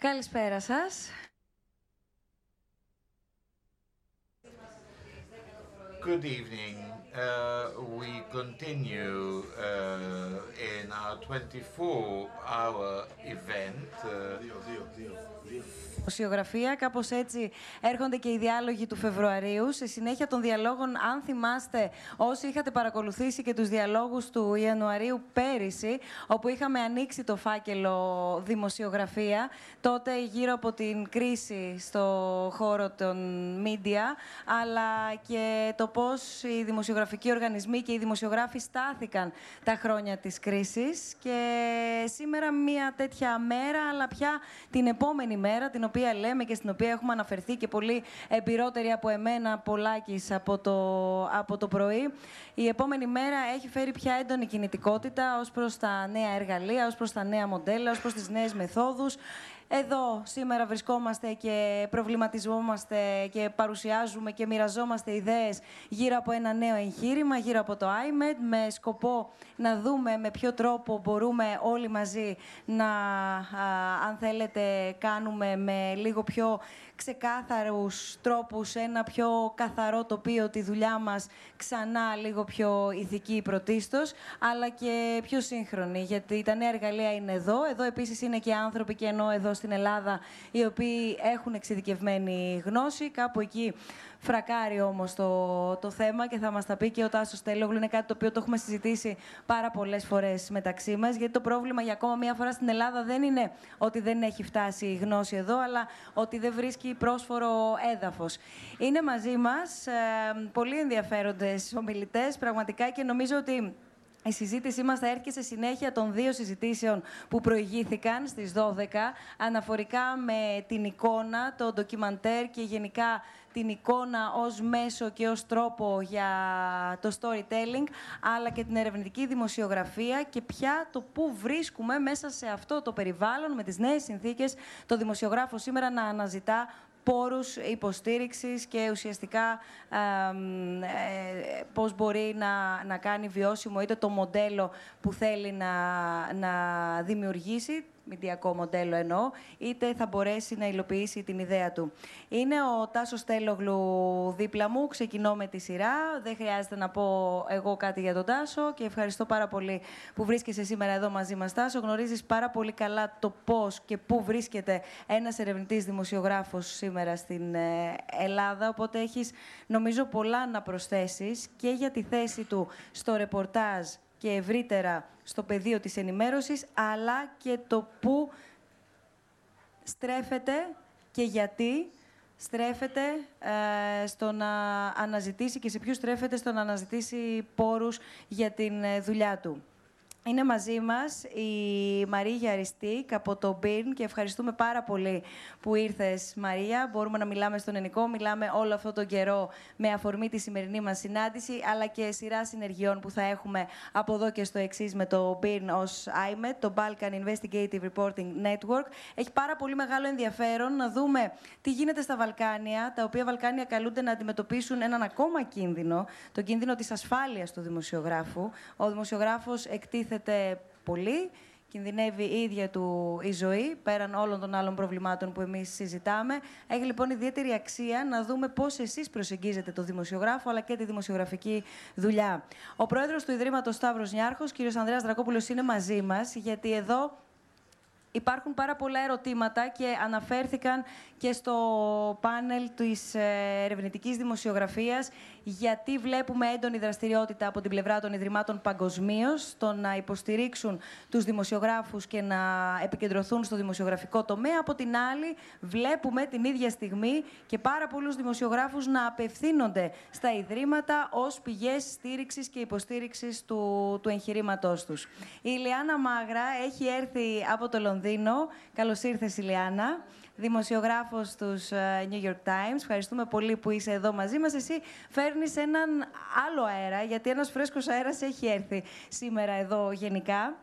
Καλησπέρα σας. Good evening. Uh, we continue uh, in our 24-hour event. Uh, Δημοσιογραφία, κάπως έτσι έρχονται και οι διάλογοι του Φεβρουαρίου. Σε συνέχεια των διαλόγων, αν θυμάστε, όσοι είχατε παρακολουθήσει και τους διαλόγους του Ιανουαρίου πέρυσι, όπου είχαμε ανοίξει το φάκελο δημοσιογραφία, τότε γύρω από την κρίση στο χώρο των media, αλλά και το πώς οι δημοσιογραφικοί οργανισμοί και οι δημοσιογράφοι στάθηκαν τα χρόνια της κρίσης. Και σήμερα μια τέτοια μέρα, αλλά πια την επόμενη μέρα, την οποία λέμε και στην οποία έχουμε αναφερθεί και πολύ εμπειρότεροι από εμένα, πολλάκις από το, από το πρωί. Η επόμενη μέρα έχει φέρει πια έντονη κινητικότητα ως προς τα νέα εργαλεία, ως προς τα νέα μοντέλα, ως προς τις νέες μεθόδους. Εδώ σήμερα βρισκόμαστε και προβληματιζόμαστε και παρουσιάζουμε και μοιραζόμαστε ιδέες γύρω από ένα νέο εγχείρημα, γύρω από το IMED, με σκοπό να δούμε με ποιο τρόπο μπορούμε όλοι μαζί να, αν θέλετε, κάνουμε με λίγο πιο ξεκάθαρους τρόπους, ένα πιο καθαρό τοπίο τη δουλειά μας, ξανά λίγο πιο ηθική πρωτίστως, αλλά και πιο σύγχρονη, γιατί τα νέα εργαλεία είναι εδώ. Εδώ επίσης είναι και άνθρωποι και ενώ εδώ στην Ελλάδα, οι οποίοι έχουν εξειδικευμένη γνώση. Κάπου εκεί φρακάρει όμως το, το θέμα και θα μας τα πει και ο Τάσος Τέλογλου. Είναι κάτι το οποίο το έχουμε συζητήσει πάρα πολλές φορές μεταξύ μας. Γιατί το πρόβλημα για ακόμα μία φορά στην Ελλάδα δεν είναι ότι δεν έχει φτάσει η γνώση εδώ, αλλά ότι δεν βρίσκει πρόσφορο έδαφος. Είναι μαζί μας ε, πολύ ενδιαφέροντες ομιλητές, πραγματικά και νομίζω ότι η συζήτησή μας θα έρχεται σε συνέχεια των δύο συζητήσεων που προηγήθηκαν στις 12, αναφορικά με την εικόνα, το ντοκιμαντέρ και γενικά την εικόνα ως μέσο και ως τρόπο για το storytelling, αλλά και την ερευνητική δημοσιογραφία και πια το πού βρίσκουμε μέσα σε αυτό το περιβάλλον, με τις νέες συνθήκες, το δημοσιογράφο σήμερα να αναζητά πόρους υποστήριξης και ουσιαστικά ε, πώς μπορεί να, να κάνει βιώσιμο είτε το μοντέλο που θέλει να, να δημιουργήσει μηντιακό μοντέλο εννοώ, είτε θα μπορέσει να υλοποιήσει την ιδέα του. Είναι ο Τάσος Τέλογλου δίπλα μου. Ξεκινώ με τη σειρά. Δεν χρειάζεται να πω εγώ κάτι για τον Τάσο και ευχαριστώ πάρα πολύ που βρίσκεσαι σήμερα εδώ μαζί μας, Τάσο. Γνωρίζεις πάρα πολύ καλά το πώς και πού βρίσκεται ένας ερευνητής δημοσιογράφος σήμερα στην ε, Ελλάδα. Οπότε έχεις, νομίζω, πολλά να προσθέσεις και για τη θέση του στο ρεπορτάζ και ευρύτερα στο πεδίο της ενημέρωσης, αλλά και το πού στρέφεται και γιατί στρέφεται ε, στο να αναζητήσει και σε ποιους στρέφεται στο να αναζητήσει πόρους για την ε, δουλειά του. Είναι μαζί μας η Μαρία Αριστίκ από το BIRN και ευχαριστούμε πάρα πολύ που ήρθες Μαρία. Μπορούμε να μιλάμε στον ενικό, μιλάμε όλο αυτό τον καιρό με αφορμή τη σημερινή μας συνάντηση, αλλά και σειρά συνεργειών που θα έχουμε από εδώ και στο εξής με το BIRN ως IMET, το Balkan Investigative Reporting Network. Έχει πάρα πολύ μεγάλο ενδιαφέρον να δούμε τι γίνεται στα Βαλκάνια, τα οποία Βαλκάνια καλούνται να αντιμετωπίσουν έναν ακόμα κίνδυνο, το κίνδυνο της ασφάλειας του δημοσιογράφου. Ο δημοσιογράφος εκτίθεται πολύ. Κινδυνεύει η ίδια του η ζωή, πέραν όλων των άλλων προβλημάτων που εμείς συζητάμε. Έχει λοιπόν ιδιαίτερη αξία να δούμε πώς εσείς προσεγγίζετε το δημοσιογράφο, αλλά και τη δημοσιογραφική δουλειά. Ο πρόεδρος του Ιδρύματος Σταύρος Νιάρχος, κύριος Ανδρέας Δρακόπουλος, είναι μαζί μας, γιατί εδώ Υπάρχουν πάρα πολλά ερωτήματα και αναφέρθηκαν και στο πάνελ της ε, ερευνητικής δημοσιογραφίας γιατί βλέπουμε έντονη δραστηριότητα από την πλευρά των Ιδρυμάτων παγκοσμίως στο να υποστηρίξουν τους δημοσιογράφους και να επικεντρωθούν στο δημοσιογραφικό τομέα. Από την άλλη, βλέπουμε την ίδια στιγμή και πάρα πολλούς δημοσιογράφους να απευθύνονται στα Ιδρύματα ως πηγές στήριξης και υποστήριξης του, του εγχειρήματός τους. Η Ιλιάνα Μάγρα έχει έρθει από το Λονδίνο. Καλώς ήρθες, Ιλιάνα δημοσιογράφος στους ε, New York Times. Ευχαριστούμε πολύ που είσαι εδώ μαζί μας. Εσύ φέρνεις έναν άλλο αέρα, γιατί ένας φρέσκος αέρας έχει έρθει σήμερα εδώ γενικά.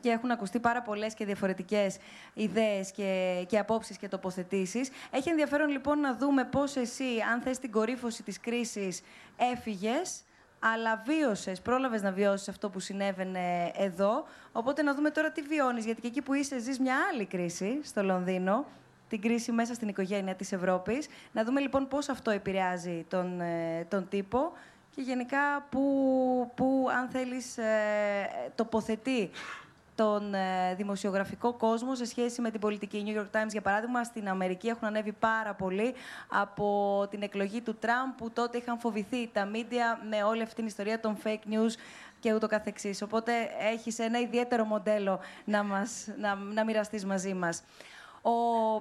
Και έχουν ακουστεί πάρα πολλές και διαφορετικές ιδέες και, και απόψεις και τοποθετήσεις. Έχει ενδιαφέρον λοιπόν να δούμε πώς εσύ, αν θες την κορύφωση της κρίσης, έφυγες αλλά βίωσες, πρόλαβες να βιώσεις αυτό που συνέβαινε εδώ. Οπότε να δούμε τώρα τι βιώνεις, γιατί και εκεί που είσαι ζεις μια άλλη κρίση στο Λονδίνο, την κρίση μέσα στην οικογένεια της Ευρώπης. Να δούμε λοιπόν πώς αυτό επηρεάζει τον, ε, τον τύπο και γενικά που, που αν θέλεις, ε, τοποθετεί τον ε, δημοσιογραφικό κόσμο σε σχέση με την πολιτική. New York Times, για παράδειγμα, στην Αμερική έχουν ανέβει πάρα πολύ από την εκλογή του Τραμπ, που τότε είχαν φοβηθεί τα μίντια με όλη αυτή την ιστορία των fake news και ούτω καθεξής. Οπότε έχεις ένα ιδιαίτερο μοντέλο να, μας, να, να μοιραστείς μαζί μας. Ο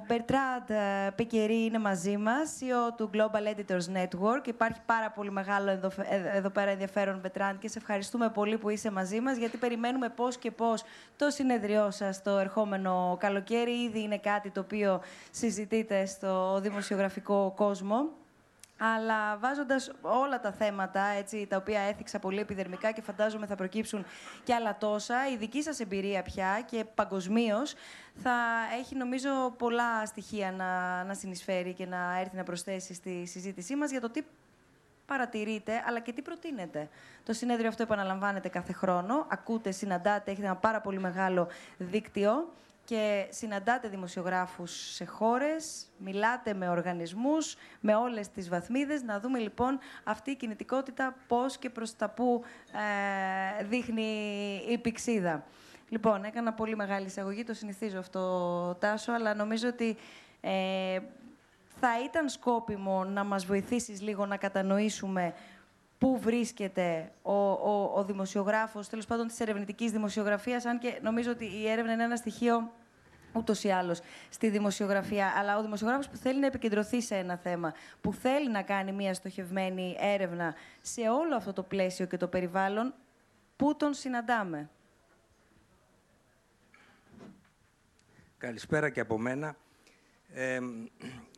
Μπερτράντ Πικερή είναι μαζί μας, CEO του Global Editors Network. Υπάρχει πάρα πολύ μεγάλο εδώ, ε, εδώ πέρα ενδιαφέρον, Μπερτράντ, και σε ευχαριστούμε πολύ που είσαι μαζί μας, γιατί περιμένουμε πώς και πώς το συνεδριό σας το ερχόμενο καλοκαίρι. Ήδη είναι κάτι το οποίο συζητείτε στο δημοσιογραφικό κόσμο αλλά βάζοντας όλα τα θέματα έτσι, τα οποία έθιξα πολύ επιδερμικά και φαντάζομαι θα προκύψουν και άλλα τόσα, η δική σας εμπειρία πια και παγκοσμίως θα έχει νομίζω πολλά στοιχεία να, να συνεισφέρει και να έρθει να προσθέσει στη συζήτησή μας για το τι παρατηρείτε, αλλά και τι προτείνετε. Το συνέδριο αυτό επαναλαμβάνεται κάθε χρόνο. Ακούτε, συναντάτε, έχετε ένα πάρα πολύ μεγάλο δίκτυο και συναντάτε δημοσιογράφους σε χώρες, μιλάτε με οργανισμούς, με όλες τις βαθμίδες, να δούμε λοιπόν αυτή η κινητικότητα πώς και προς τα πού ε, δείχνει η πηξίδα. Λοιπόν, έκανα πολύ μεγάλη εισαγωγή, το συνηθίζω αυτό, Τάσο, αλλά νομίζω ότι ε, θα ήταν σκόπιμο να μας βοηθήσεις λίγο να κατανοήσουμε πού βρίσκεται ο, ο, ο δημοσιογράφος, τέλος πάντων της ερευνητικής δημοσιογραφίας, αν και νομίζω ότι η έρευνα είναι ένα στοιχείο ούτως ή άλλως στη δημοσιογραφία. Αλλά ο δημοσιογράφος που θέλει να επικεντρωθεί σε ένα θέμα, που θέλει να κάνει μια στοχευμένη έρευνα σε όλο αυτό το πλαίσιο και το περιβάλλον, πού τον συναντάμε; Καλησπέρα και από μένα.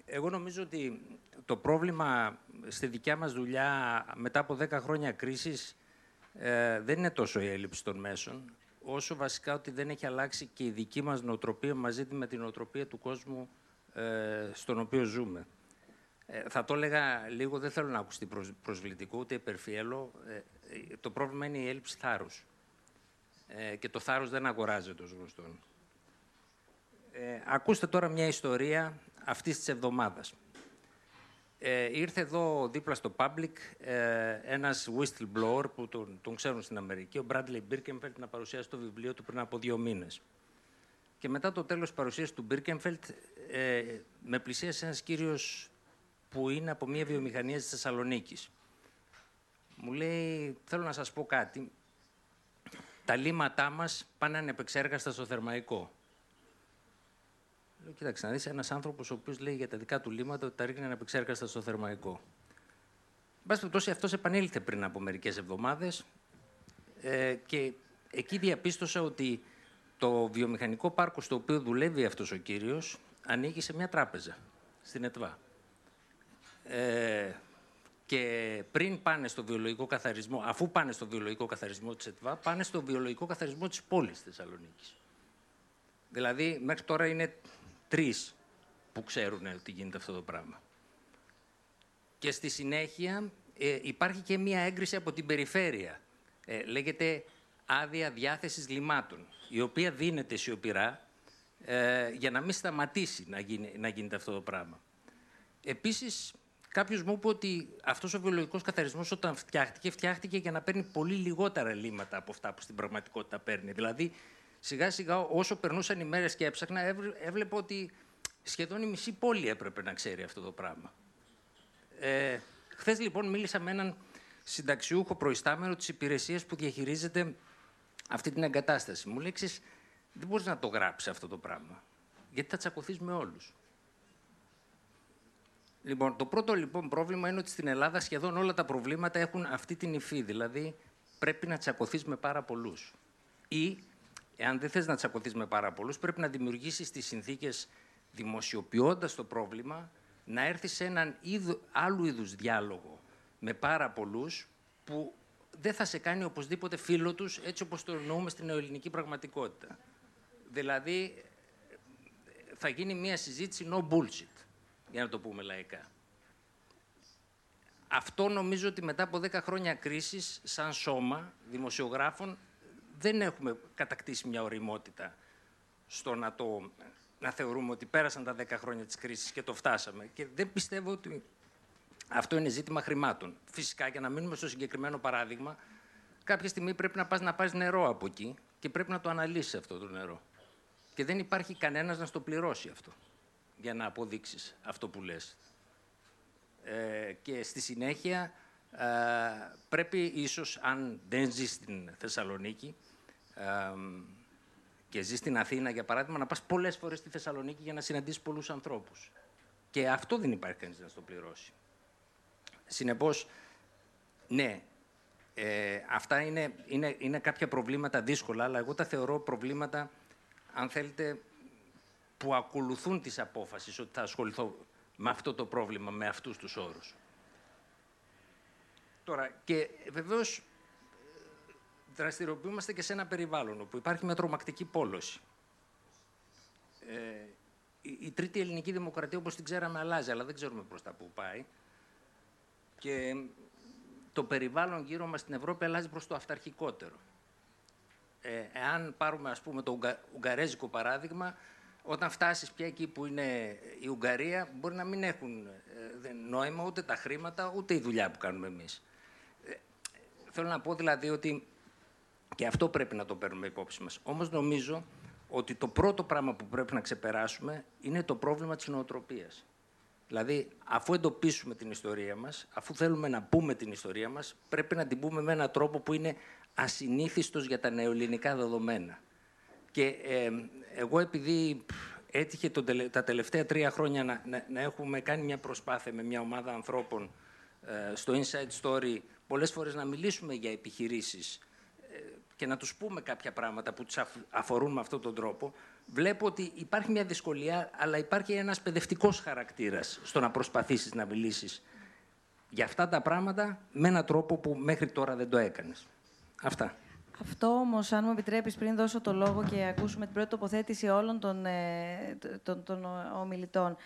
εγώ νομίζω ότι το πρόβλημα στη δικιά μας δουλειά μετά από 10 χρόνια κρίσης ε, δεν είναι τόσο η έλλειψη των μέσων, όσο βασικά ότι δεν έχει αλλάξει και η δική μας νοοτροπία μαζί με την νοοτροπία του κόσμου ε, στον οποίο ζούμε. Ε, θα το έλεγα λίγο, δεν θέλω να ακουστεί προσβλητικό ούτε υπερφιέλο. Ε, το πρόβλημα είναι η έλλειψη θάρρους. Ε, και το θάρρος δεν αγοράζεται ως γνωστόν. Ε, ακούστε τώρα μια ιστορία αυτής της εβδομάδας. Ε, ήρθε εδώ δίπλα στο public ε, ένας whistleblower που τον, τον ξέρουν στην Αμερική, ο Bradley Birkenfeld, να παρουσιάσει το βιβλίο του πριν από δύο μήνες. Και μετά το τέλος της παρουσίασης του Birkenfeld, ε, με πλησίασε ένας κύριος που είναι από μια βιομηχανία της Θεσσαλονίκης. Μου λέει, θέλω να σας πω κάτι. Τα λίματά μας πάνε ανεπεξέργαστα στο θερμαϊκό. Λέω, κοίταξε να δεις ένας άνθρωπος ο οποίος λέει για τα δικά του λίμματα ότι τα ρίχνει αναπεξέργαστα στο θερμαϊκό. Εν πάση περιπτώσει, αυτός επανήλθε πριν από μερικές εβδομάδες ε, και εκεί διαπίστωσα ότι το βιομηχανικό πάρκο στο οποίο δουλεύει αυτός ο κύριος ανοίγει σε μια τράπεζα στην ΕΤΒΑ. Ε, και πριν πάνε στο βιολογικό καθαρισμό, αφού πάνε στο βιολογικό καθαρισμό της ΕΤΒΑ, πάνε στο βιολογικό καθαρισμό της πόλης Θεσσαλονίκης. Δηλαδή, μέχρι τώρα είναι τρεις που ξέρουν ότι γίνεται αυτό το πράγμα. Και στη συνέχεια ε, υπάρχει και μία έγκριση από την περιφέρεια. Ε, λέγεται άδεια διάθεσης λιμάτων, η οποία δίνεται σιωπηρά ε, για να μην σταματήσει να, γίνει, να γίνεται αυτό το πράγμα. Επίσης, κάποιος μου είπε ότι αυτός ο βιολογικός καθαρισμός όταν φτιάχτηκε, φτιάχτηκε για να παίρνει πολύ λιγότερα λίματα από αυτά που στην πραγματικότητα παίρνει. Δηλαδή, σιγά σιγά όσο περνούσαν οι μέρες και έψαχνα, έβλεπα ότι σχεδόν η μισή πόλη έπρεπε να ξέρει αυτό το πράγμα. Ε, Χθες λοιπόν μίλησα με έναν συνταξιούχο προϊστάμενο της υπηρεσίας που διαχειρίζεται αυτή την εγκατάσταση. Μου λέει, δεν μπορείς να το γράψεις αυτό το πράγμα, γιατί θα τσακωθείς με όλους. Λοιπόν, το πρώτο λοιπόν πρόβλημα είναι ότι στην Ελλάδα σχεδόν όλα τα προβλήματα έχουν αυτή την υφή, δηλαδή πρέπει να τσακωθείς με πάρα πολλούς. Ή Εάν δεν θες να τσακωθείς με πάρα πολλούς, πρέπει να δημιουργήσεις τις συνθήκες δημοσιοποιώντας το πρόβλημα, να έρθεις σε έναν είδου, άλλου είδους διάλογο με πάρα πολλούς που δεν θα σε κάνει οπωσδήποτε φίλο τους έτσι όπως το εννοούμε στην ελληνική πραγματικότητα. Δηλαδή, θα γίνει μια συζήτηση no bullshit, για να το πούμε λαϊκά. αυτό νομίζω ότι μετά από 10 χρόνια κρίσης, σαν σώμα δημοσιογράφων, δεν έχουμε κατακτήσει μια οριμότητα στο να, το, να θεωρούμε ότι πέρασαν τα 10 χρόνια της κρίσης και το φτάσαμε. Και δεν πιστεύω ότι αυτό είναι ζήτημα χρημάτων. Φυσικά, για να μείνουμε στο συγκεκριμένο παράδειγμα, κάποια στιγμή πρέπει να πας να πάρεις νερό από εκεί και πρέπει να το αναλύσεις αυτό το νερό. Και δεν υπάρχει κανένας να στο πληρώσει αυτό για να αποδείξεις αυτό που λες. Ε, και στη συνέχεια ε, πρέπει ίσως, αν δεν ζεις στην Θεσσαλονίκη ε, και ζεις στην Αθήνα, για παράδειγμα, να πας πολλές φορές στη Θεσσαλονίκη για να συναντήσεις πολλούς ανθρώπους. Και αυτό δεν υπάρχει κανείς να στο πληρώσει. Συνεπώς, ναι, ε, αυτά είναι, είναι, είναι κάποια προβλήματα δύσκολα, αλλά εγώ τα θεωρώ προβλήματα, αν θέλετε, που ακολουθούν τις απόφασεις ότι θα ασχοληθώ με αυτό το πρόβλημα, με αυτούς τους όρους. Τώρα, και βεβαίως δραστηριοποιούμαστε και σε ένα περιβάλλον όπου υπάρχει μια τρομακτική πόλωση. Ε, η, η τρίτη ελληνική δημοκρατία, όπως την ξέραμε, αλλάζει, αλλά δεν ξέρουμε προς τα που πάει. Και το περιβάλλον γύρω μας στην Ευρώπη αλλάζει προς το αυταρχικότερο. Ε, εάν πάρουμε, ας πούμε, το ουγγα, ουγγαρέζικο παράδειγμα, όταν φτάσεις πια εκεί που είναι η Ουγγαρία, μπορεί να μην έχουν ε, νόημα ούτε τα χρήματα, ούτε η δουλειά που κάνουμε εμείς. Ε, θέλω να πω δηλαδή ότι και αυτό πρέπει να το παίρνουμε υπόψη μας. Όμως νομίζω ότι το πρώτο πράγμα που πρέπει να ξεπεράσουμε είναι το πρόβλημα της νοοτροπίας. Δηλαδή, αφού εντοπίσουμε την ιστορία μας, αφού θέλουμε να πούμε την ιστορία μας, πρέπει να την πούμε με έναν τρόπο που είναι ασυνήθιστος για τα νεοελληνικά δεδομένα. Και ε, εγώ επειδή έτυχε το, τα τελευταία τρία χρόνια να, να, έχουμε κάνει μια προσπάθεια με μια ομάδα ανθρώπων ε, στο Inside Story πολλές φορές να μιλήσουμε για επιχειρήσεις ε, και να τους πούμε κάποια πράγματα που τους αφορούν με αυτόν τον τρόπο, βλέπω ότι υπάρχει μια δυσκολία, αλλά υπάρχει ένας παιδευτικός χαρακτήρας στο να προσπαθήσεις να μιλήσεις για αυτά τα πράγματα με έναν τρόπο που μέχρι τώρα δεν το έκανες. Αυτά. Αυτό όμως, αν μου επιτρέπεις, πριν δώσω το λόγο και ακούσουμε την πρώτη τοποθέτηση όλων των, ε, των, των ομιλητών,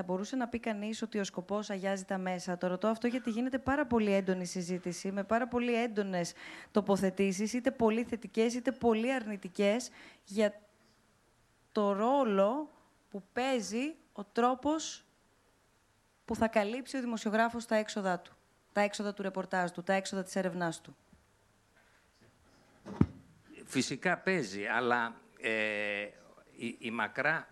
θα μπορούσε να πει κανείς ότι ο σκοπός αγιάζει τα μέσα. Το ρωτώ αυτό γιατί γίνεται πάρα πολύ έντονη συζήτηση, με πάρα πολύ έντονες τοποθετήσεις, είτε πολύ θετικές είτε πολύ αρνητικές, για το ρόλο που παίζει ο τρόπος που θα καλύψει ο δημοσιογράφος τα έξοδα του. Τα έξοδα του ρεπορτάζ του, τα έξοδα της έρευνάς του. Φυσικά παίζει, αλλά ε, η, η, μακρά...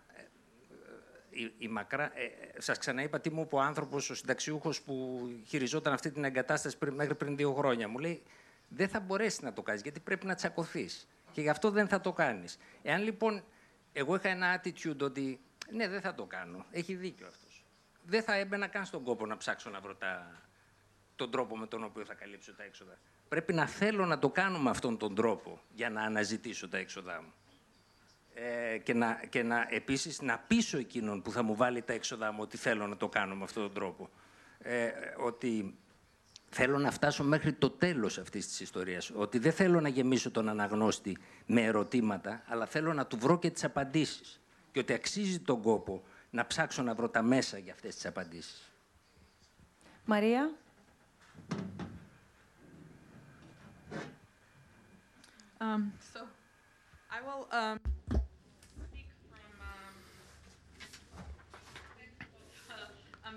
Ε, η, η μακρά ε, σας ξαναείπα τι μου είπε ο άνθρωπος, ο συνταξιούχος που χειριζόταν αυτή την εγκατάσταση πριν, μέχρι πριν δύο χρόνια. Μου λέει, δεν θα μπορέσεις να το κάνεις, γιατί πρέπει να τσακωθείς. Και γι' αυτό δεν θα το κάνεις. Εάν λοιπόν εγώ είχα ένα attitude ότι ναι, δεν θα το κάνω. Έχει δίκιο αυτός. Δεν θα έμπαινα καν στον κόπο να ψάξω να βρω τα... τον τρόπο με τον οποίο θα καλύψω τα έξοδα. Πρέπει να θέλω να το κάνω με αυτόν τον τρόπο για να αναζητήσω τα έξοδά μου. Ε, και να, και να, επίσης να πείσω εκείνον που θα μου βάλει τα έξοδά μου ότι θέλω να το κάνω με αυτόν τον τρόπο. Ε, ότι θέλω να φτάσω μέχρι το τέλος αυτής της ιστορίας. Ότι δεν θέλω να γεμίσω τον αναγνώστη με ερωτήματα, αλλά θέλω να του βρω και τις απαντήσεις. Και ότι αξίζει τον κόπο να ψάξω να βρω τα μέσα για αυτές τις απαντήσεις. Μαρία. Um, so, I will um,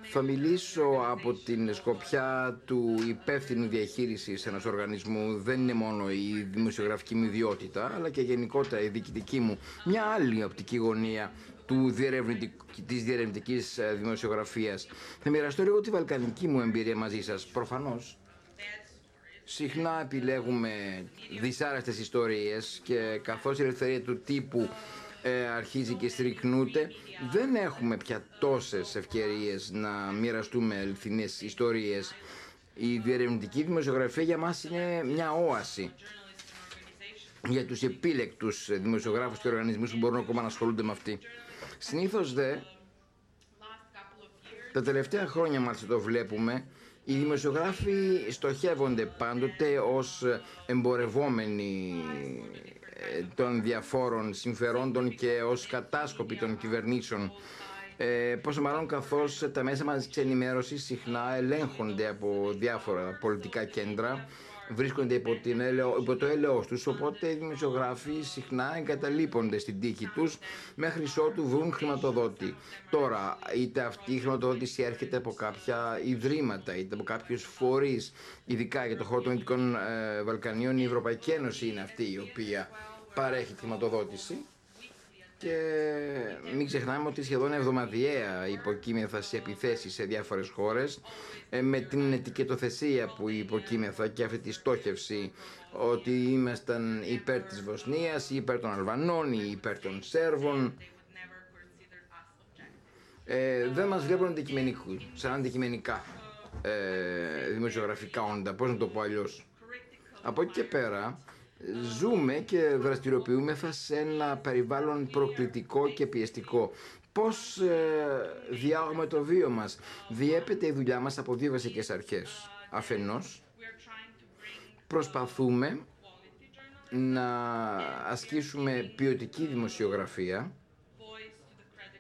Θα μιλήσω από την σκοπιά του υπεύθυνου διαχείρισης ενός οργανισμού. Δεν είναι μόνο η δημοσιογραφική μου ιδιότητα, αλλά και γενικότερα η διοικητική μου. Μια άλλη οπτική γωνία του της διερευνητικής ε, δημοσιογραφίας. Θα μοιραστώ λίγο τη βαλκανική μου εμπειρία μαζί σας. Προφανώς, συχνά επιλέγουμε δυσάρεστες ιστορίες και καθώς η ελευθερία του τύπου ε, αρχίζει και στρικνούται. Δεν έχουμε πια τόσες ευκαιρίες να μοιραστούμε αληθινές ιστορίες. Η διερευνητική δημοσιογραφία για μας είναι μια όαση για τους επίλεκτους δημοσιογράφους και οργανισμούς που μπορούν ακόμα να ασχολούνται με αυτή. Συνήθως δε, τα τελευταία χρόνια μάλιστα το βλέπουμε, οι δημοσιογράφοι στοχεύονται πάντοτε ως εμπορευόμενοι των διαφόρων συμφερόντων και ως κατάσκοποι των κυβερνήσεων Ε, πόσο μάλλον καθώς τα μέσα μαζικής ενημέρωσης συχνά ελέγχονται από διάφορα πολιτικά κέντρα βρίσκονται υπό, την υπό το έλεος τους, οπότε οι δημοσιογράφοι συχνά εγκαταλείπονται στην τύχη τους μέχρι ότου βρουν χρηματοδότη. Τώρα, είτε αυτή η χρηματοδότηση έρχεται από κάποια ιδρύματα, είτε από κάποιους φορείς, ειδικά για το χώρο των Δυτικών ε, Βαλκανίων, η Ευρωπαϊκή Ένωση είναι αυτή η οποία παρέχει τη χρηματοδότηση. Και μην ξεχνάμε ότι σχεδόν εβδομαδιαία υποκείμεθα σε επιθέσεις σε διάφορες χώρες ε, με την ετικετοθεσία που υποκείμεθα και αυτή τη στόχευση ότι ήμασταν υπέρ της Βοσνίας ή υπέρ των Αλβανών ή υπέρ των Σέρβων ε, δεν μας βλέπουν αντικειμενικού, σαν αντικειμενικά ε, δημοσιογραφικά όντα, πώς να το πω αλλιώς. Από εκεί και πέρα, ζούμε και δραστηριοποιούμεθα σε ένα περιβάλλον προκλητικό και πιεστικό. Πώς ε, διάγουμε το βίο μας; Διέπεται η δουλειά μας από δύο βασικές αρχές. Αφενός, προσπαθούμε να ασκήσουμε ποιοτική δημοσιογραφία,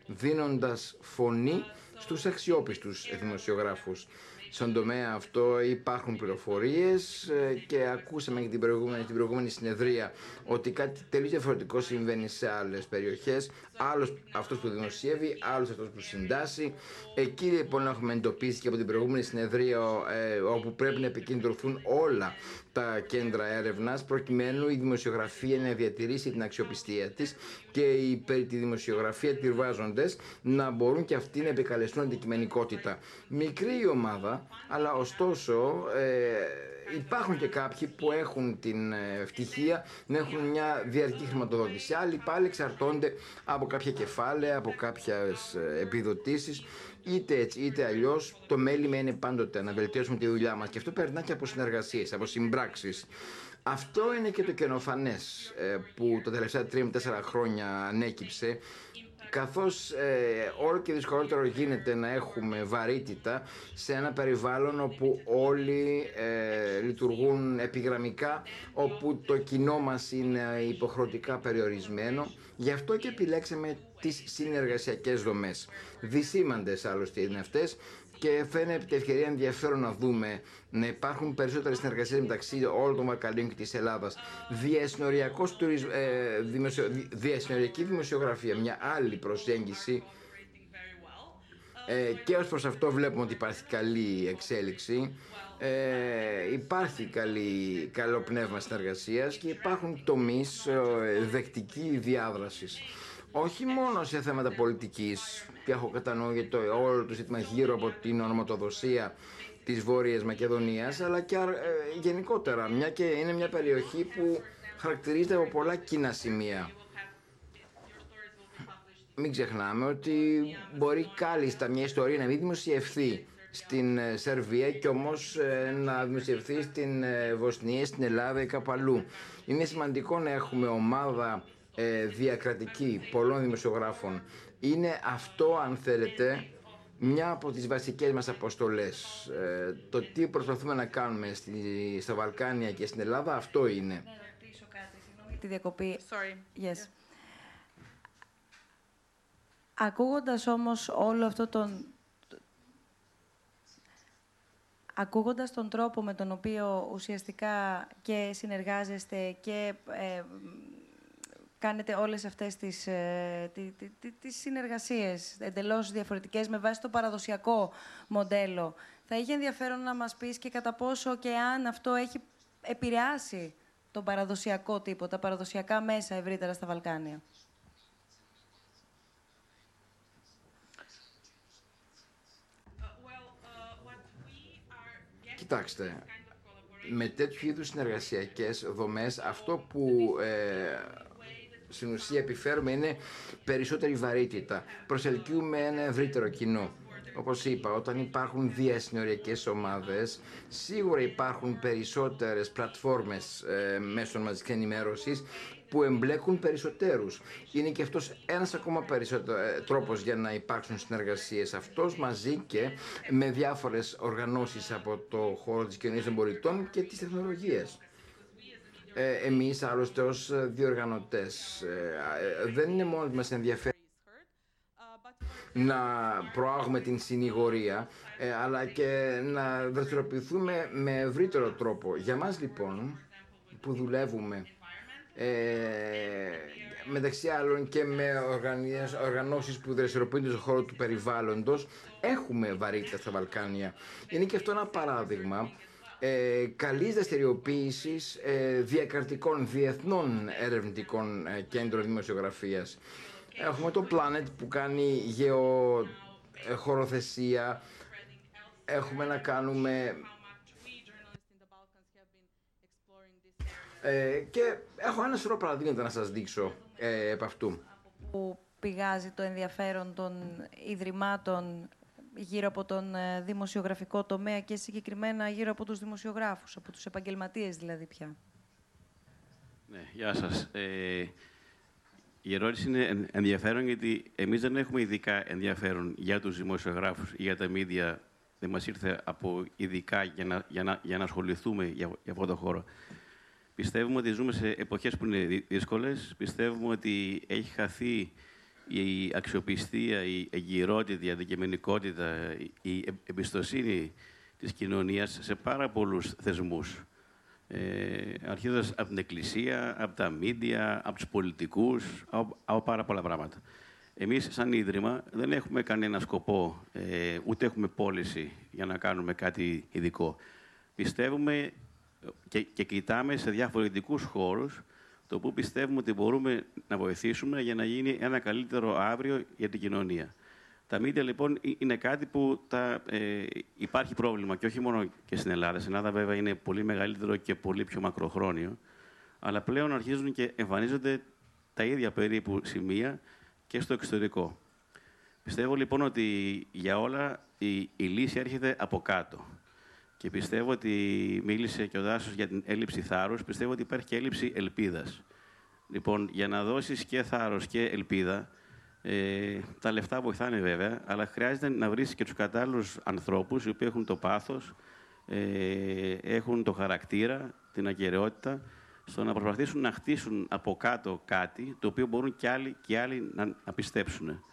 δίνοντας φωνή στους αξιόπιστους δημοσιογράφους. Στον τομέα αυτό υπάρχουν πληροφορίες ε, και ακούσαμε και την προηγούμενη, την προηγούμενη συνεδρία ότι κάτι τελείως διαφορετικό συμβαίνει σε άλλες περιοχές. Άλλος αυτός που δημοσιεύει, άλλος αυτός που συντάσσει. Εκεί λοιπόν έχουμε εντοπίσει και από την προηγούμενη συνεδρία ε, όπου πρέπει να επικεντρωθούν όλα τα κέντρα έρευνας προκειμένου η δημοσιογραφία να διατηρήσει την αξιοπιστία της και οι περί τη δημοσιογραφία τυρβάζοντες να μπορούν και αυτοί να επικαλεστούν αντικειμενικότητα. Μικρή ομάδα, αλλά ωστόσο ε, υπάρχουν και κάποιοι που έχουν την ε, ευτυχία να έχουν μια διαρκή χρηματοδότηση. Άλλοι πάλι εξαρτώνται από κάποια κεφάλαια, από κάποιες ε, επιδοτήσεις είτε έτσι είτε αλλιώς, το μέλημα είναι πάντοτε να βελτιώσουμε τη δουλειά μας και αυτό περνά και από συνεργασίες, από συμπράξεις. Αυτό είναι και το καινοφανές ε, που τα τελευταία 3-4 χρόνια ανέκυψε καθώς ε, όλο και δυσκολότερο γίνεται να έχουμε βαρύτητα σε ένα περιβάλλον όπου όλοι ε, λειτουργούν επιγραμμικά, όπου το κοινό μας είναι υποχρεωτικά περιορισμένο. Γι' αυτό και επιλέξαμε τις συνεργασιακές δομές. Δυσήμαντες άλλωστε είναι αυτές και φαίνεται ευκαιρία ενδιαφέρον να δούμε να υπάρχουν περισσότερες συνεργασίες μεταξύ όλων των Βαλκανίων και της Ελλάδας. ε, δημοσιο, διασυνοριακή δημοσιογραφία, μια άλλη προσέγγιση ε, και ως προς αυτό βλέπουμε ότι υπάρχει καλή εξέλιξη. Ε, υπάρχει καλή, καλό πνεύμα συνεργασίας και υπάρχουν τομείς ε, δεκτική διάδρασης όχι μόνο σε θέματα πολιτικής και έχω κατά νου το όλο το ζήτημα γύρω από την ονοματοδοσία της Βόρειας Μακεδονίας αλλά και ε, γενικότερα μια και είναι μια περιοχή που χαρακτηρίζεται από πολλά κοινά σημεία. Μην ξεχνάμε ότι μπορεί κάλλιστα μια ιστορία να μην δημοσιευθεί στην ε, Σερβία και όμως ε, να δημοσιευθεί στην Βοσνία, στην Ελλάδα ή κάπου αλλού. Είναι σημαντικό να έχουμε ομάδα ε, διακρατική πολλών δημοσιογράφων είναι αυτό, αν θέλετε, μια από τις βασικές μας αποστολές. Ε, το τι προσπαθούμε να κάνουμε στη, στα Βαλκάνια και στην Ελλάδα, αυτό είναι. Να ρωτήσω κάτι, συγγνώμη τη διακοπή. Sorry. Yes. Ακούγοντας όμως όλο αυτό τον... Ακούγοντας τον τρόπο με τον οποίο ουσιαστικά και συνεργάζεστε και ε, κάνετε όλες αυτές τις, ε, τις συνεργασίες εντελώς διαφορετικές με βάση το παραδοσιακό μοντέλο. Θα είχε ενδιαφέρον να μας πεις και κατά πόσο και αν αυτό έχει επηρεάσει τον παραδοσιακό τύπο, τα παραδοσιακά μέσα ευρύτερα στα Βαλκάνια. Κοιτάξτε, με τέτοιου είδους συνεργασιακές δομές, αυτό που ε, στην ουσία επιφέρουμε είναι περισσότερη βαρύτητα. Προσελκύουμε ένα ευρύτερο κοινό. Όπως είπα, όταν υπάρχουν διασυνοριακές ομάδες, σίγουρα υπάρχουν περισσότερες πλατφόρμες ε, μέσων μαζικής ενημέρωσης που εμπλέκουν περισσότερους. Είναι και αυτός ένας ακόμα περισσότερο ε, τρόπος για να υπάρξουν συνεργασίες. Αυτός μαζί και με διάφορες οργανώσεις από το χώρο της κοινωνίας των πολιτών και της τεχνολογίας ε, εμείς άλλωστε ως διοργανωτές. Ε, ε, δεν είναι μόνο μας ενδιαφέρει να προάγουμε την συνηγορία, ε, αλλά και να δραστηριοποιηθούμε με ευρύτερο τρόπο. Για μας λοιπόν, που δουλεύουμε ε, μεταξύ άλλων και με οργανώσεις που δραστηριοποιούνται στον χώρο του περιβάλλοντος, έχουμε βαρύτητα στα Βαλκάνια. Είναι και αυτό ένα παράδειγμα ε, καλής δραστηριοποίησης ε, διακρατικών διεθνών ερευνητικών ε, κέντρων δημοσιογραφίας. Έχουμε το Planet που κάνει γεωχωροθεσία. Ε, Έχουμε να κάνουμε... Ε, και έχω ένα σωρό παραδείγματα να σας δείξω ε, επ' αυτού. Που πηγάζει το ενδιαφέρον των ιδρυμάτων γύρω από τον ε, δημοσιογραφικό τομέα και συγκεκριμένα γύρω από τους δημοσιογράφους, από τους επαγγελματίες δηλαδή πια. Ναι, γεια σας. Ε, η ερώτηση είναι ενδιαφέρον γιατί εμείς δεν έχουμε ειδικά ενδιαφέρον για τους δημοσιογράφους ή για τα μίδια. Δεν μας ήρθε από ειδικά για να, για να, για να ασχοληθούμε για, για αυτό το χώρο. Πιστεύουμε ότι ζούμε σε εποχές που είναι δύσκολες. Πιστεύουμε ότι έχει χαθεί η αξιοπιστία, η εγκυρότητα, η αντικειμενικότητα, η εμπιστοσύνη της κοινωνίας σε πάρα πολλούς θεσμούς. Ε, αρχίζοντας από την Εκκλησία, από τα μίντια, από τους πολιτικούς, από, από πάρα πολλά πράγματα. Εμείς, σαν Ίδρυμα, δεν έχουμε κανένα σκοπό, ε, ούτε έχουμε πώληση για να κάνουμε κάτι ειδικό. Πιστεύουμε και, και κοιτάμε σε διαφορετικούς χώρους το που πιστεύουμε ότι μπορούμε να βοηθήσουμε για να γίνει ένα καλύτερο αύριο για την κοινωνία. Τα μίντια λοιπόν είναι κάτι που τα, ε, υπάρχει πρόβλημα και όχι μόνο και στην Ελλάδα. Στην Ελλάδα βέβαια είναι πολύ μεγαλύτερο και πολύ πιο μακροχρόνιο. Αλλά πλέον αρχίζουν και εμφανίζονται τα ίδια περίπου σημεία και στο εξωτερικό. Πιστεύω λοιπόν ότι για όλα η, η λύση έρχεται από κάτω. Και πιστεύω ότι μίλησε και ο Δάσος για την έλλειψη θάρρους. Πιστεύω ότι υπάρχει και έλλειψη ελπίδας. Λοιπόν, για να δώσεις και θάρρος και ελπίδα, ε, τα λεφτά βοηθάνε βέβαια, αλλά χρειάζεται να βρεις και τους κατάλληλους ανθρώπους οι οποίοι έχουν το πάθος, ε, έχουν το χαρακτήρα, την ακαιρεότητα, στο να προσπαθήσουν να χτίσουν από κάτω κάτι το οποίο μπορούν και άλλοι, και άλλοι να, να πιστέψουν.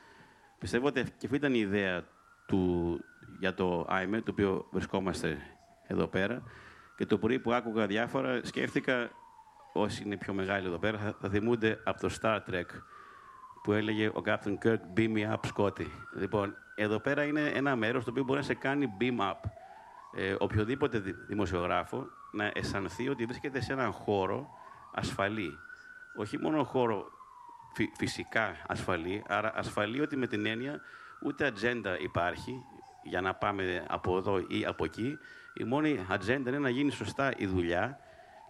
Πιστεύω ότι και αυτή ήταν η ιδέα του, για το IME, το οποίο βρισκόμαστε εδώ πέρα. Και το πρωί που άκουγα διάφορα, σκέφτηκα, όσοι είναι πιο μεγάλοι εδώ πέρα, θα, θα θυμούνται από το Star Trek, που έλεγε ο Captain Kirk, beam me up, Scotty. Λοιπόν, εδώ πέρα είναι ένα μέρος το οποίο μπορεί να σε κάνει beam up. Ε, οποιοδήποτε δημοσιογράφο να αισθανθεί ότι βρίσκεται σε έναν χώρο ασφαλή. Όχι μόνο χώρο φυσικά ασφαλή, άρα ασφαλή ότι με την έννοια ούτε ατζέντα υπάρχει για να πάμε από εδώ ή από εκεί. Η μόνη ατζέντα είναι να γίνει σωστά η δουλειά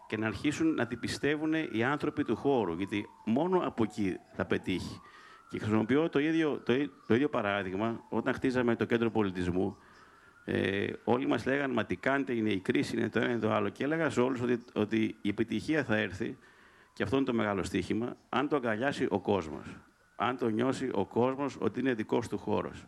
και να αρχίσουν να την πιστεύουν οι άνθρωποι του χώρου, γιατί μόνο από εκεί θα πετύχει. Και χρησιμοποιώ το ίδιο, το, το ίδιο παράδειγμα όταν χτίζαμε το κέντρο πολιτισμού. Ε, όλοι μας λέγανε, μα τι κάνετε, είναι η κρίση, είναι το ένα ή το άλλο. Και έλεγα σε όλους ότι, ότι η επιτυχία θα έρθει, και αυτό είναι το μεγάλο στοίχημα, αν το αγκαλιάσει ο κόσμος. Αν το νιώσει ο κόσμος ότι είναι δικός του χώρος.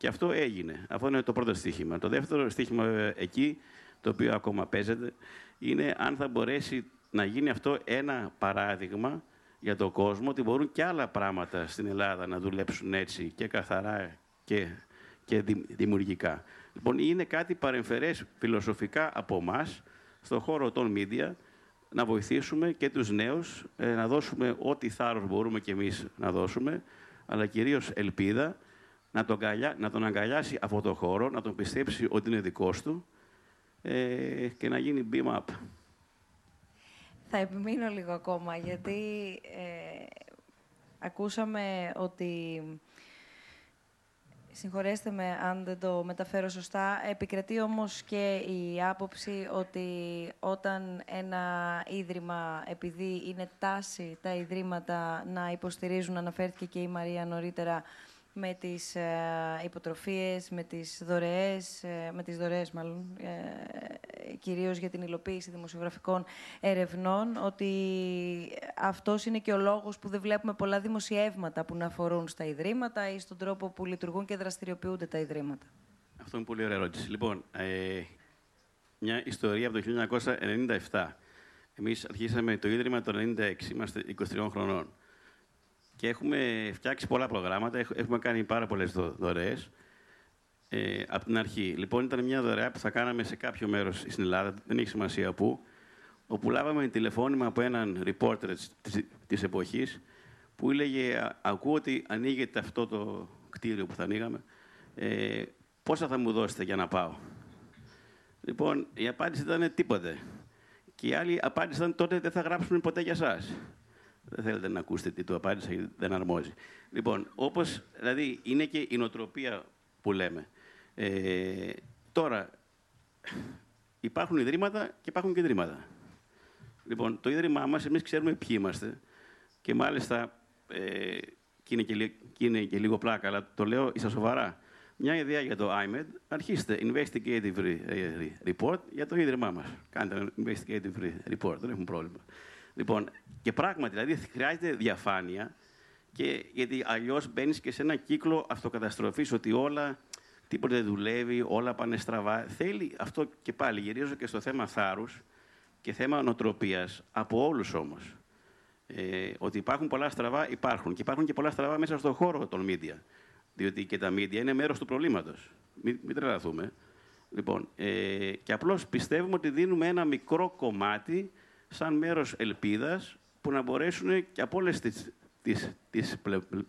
Και αυτό έγινε. Αυτό είναι το πρώτο στοίχημα. Το δεύτερο στοίχημα εκεί, το οποίο ακόμα παίζεται, είναι αν θα μπορέσει να γίνει αυτό ένα παράδειγμα για τον κόσμο, ότι μπορούν και άλλα πράγματα στην Ελλάδα να δουλέψουν έτσι και καθαρά και, και δημιουργικά. Λοιπόν, είναι κάτι παρεμφερές φιλοσοφικά από εμά στον χώρο των media, να βοηθήσουμε και τους νέους, ε, να δώσουμε ό,τι θάρρος μπορούμε και εμείς να δώσουμε, αλλά κυρίως ελπίδα, να τον, να τον αγκαλιάσει αυτό το χώρο, να τον πιστέψει ότι είναι δικός του ε, και να γίνει beam up. Θα επιμείνω λίγο ακόμα, γιατί ε, ακούσαμε ότι Συγχωρέστε με αν δεν το μεταφέρω σωστά. Επικρατεί όμως και η άποψη ότι όταν ένα ίδρυμα, επειδή είναι τάση τα ιδρύματα να υποστηρίζουν, αναφέρθηκε και η Μαρία νωρίτερα, με τις ε, υποτροφίες, με τις δωρεές, ε, με τις δωρεές μάλλον, ε, κυρίως για την υλοποίηση δημοσιογραφικών ερευνών, ότι αυτός είναι και ο λόγος που δεν βλέπουμε πολλά δημοσιεύματα που να αφορούν στα ιδρύματα ή στον τρόπο που λειτουργούν και δραστηριοποιούνται τα ιδρύματα. Αυτό είναι πολύ ωραία ερώτηση. Λοιπόν, ε, μια ιστορία από το 1997. Εμείς αρχίσαμε το Ίδρυμα το 1996, είμαστε 23 χρονών. Και έχουμε φτιάξει πολλά προγράμματα, έχουμε κάνει πάρα πολλές δωρεές. Ε, από την αρχή. Λοιπόν, ήταν μια δωρεά που θα κάναμε σε κάποιο μέρος στην Ελλάδα, δεν έχει σημασία πού, όπου λάβαμε τηλεφώνημα από έναν reporter της εποχής που έλεγε: Ακούω ότι ανοίγεται αυτό το κτίριο που θα ανοίγαμε. Ε, πόσα θα μου δώσετε για να πάω; Λοιπόν, η απάντηση ήταν τίποτε. Και η άλλη απάντηση ήταν τότε δεν θα γράψουμε ποτέ για εσά. Δεν θέλετε να ακούσετε τι του απάντησα, γιατί δεν αρμόζει. Λοιπόν, όπως δηλαδή είναι και η νοοτροπία που λέμε. Ε, τώρα, υπάρχουν ιδρύματα και υπάρχουν και ιδρύματα. Λοιπόν, το ίδρυμά μας, εμείς ξέρουμε ποιοι είμαστε και μάλιστα ε, και, είναι και, και είναι και λίγο πλάκα, αλλά το λέω ίσα σοβαρά. Μια ιδέα για το IMED, αρχίστε investigative report για το ίδρυμά μας. Κάντε ένα investigative report, δεν έχουμε πρόβλημα. Λοιπόν, και πράγματι, δηλαδή χρειάζεται διαφάνεια, και, γιατί αλλιώς μπαίνεις και σε ένα κύκλο αυτοκαταστροφής ότι όλα τίποτε δεν δουλεύει, όλα πάνε στραβά. Θέλει αυτό και πάλι, γυρίζω και στο θέμα θάρρους και θέμα νοοτροπίας, από όλους όμως. Ε, ότι υπάρχουν πολλά στραβά, υπάρχουν. Και υπάρχουν και πολλά στραβά μέσα στον χώρο των media. Διότι και τα media είναι μέρος του προβλήματος. Μην, μην τρελαθούμε. Λοιπόν, ε, και απλώς πιστεύουμε ότι δίνουμε ένα μικρό κομμάτι σαν μέρος ελπίδας που να μπορέσουν και από όλες τις τις, τις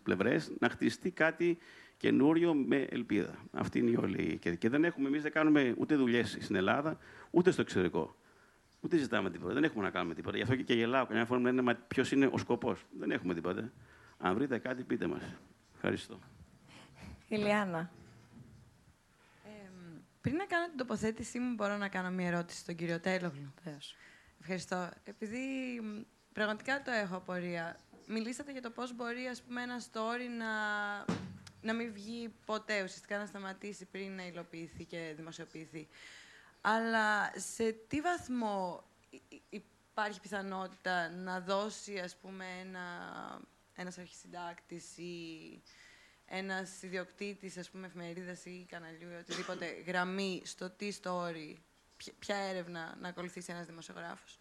πλευρές να χτιστεί κάτι καινούριο με ελπίδα. Αυτή είναι η όλη. Και, και δεν έχουμε, εμείς δεν κάνουμε ούτε δουλειές στην Ελλάδα, ούτε στο εξωτερικό. Ούτε ζητάμε τίποτα. Δεν έχουμε να κάνουμε τίποτα. Γι' αυτό και, και γελάω. Καμιά φορά μου λένε ποιος είναι ο σκοπός; Δεν έχουμε τίποτα. Αν βρείτε κάτι, πείτε μας. Ευχαριστώ. Ηλιάνα. Ε, πριν να κάνω την τοποθέτησή μου, μπορώ να κάνω μια ερώτηση στον κύριο Τέλογλου. Ευχαριστώ. Επειδή πραγματικά το έχω απορία. Μιλήσατε για το πώς μπορεί ας πούμε, ένα story να, να μην βγει ποτέ, ουσιαστικά να σταματήσει πριν να υλοποιηθεί και δημοσιοποιηθεί. Αλλά σε τι βαθμό υπάρχει πιθανότητα να δώσει, ας πούμε, ένα, ένας αρχισυντάκτης ή ένας ιδιοκτήτης, ας πούμε, εφημερίδας ή καναλιού ή οτιδήποτε γραμμή στο τι story, ποια έρευνα να ακολουθήσει ένας δημοσιογράφος;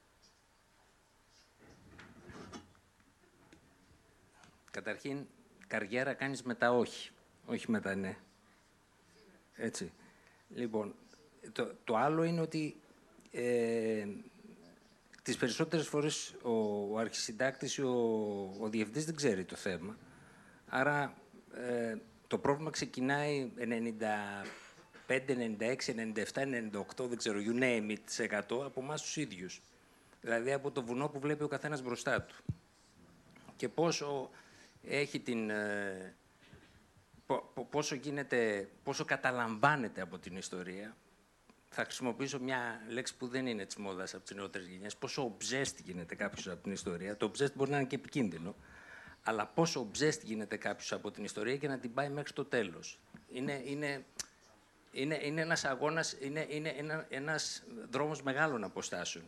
Καταρχήν, καριέρα κάνεις με τα όχι, όχι με τα ναι. Έτσι. Λοιπόν, το, το άλλο είναι ότι ε, τις περισσότερες φορές ο, ο αρχισυντάκτης ή ο, ο διευθυντής δεν ξέρει το θέμα. Άρα ε, το πρόβλημα ξεκινάει 95, 96, 97, 98, δεν ξέρω, you name it, 100 από εμάς τους ίδιους. Δηλαδή από το βουνό που βλέπει ο καθένας μπροστά του. Και πόσο έχει την... Ε, πόσο γίνεται, πόσο καταλαμβάνεται από την ιστορία, θα χρησιμοποιήσω μια λέξη που δεν είναι της μόδας από τις νεότερες γενιές. Πόσο obsessed γίνεται κάποιος από την ιστορία. Το obsessed μπορεί να είναι και επικίνδυνο. Αλλά πόσο obsessed γίνεται κάποιος από την ιστορία και να την πάει μέχρι το τέλος. Είναι, είναι, είναι, είναι ένας αγώνας, είναι, είναι ένα ένας δρόμος μεγάλων αποστάσεων.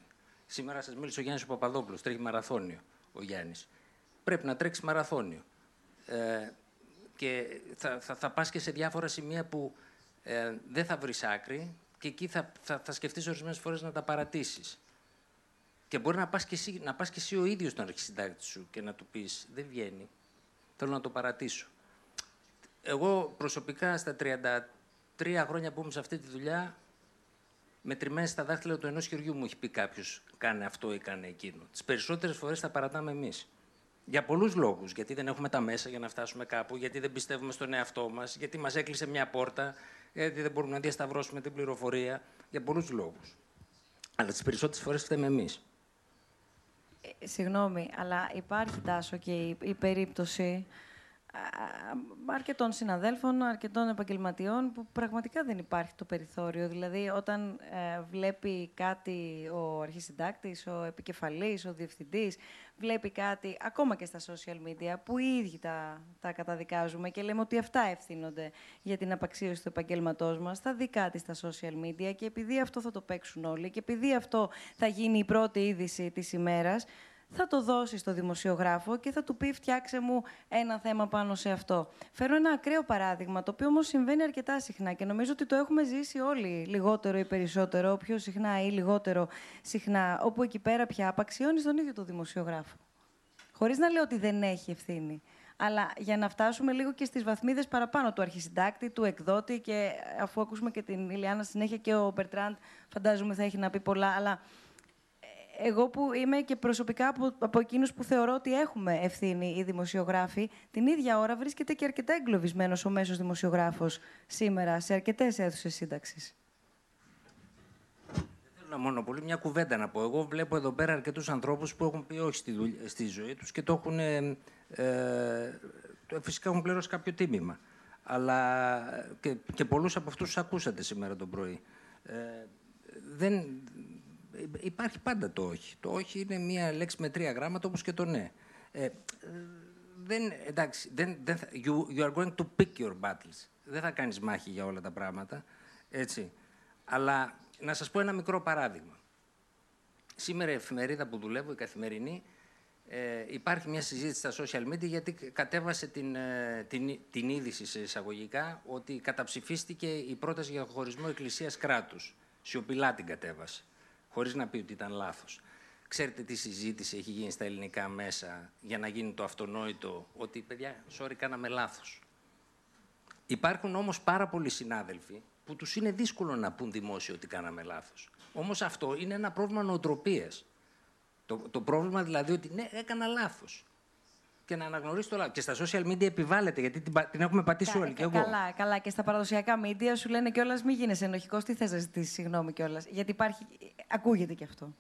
Σήμερα σας μίλησε ο Γιάννης Παπαδόπουλος, τρέχει μαραθώνιο ο Γιάννης. Πρέπει να τρέξεις μαραθώνιο. Ε, και θα, θα, θα πας και σε διάφορα σημεία που ε, δεν θα βρεις άκρη και εκεί θα, θα, θα σκεφτείς ορισμένες φορές να τα παρατήσεις. Και μπορεί να πας και εσύ, να πας και εσύ ο ίδιος στον αρχισυντάκτη σου και να του πεις «Δεν βγαίνει, θέλω να το παρατήσω». Εγώ προσωπικά στα 33 χρόνια που είμαι σε αυτή τη δουλειά, μετρημένες στα δάχτυλα του ενός χεριού μου έχει πει κάποιος «Κάνε αυτό ή κάνε εκείνο». Τις περισσότερες φορές τα παρατάμε εμείς. Για πολλούς λόγους. Γιατί δεν έχουμε τα μέσα για να φτάσουμε κάπου, γιατί δεν πιστεύουμε στον εαυτό μας, γιατί μας έκλεισε μια πόρτα, γιατί δεν μπορούμε να διασταυρώσουμε την πληροφορία. Για πολλούς λόγους. Αλλά τις περισσότερες φορές φταίμε εμείς. Ε, συγγνώμη, αλλά υπάρχει τάσο και η περίπτωση αρκετών συναδέλφων, αρκετών επαγγελματιών που πραγματικά δεν υπάρχει το περιθώριο. Δηλαδή, όταν ε, βλέπει κάτι ο αρχισυντάκτης, ο επικεφαλής, ο διευθυντής, βλέπει κάτι ακόμα και στα social media που οι ίδιοι τα, τα καταδικάζουμε και λέμε ότι αυτά ευθύνονται για την απαξίωση του επαγγέλματός μας, θα δει κάτι στα social media και επειδή αυτό θα το παίξουν όλοι και επειδή αυτό θα γίνει η πρώτη είδηση της ημέρας, θα το δώσει στο δημοσιογράφο και θα του πει φτιάξε μου ένα θέμα πάνω σε αυτό. Φέρω ένα ακραίο παράδειγμα, το οποίο όμως συμβαίνει αρκετά συχνά και νομίζω ότι το έχουμε ζήσει όλοι λιγότερο ή περισσότερο, πιο συχνά ή λιγότερο συχνά, όπου εκεί πέρα πια απαξιώνεις τον ίδιο το δημοσιογράφο. Χωρίς να λέω ότι δεν έχει ευθύνη. αλλά για να φτάσουμε λίγο και στις βαθμίδες παραπάνω του αρχισυντάκτη, του εκδότη και αφού ακούσουμε και την Ηλιάνα συνέχεια και ο Μπερτράντ φαντάζομαι θα έχει να πει πολλά, αλλά ε, εγώ που είμαι και προσωπικά από, από εκείνους που θεωρώ ότι έχουμε ευθύνη οι δημοσιογράφοι, την ίδια ώρα βρίσκεται και αρκετά εγκλωβισμένος ο μέσος δημοσιογράφος σήμερα σε αρκετές αίθουσες σύνταξης μόνο πολύ μια κουβέντα να πω. Εγώ βλέπω εδώ πέρα αρκετούς ανθρώπους που έχουν πει όχι στη, δουλειά, στη ζωή τους και το έχουν. Ε, ε, φυσικά έχουν πληρώσει κάποιο τίμημα. Αλλά και, και πολλούς από αυτούς τους ακούσατε σήμερα το πρωί. Ε, δεν, υπάρχει πάντα το όχι. Το όχι είναι μια λέξη με τρία γράμματα όπως και το ναι. Ε, δεν, εντάξει, δεν, δεν, you, you are going to pick your battles. Δεν θα κάνεις μάχη για όλα τα πράγματα. Έτσι. Αλλά να σας πω ένα μικρό παράδειγμα. Σήμερα η εφημερίδα που δουλεύω, η καθημερινή, ε, υπάρχει μια συζήτηση στα social media γιατί κατέβασε την, ε, την, την είδηση σε εισαγωγικά ότι καταψηφίστηκε η πρόταση για χωρισμό εκκλησίας κράτους. Σιωπηλά την κατέβασε, χωρίς να πει ότι ήταν λάθος. Ξέρετε τι συζήτηση έχει γίνει στα ελληνικά μέσα για να γίνει το αυτονόητο ότι, παιδιά, sorry, κάναμε λάθος. Υπάρχουν όμως πάρα πολλοί συνάδελφοι που τους είναι δύσκολο να πούν δημόσιο ότι κάναμε λάθος. Όμως αυτό είναι ένα πρόβλημα νοοτροπίας. Το, το πρόβλημα δηλαδή ότι ναι, έκανα λάθος. Και να αναγνωρίσει το λάθος. Και στα social media επιβάλλεται, γιατί την, την έχουμε πατήσει όλοι. Και εγώ. Καλά, καλά. Και στα παραδοσιακά media σου λένε κιόλας μην γίνεσαι ενοχικός. Τι θες να ζητήσεις συγγνώμη κιόλας. Γιατί υπάρχει. Ακούγεται κι αυτό.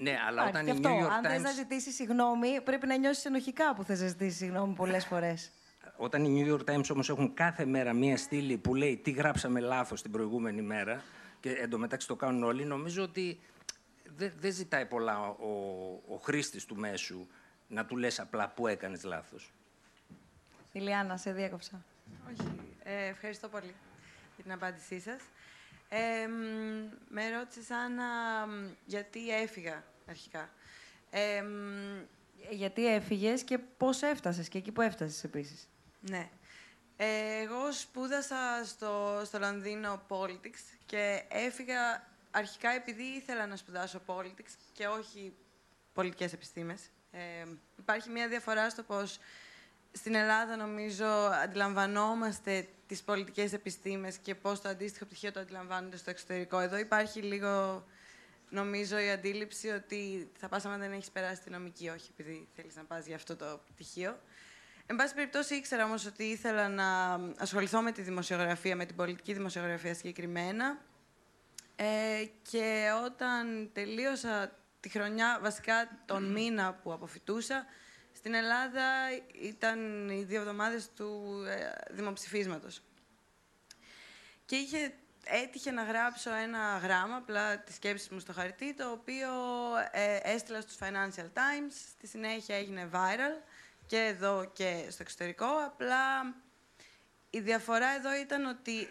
Ναι, αλλά όταν η αυτό. New York Αν Times... θες να ζητήσεις συγγνώμη, πρέπει να νιώσεις ενοχικά που θες να ζητήσεις συγγνώμη πολλές φορές. Όταν οι New York Times όμως έχουν κάθε μέρα μία στήλη που λέει τι γράψαμε λάθος την προηγούμενη μέρα και εντωμεταξύ το κάνουν όλοι, νομίζω ότι δεν δε ζητάει πολλά ο, ο χρήστης του μέσου να του λες απλά που έκανες λάθος. Ηλιάνα, σε διέκοψα. Όχι. Ε, ευχαριστώ πολύ για την απάντησή σας. Ε, με ρώτησες Άννα γιατί έφυγα αρχικά. Ε, γιατί έφυγες και πώς έφτασες και εκεί που έφτασες επίσης. Ναι. Ε, εγώ σπούδασα στο, στο Λονδίνο Politics και έφυγα αρχικά επειδή ήθελα να σπουδάσω Politics και όχι πολιτικές επιστήμες. Ε, υπάρχει μια διαφορά στο πώς στην Ελλάδα, νομίζω, αντιλαμβανόμαστε τις πολιτικές επιστήμες και πώς το αντίστοιχο πτυχίο το αντιλαμβάνονται στο εξωτερικό. Εδώ υπάρχει λίγο, νομίζω, η αντίληψη ότι θα πας άμα δεν έχεις περάσει τη νομική, όχι επειδή θέλεις να πας για αυτό το πτυχίο. Εν πάση περιπτώσει, ήξερα όμως ότι ήθελα να ασχοληθώ με τη δημοσιογραφία, με την πολιτική δημοσιογραφία συγκεκριμένα. Ε, και όταν τελείωσα τη χρονιά, βασικά τον μήνα που αποφυτούσα, στην Ελλάδα ήταν οι δύο εβδομάδες του ε, δημοψηφίσματος. Και είχε, έτυχε να γράψω ένα γράμμα, απλά τη σκέψη μου στο χαρτί, το οποίο ε, έστειλα στους Financial Times, στη συνέχεια έγινε viral και εδώ και στο εξωτερικό. Απλά η διαφορά εδώ ήταν ότι ε,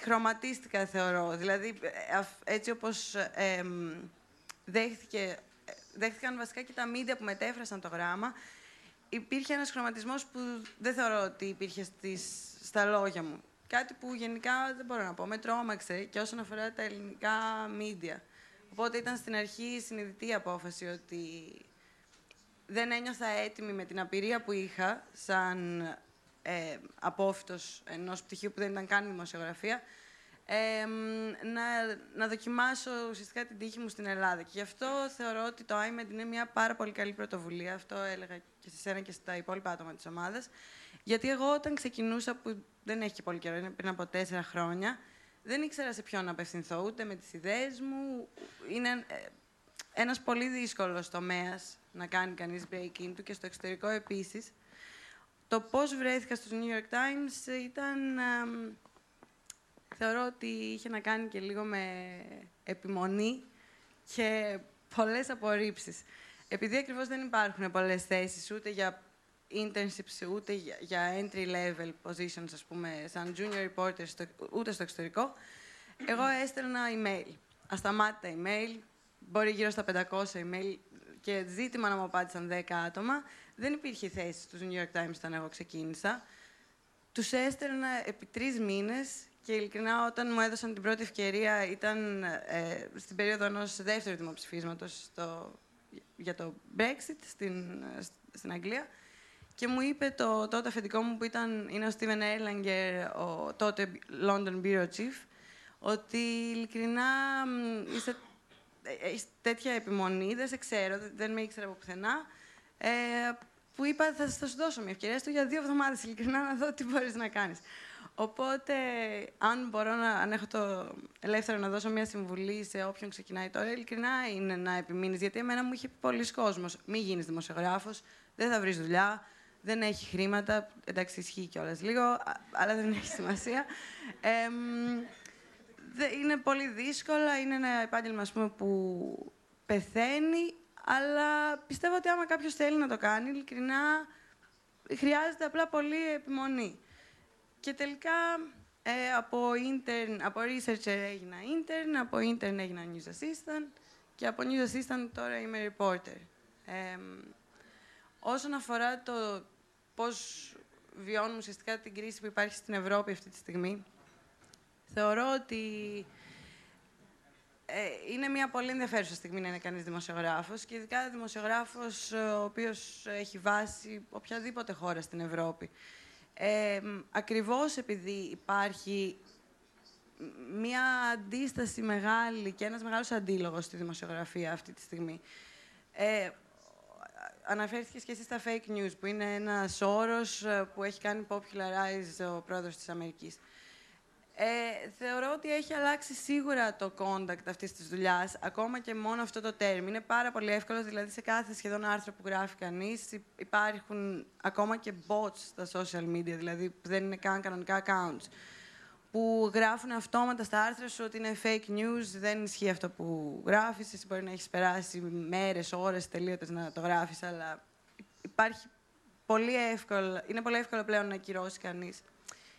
χρωματίστηκα, θεωρώ. Δηλαδή, ε, έτσι όπως ε, δέχτηκε, δέχτηκαν βασικά και τα μίντια που μετέφρασαν το γράμμα, υπήρχε ένας χρωματισμός που δεν θεωρώ ότι υπήρχε στις, στα λόγια μου. Κάτι που γενικά δεν μπορώ να πω, με τρόμαξε και όσον αφορά τα ελληνικά μίντια. Οπότε ήταν στην αρχή συνειδητή απόφαση ότι δεν ένιωθα έτοιμη με την απειρία που είχα σαν ε, απόφυτος ενός πτυχίου που δεν ήταν καν δημοσιογραφία, ε, να, να δοκιμάσω ουσιαστικά την τύχη μου στην Ελλάδα. Και γι' αυτό θεωρώ ότι το IMED είναι μια πάρα πολύ καλή πρωτοβουλία. Αυτό έλεγα και σε σένα και στα υπόλοιπα άτομα της ομάδας. Γιατί εγώ όταν ξεκινούσα, που δεν έχει και πολύ καιρό, είναι πριν από τέσσερα χρόνια, δεν ήξερα σε ποιον να απευθυνθώ, ούτε με τις ιδέες μου. Είναι ε, ένας πολύ δύσκολος τομέας να κάνει κανείς break-in του και στο εξωτερικό επίσης. Το πώς βρέθηκα στους New York Times ήταν... θεωρώ ότι είχε να κάνει και λίγο με επιμονή και πολλές απορρίψεις. Επειδή ακριβώς δεν υπάρχουν πολλές θέσεις ούτε για internships, ούτε για entry-level positions, ας πούμε, σαν junior reporter, στο, ούτε στο εξωτερικό, εγώ έστελνα email. Ασταμάτητα email, μπορεί γύρω στα 500 email και ζήτημα να μου απάντησαν 10 άτομα. Δεν υπήρχε θέση στους New York Times όταν εγώ ξεκίνησα. Τους έστελνα επί τρεις μήνες και ειλικρινά όταν μου έδωσαν την πρώτη ευκαιρία ήταν ε, στην περίοδο ενός δεύτερου δημοψηφίσματος στο για το Brexit στην, στην Αγγλία και μου είπε το τότε αφεντικό μου που ήταν, είναι ο Steven Erlanger, ο τότε London Bureau Chief, ότι ειλικρινά είσαι, έχεις τέτοια επιμονή, δεν σε ξέρω, δεν με ήξερα από πουθενά, ε, που είπα θα, θα σου δώσω μια ευκαιρία στο για δύο εβδομάδες ειλικρινά να δω τι μπορείς να κάνεις. Οπότε, αν μπορώ να, αν έχω το ελεύθερο να δώσω μια συμβουλή σε όποιον ξεκινάει τώρα, ειλικρινά είναι να επιμείνεις. Γιατί εμένα μου είχε πει πολλοί κόσμος: Μην γίνεις δημοσιογράφος, δεν θα βρεις δουλειά, δεν έχει χρήματα. Εντάξει, ισχύει κιόλας λίγο, αλλά δεν έχει σημασία. Ε, είναι πολύ δύσκολα, είναι ένα επάγγελμα πούμε, που πεθαίνει, αλλά πιστεύω ότι άμα κάποιος θέλει να το κάνει, ειλικρινά, χρειάζεται απλά πολύ επιμονή. Και τελικά ε, από, intern, από researcher έγινα intern, από intern έγινα news assistant και από news assistant τώρα είμαι reporter. Ε, όσον αφορά το πώς βιώνουμε ουσιαστικά την κρίση που υπάρχει στην Ευρώπη αυτή τη στιγμή, θεωρώ ότι ε, είναι μια πολύ ενδιαφέρουσα στιγμή να είναι κανείς δημοσιογράφος και ειδικά δημοσιογράφος ο οποίος έχει βάση οποιαδήποτε χώρα στην Ευρώπη. Ε, ακριβώς επειδή υπάρχει μια αντίσταση μεγάλη και ένας μεγάλος αντίλογος στη δημοσιογραφία αυτή τη στιγμή. Ε, αναφέρθηκε και εσύ στα fake news, που είναι ένας όρος ε, που έχει κάνει popularize ο πρόεδρος της Αμερικής. Ε, θεωρώ ότι έχει αλλάξει σίγουρα το contact αυτής της δουλειάς, ακόμα και μόνο αυτό το term. Είναι πάρα πολύ εύκολος, δηλαδή σε κάθε σχεδόν άρθρο που γράφει κανείς υπάρχουν ακόμα και bots στα social media, δηλαδή που δεν είναι καν κανονικά accounts, που γράφουν αυτόματα στα άρθρα σου ότι είναι fake news, δεν ισχύει αυτό που γράφεις. Εσύ μπορεί να έχεις περάσει μέρες, ώρες τελείωτες να το γράφεις, αλλά υπάρχει πολύ εύκολο, είναι πολύ εύκολο πλέον να ακυρώσει κανείς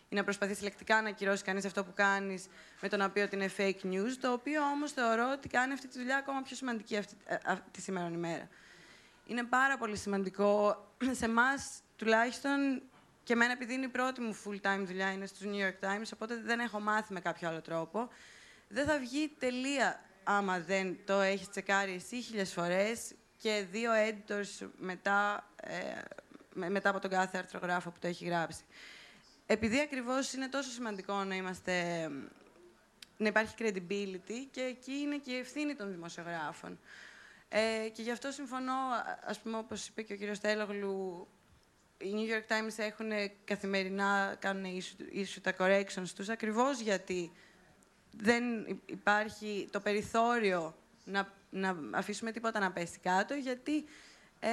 ή να προσπαθήσει λεκτικά να ακυρώσει κανείς αυτό που κάνεις με το να πει ότι είναι fake news. Το οποίο όμως θεωρώ ότι κάνει αυτή τη δουλειά ακόμα πιο σημαντική αυτή, ε, τη σήμερα ημέρα. Είναι πάρα πολύ σημαντικό σε εμάς τουλάχιστον και εμένα επειδή είναι η πρώτη μου full-time δουλειά είναι στους New York Times, οπότε δεν έχω μάθει με κάποιο άλλο τρόπο. Δεν θα βγει τελεία άμα δεν το έχεις τσεκάρει εσύ χίλιες φορές και δύο editors μετά, ε, μετά από τον κάθε αρθρογράφο που το έχει γράψει επειδή ακριβώς είναι τόσο σημαντικό να είμαστε να υπάρχει credibility και εκεί είναι και η ευθύνη των δημοσιογράφων. Ε, και γι' αυτό συμφωνώ, ας πούμε, όπως είπε και ο κύριος Τέλογλου, οι New York Times έχουν καθημερινά, κάνουν ίσου τα corrections τους, ακριβώς γιατί δεν υπάρχει το περιθώριο να, να αφήσουμε τίποτα να πέσει κάτω, γιατί ε,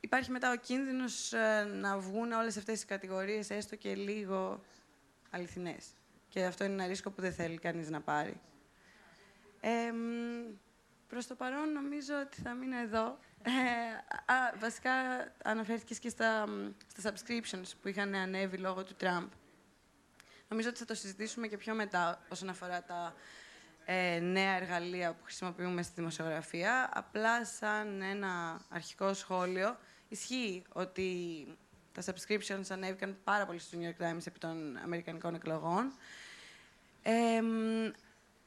υπάρχει μετά ο κίνδυνος ε, να βγουν όλες αυτές οι κατηγορίες έστω και λίγο αληθινές. Και αυτό είναι ένα ρίσκο που δεν θέλει κανείς να πάρει. Ε, προς το παρόν νομίζω ότι θα μείνω εδώ. Ε, α, βασικά αναφέρθηκες και στα, στα subscriptions που είχαν ανέβει λόγω του Τραμπ. Νομίζω ότι θα το συζητήσουμε και πιο μετά όσον αφορά τα ε, νέα εργαλεία που χρησιμοποιούμε στη δημοσιογραφία. Απλά σαν ένα αρχικό σχόλιο, Ισχύει ότι τα subscriptions ανέβηκαν πάρα πολύ στο New York Times επί των Αμερικανικών εκλογών.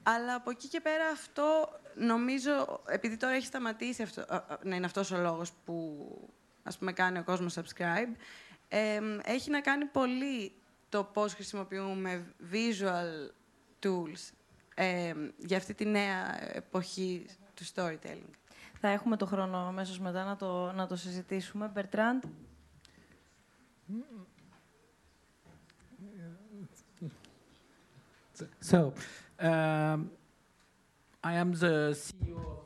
αλλά από εκεί και πέρα αυτό νομίζω, επειδή τώρα έχει σταματήσει αυτό, να είναι αυτός ο λόγος που ας πούμε κάνει ο κόσμος subscribe, έχει να κάνει πολύ το πώς χρησιμοποιούμε visual tools για αυτή τη νέα εποχή του storytelling. Θα έχουμε το χρόνο αμέσως μετά να το, να το συζητήσουμε. Μπερτράντ. So, um, I am the CEO of the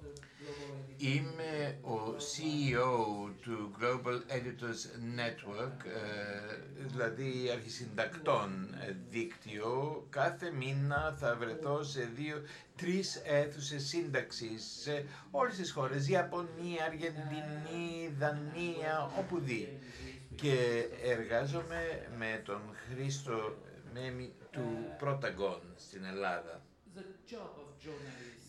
Είμαι ο CEO του Global Editors Network, ε, δηλαδή αρχισυντακτών δίκτυο. Κάθε μήνα θα βρεθώ σε δύο, τρεις αίθουσες σύνταξης σε όλες τις χώρες, Ιαπωνία, Αργεντινή, Δανία, όπου δει. Και εργάζομαι με τον Χρήστο Μέμι του Πρωταγκόν στην Ελλάδα.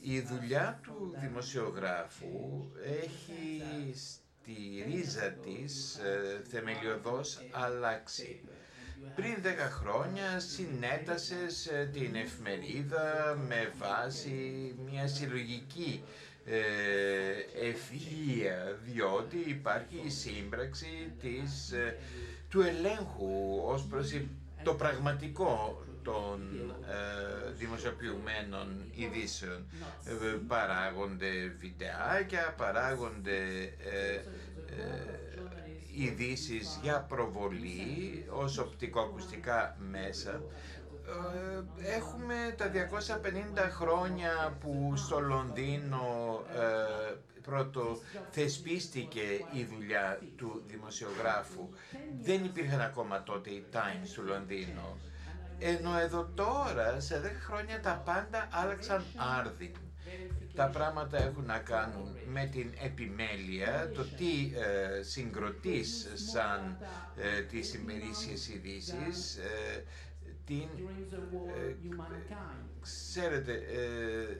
Η δουλειά του δημοσιογράφου έχει στη ρίζα της ε, θεμελιωδώς αλλάξει. Πριν δέκα χρόνια συνέτασες την εφημερίδα με βάση μια συλλογική ε, ευφυΐα, διότι υπάρχει η σύμπραξη της, ε, του ελέγχου ως προς το πραγματικό των ε, δημοσιοποιημένων ειδήσεων. Ε, παράγονται βιντεάκια, παράγονται ε, ε, ειδήσεις για προβολή ως οπτικοακουστικά μέσα. Ε, έχουμε τα 250 χρόνια που στο Λονδίνο ε, πρώτο θεσπίστηκε η δουλειά του δημοσιογράφου. Δεν υπήρχαν ακόμα τότε οι Times του Λονδίνου. Ενώ εδώ τώρα, σε 10 χρόνια, τα πάντα άλλαξαν άρδιν. Τα πράγματα έχουν να κάνουν με την επιμέλεια, το τι ε, συγκροτείς σαν ε, τις ημερήσιες ειδήσεις, ε, την... Ε, ξέρετε, ε,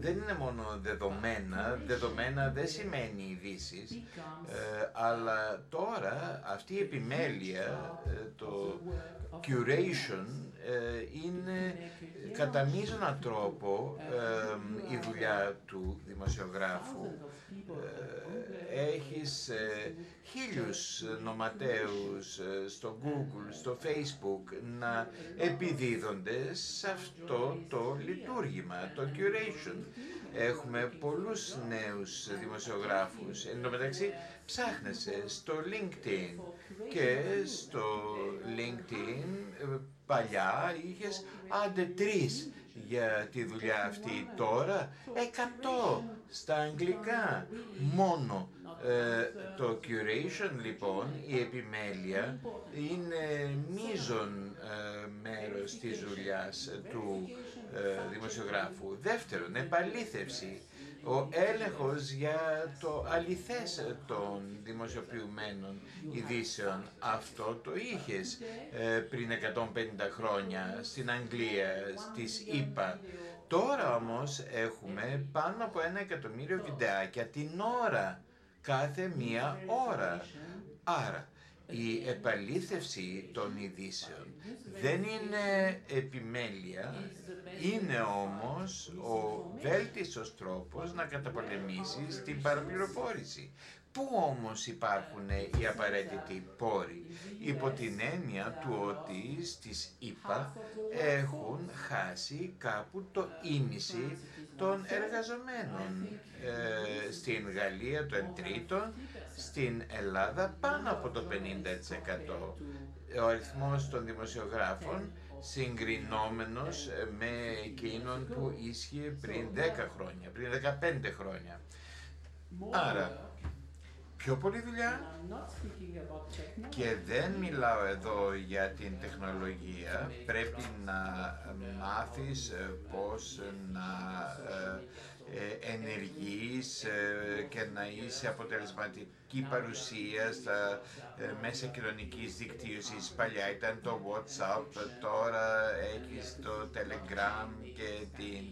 δεν είναι μόνο δεδομένα, δεδομένα δεν σημαίνει ειδήσεις, ε, αλλά τώρα αυτή η επιμέλεια, ε, το curation, ε, είναι κατά μείζωνα τρόπο η δουλειά του δημοσιογράφου. Έχεις χίλιους νοματέους στο Google, στο Facebook να επιδίδονται σε αυτό το λειτουργήμα, το curation. Έχουμε πολλούς νέους δημοσιογράφους. Εν τω μεταξύ ψάχνεσαι στο LinkedIn και στο LinkedIn ε, παλιά είχες άντε τρεις για τη δουλειά αυτή τώρα, εκατό στα αγγλικά μόνο. Ε, το curation λοιπόν, η επιμέλεια, είναι μείζον ε, μέρος της δουλειάς του ε, δημοσιογράφου. Δεύτερον, επαλήθευση. Ο έλεγχος για το αληθές των δημοσιοποιημένων ειδήσεων. Αυτό το είχες ε, πριν 150 χρόνια στην Αγγλία, στις ΗΠΑ. Τώρα όμως έχουμε πάνω από ένα εκατομμύριο βιντεάκια την ώρα, κάθε μία ώρα. Άρα, η επαλήθευση των ειδήσεων δεν είναι επιμέλεια, είναι όμως ο βέλτιστος τρόπος να καταπολεμήσεις την παραπληροφόρηση. Πού όμως υπάρχουν οι απαραίτητοι πόροι, υπό την έννοια του ότι στις ΗΠΑ έχουν χάσει κάπου το ίμιση των εργαζομένων. Ε, στην Γαλλία το 1 τρίτο, στην Ελλάδα πάνω από το 50%. Ο αριθμός των δημοσιογράφων συγκρινόμενος με εκείνον που ίσχυε πριν 10 χρόνια, πριν 15 χρόνια. Άρα, πιο πολύ δουλειά. Και δεν μιλάω εδώ για την τεχνολογία, πρέπει να μάθεις πώς να ε, ε, ενεργείς ε, και να είσαι αποτελεσματική παρουσία στα μέσα κοινωνικής δικτύωσης. Παλιά ήταν το WhatsApp, τώρα έχεις το Telegram και την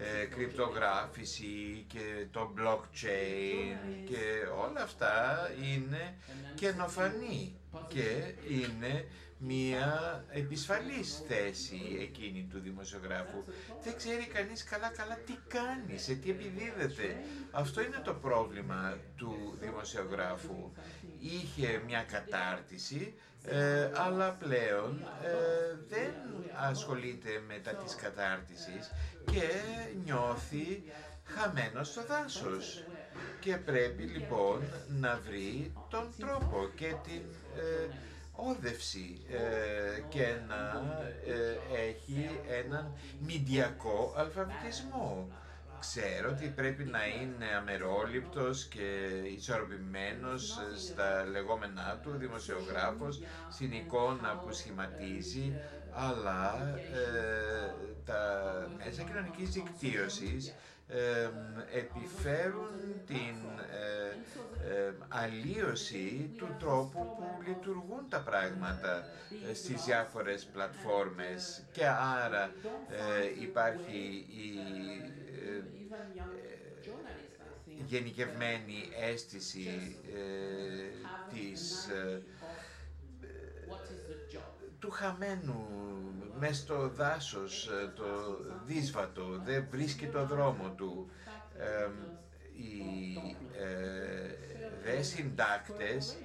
ε, κρυπτογράφηση και το blockchain και όλα αυτά είναι καινοφανή και είναι μια επισφαλής θέση εκείνη του δημοσιογράφου. Δεν ξέρει κανείς καλά-καλά τι κάνει, σε τι επιδίδεται. Αυτό είναι το πρόβλημα του δημοσιογράφου. Είχε μια κατάρτιση, ε, αλλά πλέον ε, δεν ασχολείται μετά της κατάρτισης και νιώθει χαμένος στο δάσος. Και πρέπει λοιπόν να βρει τον τρόπο και την ε, όδευση ε, και να ε, έχει έναν μηντιακό αλφαβητισμό. Ξέρω ότι πρέπει να είναι αμερόληπτος και ισορροπημένος στα λεγόμενά του, δημοσιογράφος, στην εικόνα που σχηματίζει, αλλά ε, τα μέσα κοινωνικής δικτύωσης επιφέρουν την ε, αλλίωση του τρόπου που λειτουργούν τα πράγματα ε, στις διάφορες πλατφόρμες. Και άρα ε, υπάρχει η γενικευμένη αίσθηση της του χαμένου μέσα στο δάσος, ε, το δύσβατο, δεν βρίσκει το δρόμο του. Ε, οι ε, δε συντάκτες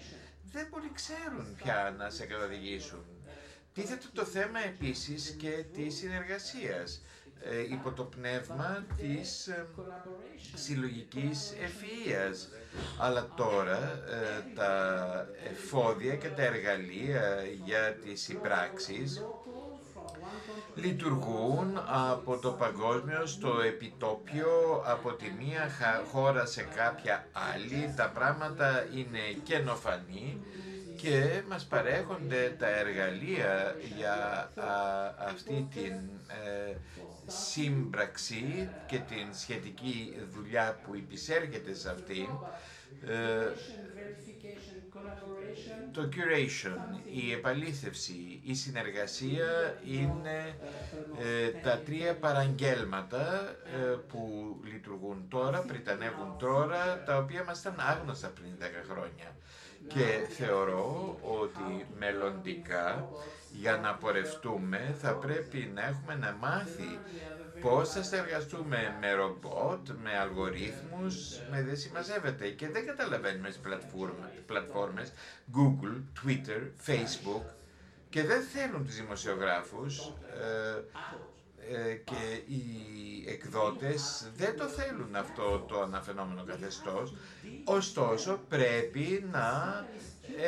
δεν πολύ ξέρουν πια να σε καθοδηγήσουν. Τίθεται το θέμα επίσης και της συνεργασίας ε, υπό το πνεύμα της ε, συλλογικής ευφυΐας. Αλλά τώρα ε, τα εφόδια και τα εργαλεία για τις συμπράξεις λειτουργούν από το παγκόσμιο στο επιτόπιο, από τη μία χώρα σε κάποια άλλη. Τα πράγματα είναι καινοφανή και μας παρέχονται τα εργαλεία για αυτή την ε, σύμπραξη και την σχετική δουλειά που υπησέρχεται σε αυτήν. Ε, το curation, η επαλήθευση, η συνεργασία είναι ε, τα τρία παραγγέλματα ε, που λειτουργούν τώρα, πριτανεύουν τώρα, τα οποία μας ήταν άγνωστα πριν 10 χρόνια. Και θεωρώ ότι μελλοντικά για να πορευτούμε θα πρέπει να έχουμε να μάθει πώς θα συνεργαστούμε με ρομπότ, με αλγορίθμους, με δεν συμμαζεύεται. Και δεν καταλαβαίνουμε τις πλατφόρμες Google, Twitter, Facebook. Και δεν θέλουν τους δημοσιογράφους ε, ε, και οι εκδότες δεν το θέλουν αυτό το αναφαινόμενο καθεστώς, ωστόσο πρέπει να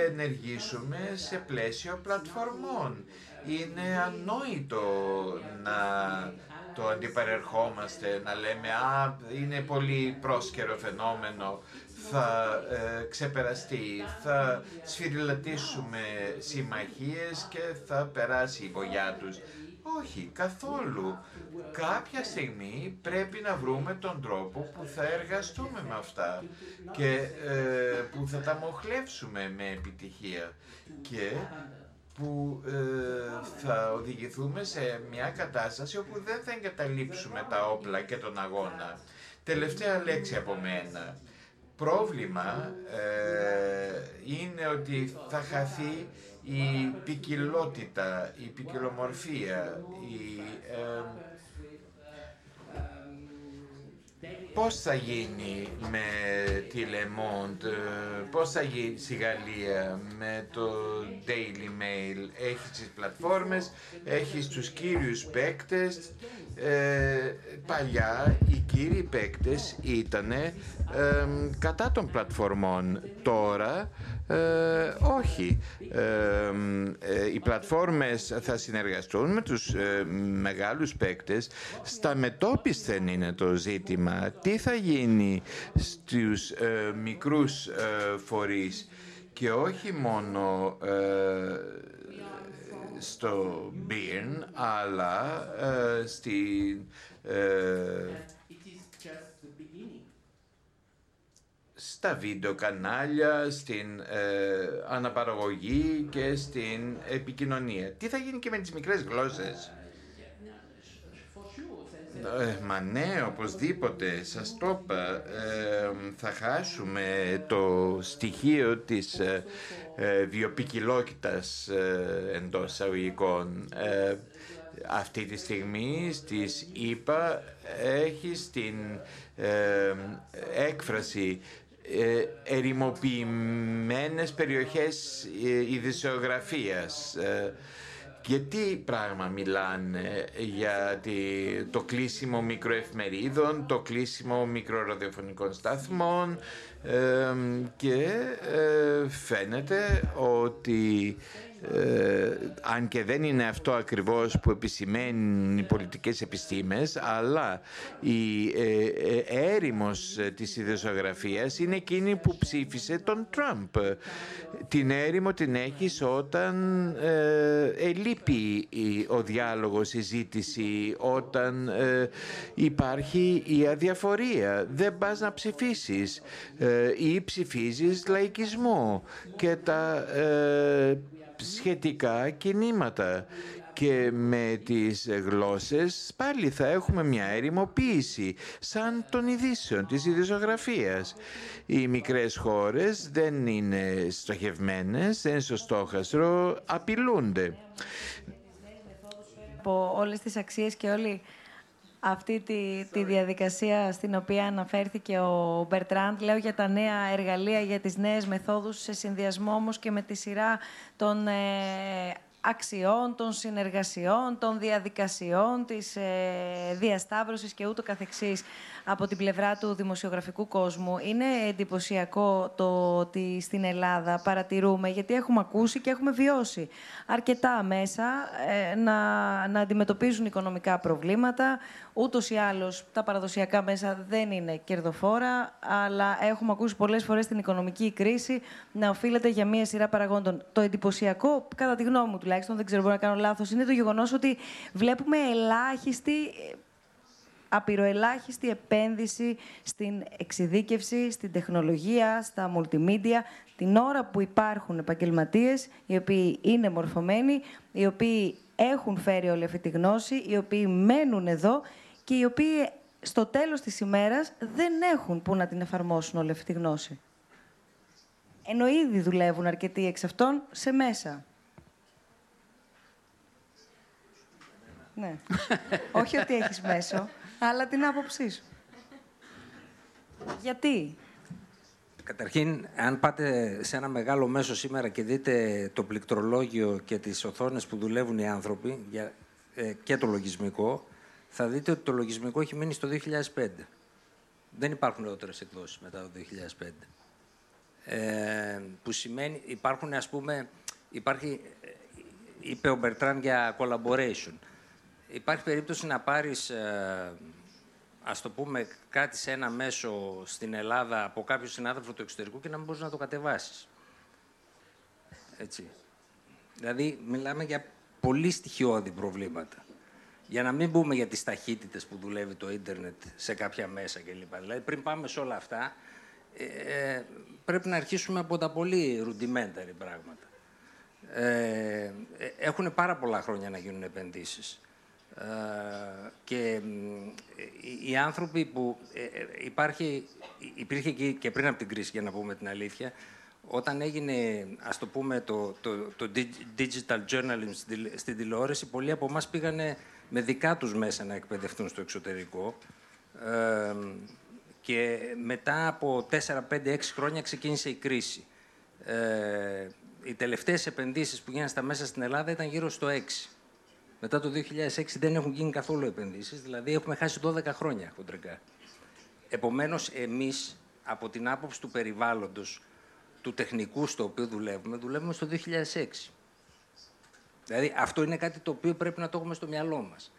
ενεργήσουμε σε πλαίσιο πλατφορμών. Είναι ανόητο να το αντιπαρερχόμαστε, να λέμε «Α, είναι πολύ πρόσκαιρο φαινόμενο, θα ε, ξεπεραστεί, θα σφυριλατήσουμε συμμαχίες και θα περάσει η βογιά τους». Όχι, καθόλου. Κάποια στιγμή πρέπει να βρούμε τον τρόπο που θα εργαστούμε με αυτά και ε, που θα τα μοχλεύσουμε με επιτυχία και που ε, θα οδηγηθούμε σε μια κατάσταση όπου δεν θα εγκαταλείψουμε τα όπλα και τον αγώνα. Τελευταία λέξη από μένα. Πρόβλημα ε, είναι ότι θα χαθεί η ποικιλότητα, η ποικιλομορφία, η... Ε, Πώς θα γίνει με τη Le Monde, πώς θα γίνει στη Γαλλία με το Daily Mail, έχει τις πλατφόρμες, έχεις τους κύριους παίκτες, ε, παλιά οι κύριοι παίκτες ήταν ε, κατά των πλατφορμών, τώρα ε, όχι. Ε, οι πλατφόρμες θα συνεργαστούν με τους ε, μεγάλους παίκτες. Στα μετόπισθεν είναι το ζήτημα. Τι θα γίνει στους ε, μικρούς φορείς; Και όχι μόνο στο Μπίρν, αλλά στην στα βίντεο κανάλια, στην ε, αναπαραγωγή και στην επικοινωνία. Τι θα γίνει και με τις μικρές γλώσσες; Ε, μα ναι, οπωσδήποτε, σας το είπα, ε, θα χάσουμε το στοιχείο της ε, ε βιοπικιλότητας εντός εισαγωγικών. αυτή τη στιγμή στις ΙΠΑ έχει την έκφραση ε, ερημοποιημένες περιοχές ε, ειδησιογραφίας. Ε, γιατί πράγμα μιλάνε για το κλείσιμο μικροεφημερίδων, το κλείσιμο μικροραδιοφωνικών σταθμών και φαίνεται ότι ε, αν και δεν είναι αυτό ακριβώς που επισημαίνουν οι πολιτικές επιστήμες, αλλά η ε, ε, έρημος της ιδεοσιογραφίας είναι εκείνη που ψήφισε τον Τραμπ. Την έρημο την έχεις όταν ε, ελείπει ο διάλογος, η συζήτηση, όταν ε, υπάρχει η αδιαφορία. Δεν πας να ψηφίσεις ή ψηφίζεις λαϊκισμό και τα σχετικά κινήματα και με τις γλώσσες πάλι θα έχουμε μια ερημοποίηση σαν των ειδήσεων, της ειδησογραφίας. Οι μικρές χώρες δεν είναι στοχευμένες, δεν είναι στο στόχαστρο, απειλούνται. Από όλες τις αξίες και όλη αυτή τη, τη διαδικασία στην οποία αναφέρθηκε ο Μπερτράντ. Λέω για τα νέα εργαλεία, για τις νέες μεθόδους, σε συνδυασμό όμως και με τη σειρά των ε, αξιών, των συνεργασιών, των διαδικασιών, της ε, διασταύρωσης και ούτω καθεξής από την πλευρά του δημοσιογραφικού κόσμου. Είναι εντυπωσιακό το ότι στην Ελλάδα παρατηρούμε, γιατί έχουμε ακούσει και έχουμε βιώσει αρκετά μέσα ε, να, να αντιμετωπίζουν οικονομικά προβλήματα. Ούτως ή άλλως τα παραδοσιακά μέσα δεν είναι κερδοφόρα, αλλά έχουμε ακούσει πολλές φορές την οικονομική κρίση να οφείλεται για μία σειρά παραγόντων. Το εντυπωσιακό, κατά τη γνώμη μου τουλάχιστον, δεν ξέρω, μπορεί να κάνω λάθος, είναι το γεγονός ότι βλέπουμε ελάχιστη απειροελάχιστη επένδυση στην εξειδίκευση, στην τεχνολογία, στα multimedia, την ώρα που υπάρχουν επαγγελματίες, οι οποίοι είναι μορφωμένοι, οι οποίοι έχουν φέρει όλη αυτή τη γνώση, οι οποίοι μένουν εδώ και οι οποίοι στο τέλος της ημέρας δεν έχουν που να την εφαρμόσουν όλη αυτή τη γνώση. Ενώ ήδη δουλεύουν αρκετοί εξ αυτών σε μέσα. Ναι. Όχι ότι έχεις μέσο αλλά την άποψή σου. Γιατί; Καταρχήν, αν πάτε σε ένα μεγάλο μέσο σήμερα και δείτε το πληκτρολόγιο και τις οθόνες που δουλεύουν οι άνθρωποι για, ε, και το λογισμικό, θα δείτε ότι το λογισμικό έχει μείνει στο 2005. Δεν υπάρχουν νεότερες εκδόσεις μετά το 2005. Ε, που σημαίνει, υπάρχουν ας πούμε, υπάρχει, ε, είπε ο Μπερτράν για collaboration υπάρχει περίπτωση να πάρεις, ε, ας το πούμε, κάτι σε ένα μέσο στην Ελλάδα από κάποιο συνάδελφο του εξωτερικού και να μην μπορείς να το κατεβάσεις. Έτσι. Δηλαδή, μιλάμε για πολύ στοιχειώδη προβλήματα. Για να μην πούμε για τις ταχύτητες που δουλεύει το ίντερνετ σε κάποια μέσα κλπ. Δηλαδή, πριν πάμε σε όλα αυτά, ε, ε πρέπει να αρχίσουμε από τα πολύ ρουντιμένταρη πράγματα. Ε, ε, έχουν πάρα πολλά χρόνια να γίνουν επενδύσεις. Ε, και οι άνθρωποι που ε, ε, υπάρχει, υπήρχε και πριν από την κρίση, για να πούμε την αλήθεια, όταν έγινε, ας το πούμε, το, το, το digital journalism στην τηλεόραση, πολλοί από εμάς πήγανε με δικά τους μέσα να εκπαιδευτούν στο εξωτερικό. και μετά από 4, 5, 6 χρόνια ξεκίνησε η κρίση. Ε, οι τελευταίες επενδύσεις που γίνανε στα μέσα στην Ελλάδα ήταν γύρω στο 6. Μετά το 2006 δεν έχουν γίνει καθόλου επενδύσεις, δηλαδή έχουμε χάσει 12 χρόνια χοντρικά. Επομένως, εμείς, από την άποψη του περιβάλλοντος, του τεχνικού στο οποίο δουλεύουμε, δουλεύουμε στο 2006. Δηλαδή, αυτό είναι κάτι το οποίο πρέπει να το έχουμε στο μυαλό μας.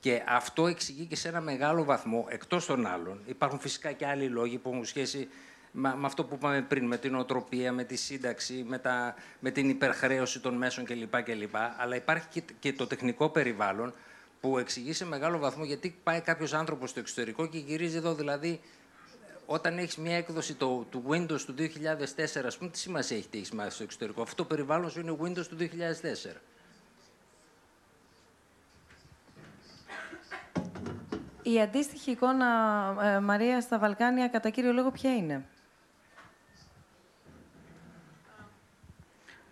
Και αυτό εξηγεί και σε ένα μεγάλο βαθμό, εκτός των άλλων, υπάρχουν φυσικά και άλλοι λόγοι που έχουν σχέση με, αυτό που είπαμε πριν, με την οτροπία, με τη σύνταξη, με, τα, με την υπερχρέωση των μέσων κλπ. κλπ. Αλλά υπάρχει και, και το τεχνικό περιβάλλον που εξηγεί σε μεγάλο βαθμό γιατί πάει κάποιος άνθρωπος στο εξωτερικό και γυρίζει εδώ. Δηλαδή, όταν έχεις μια έκδοση το, του Windows του 2004, ας πούμε, τι σημασία έχει τι έχεις μάθει στο εξωτερικό; Αυτό το περιβάλλον σου είναι Windows του 2004. Η αντίστοιχη εικόνα, ε, Μαρία, στα Βαλκάνια, κατά κύριο λόγο, ποια είναι;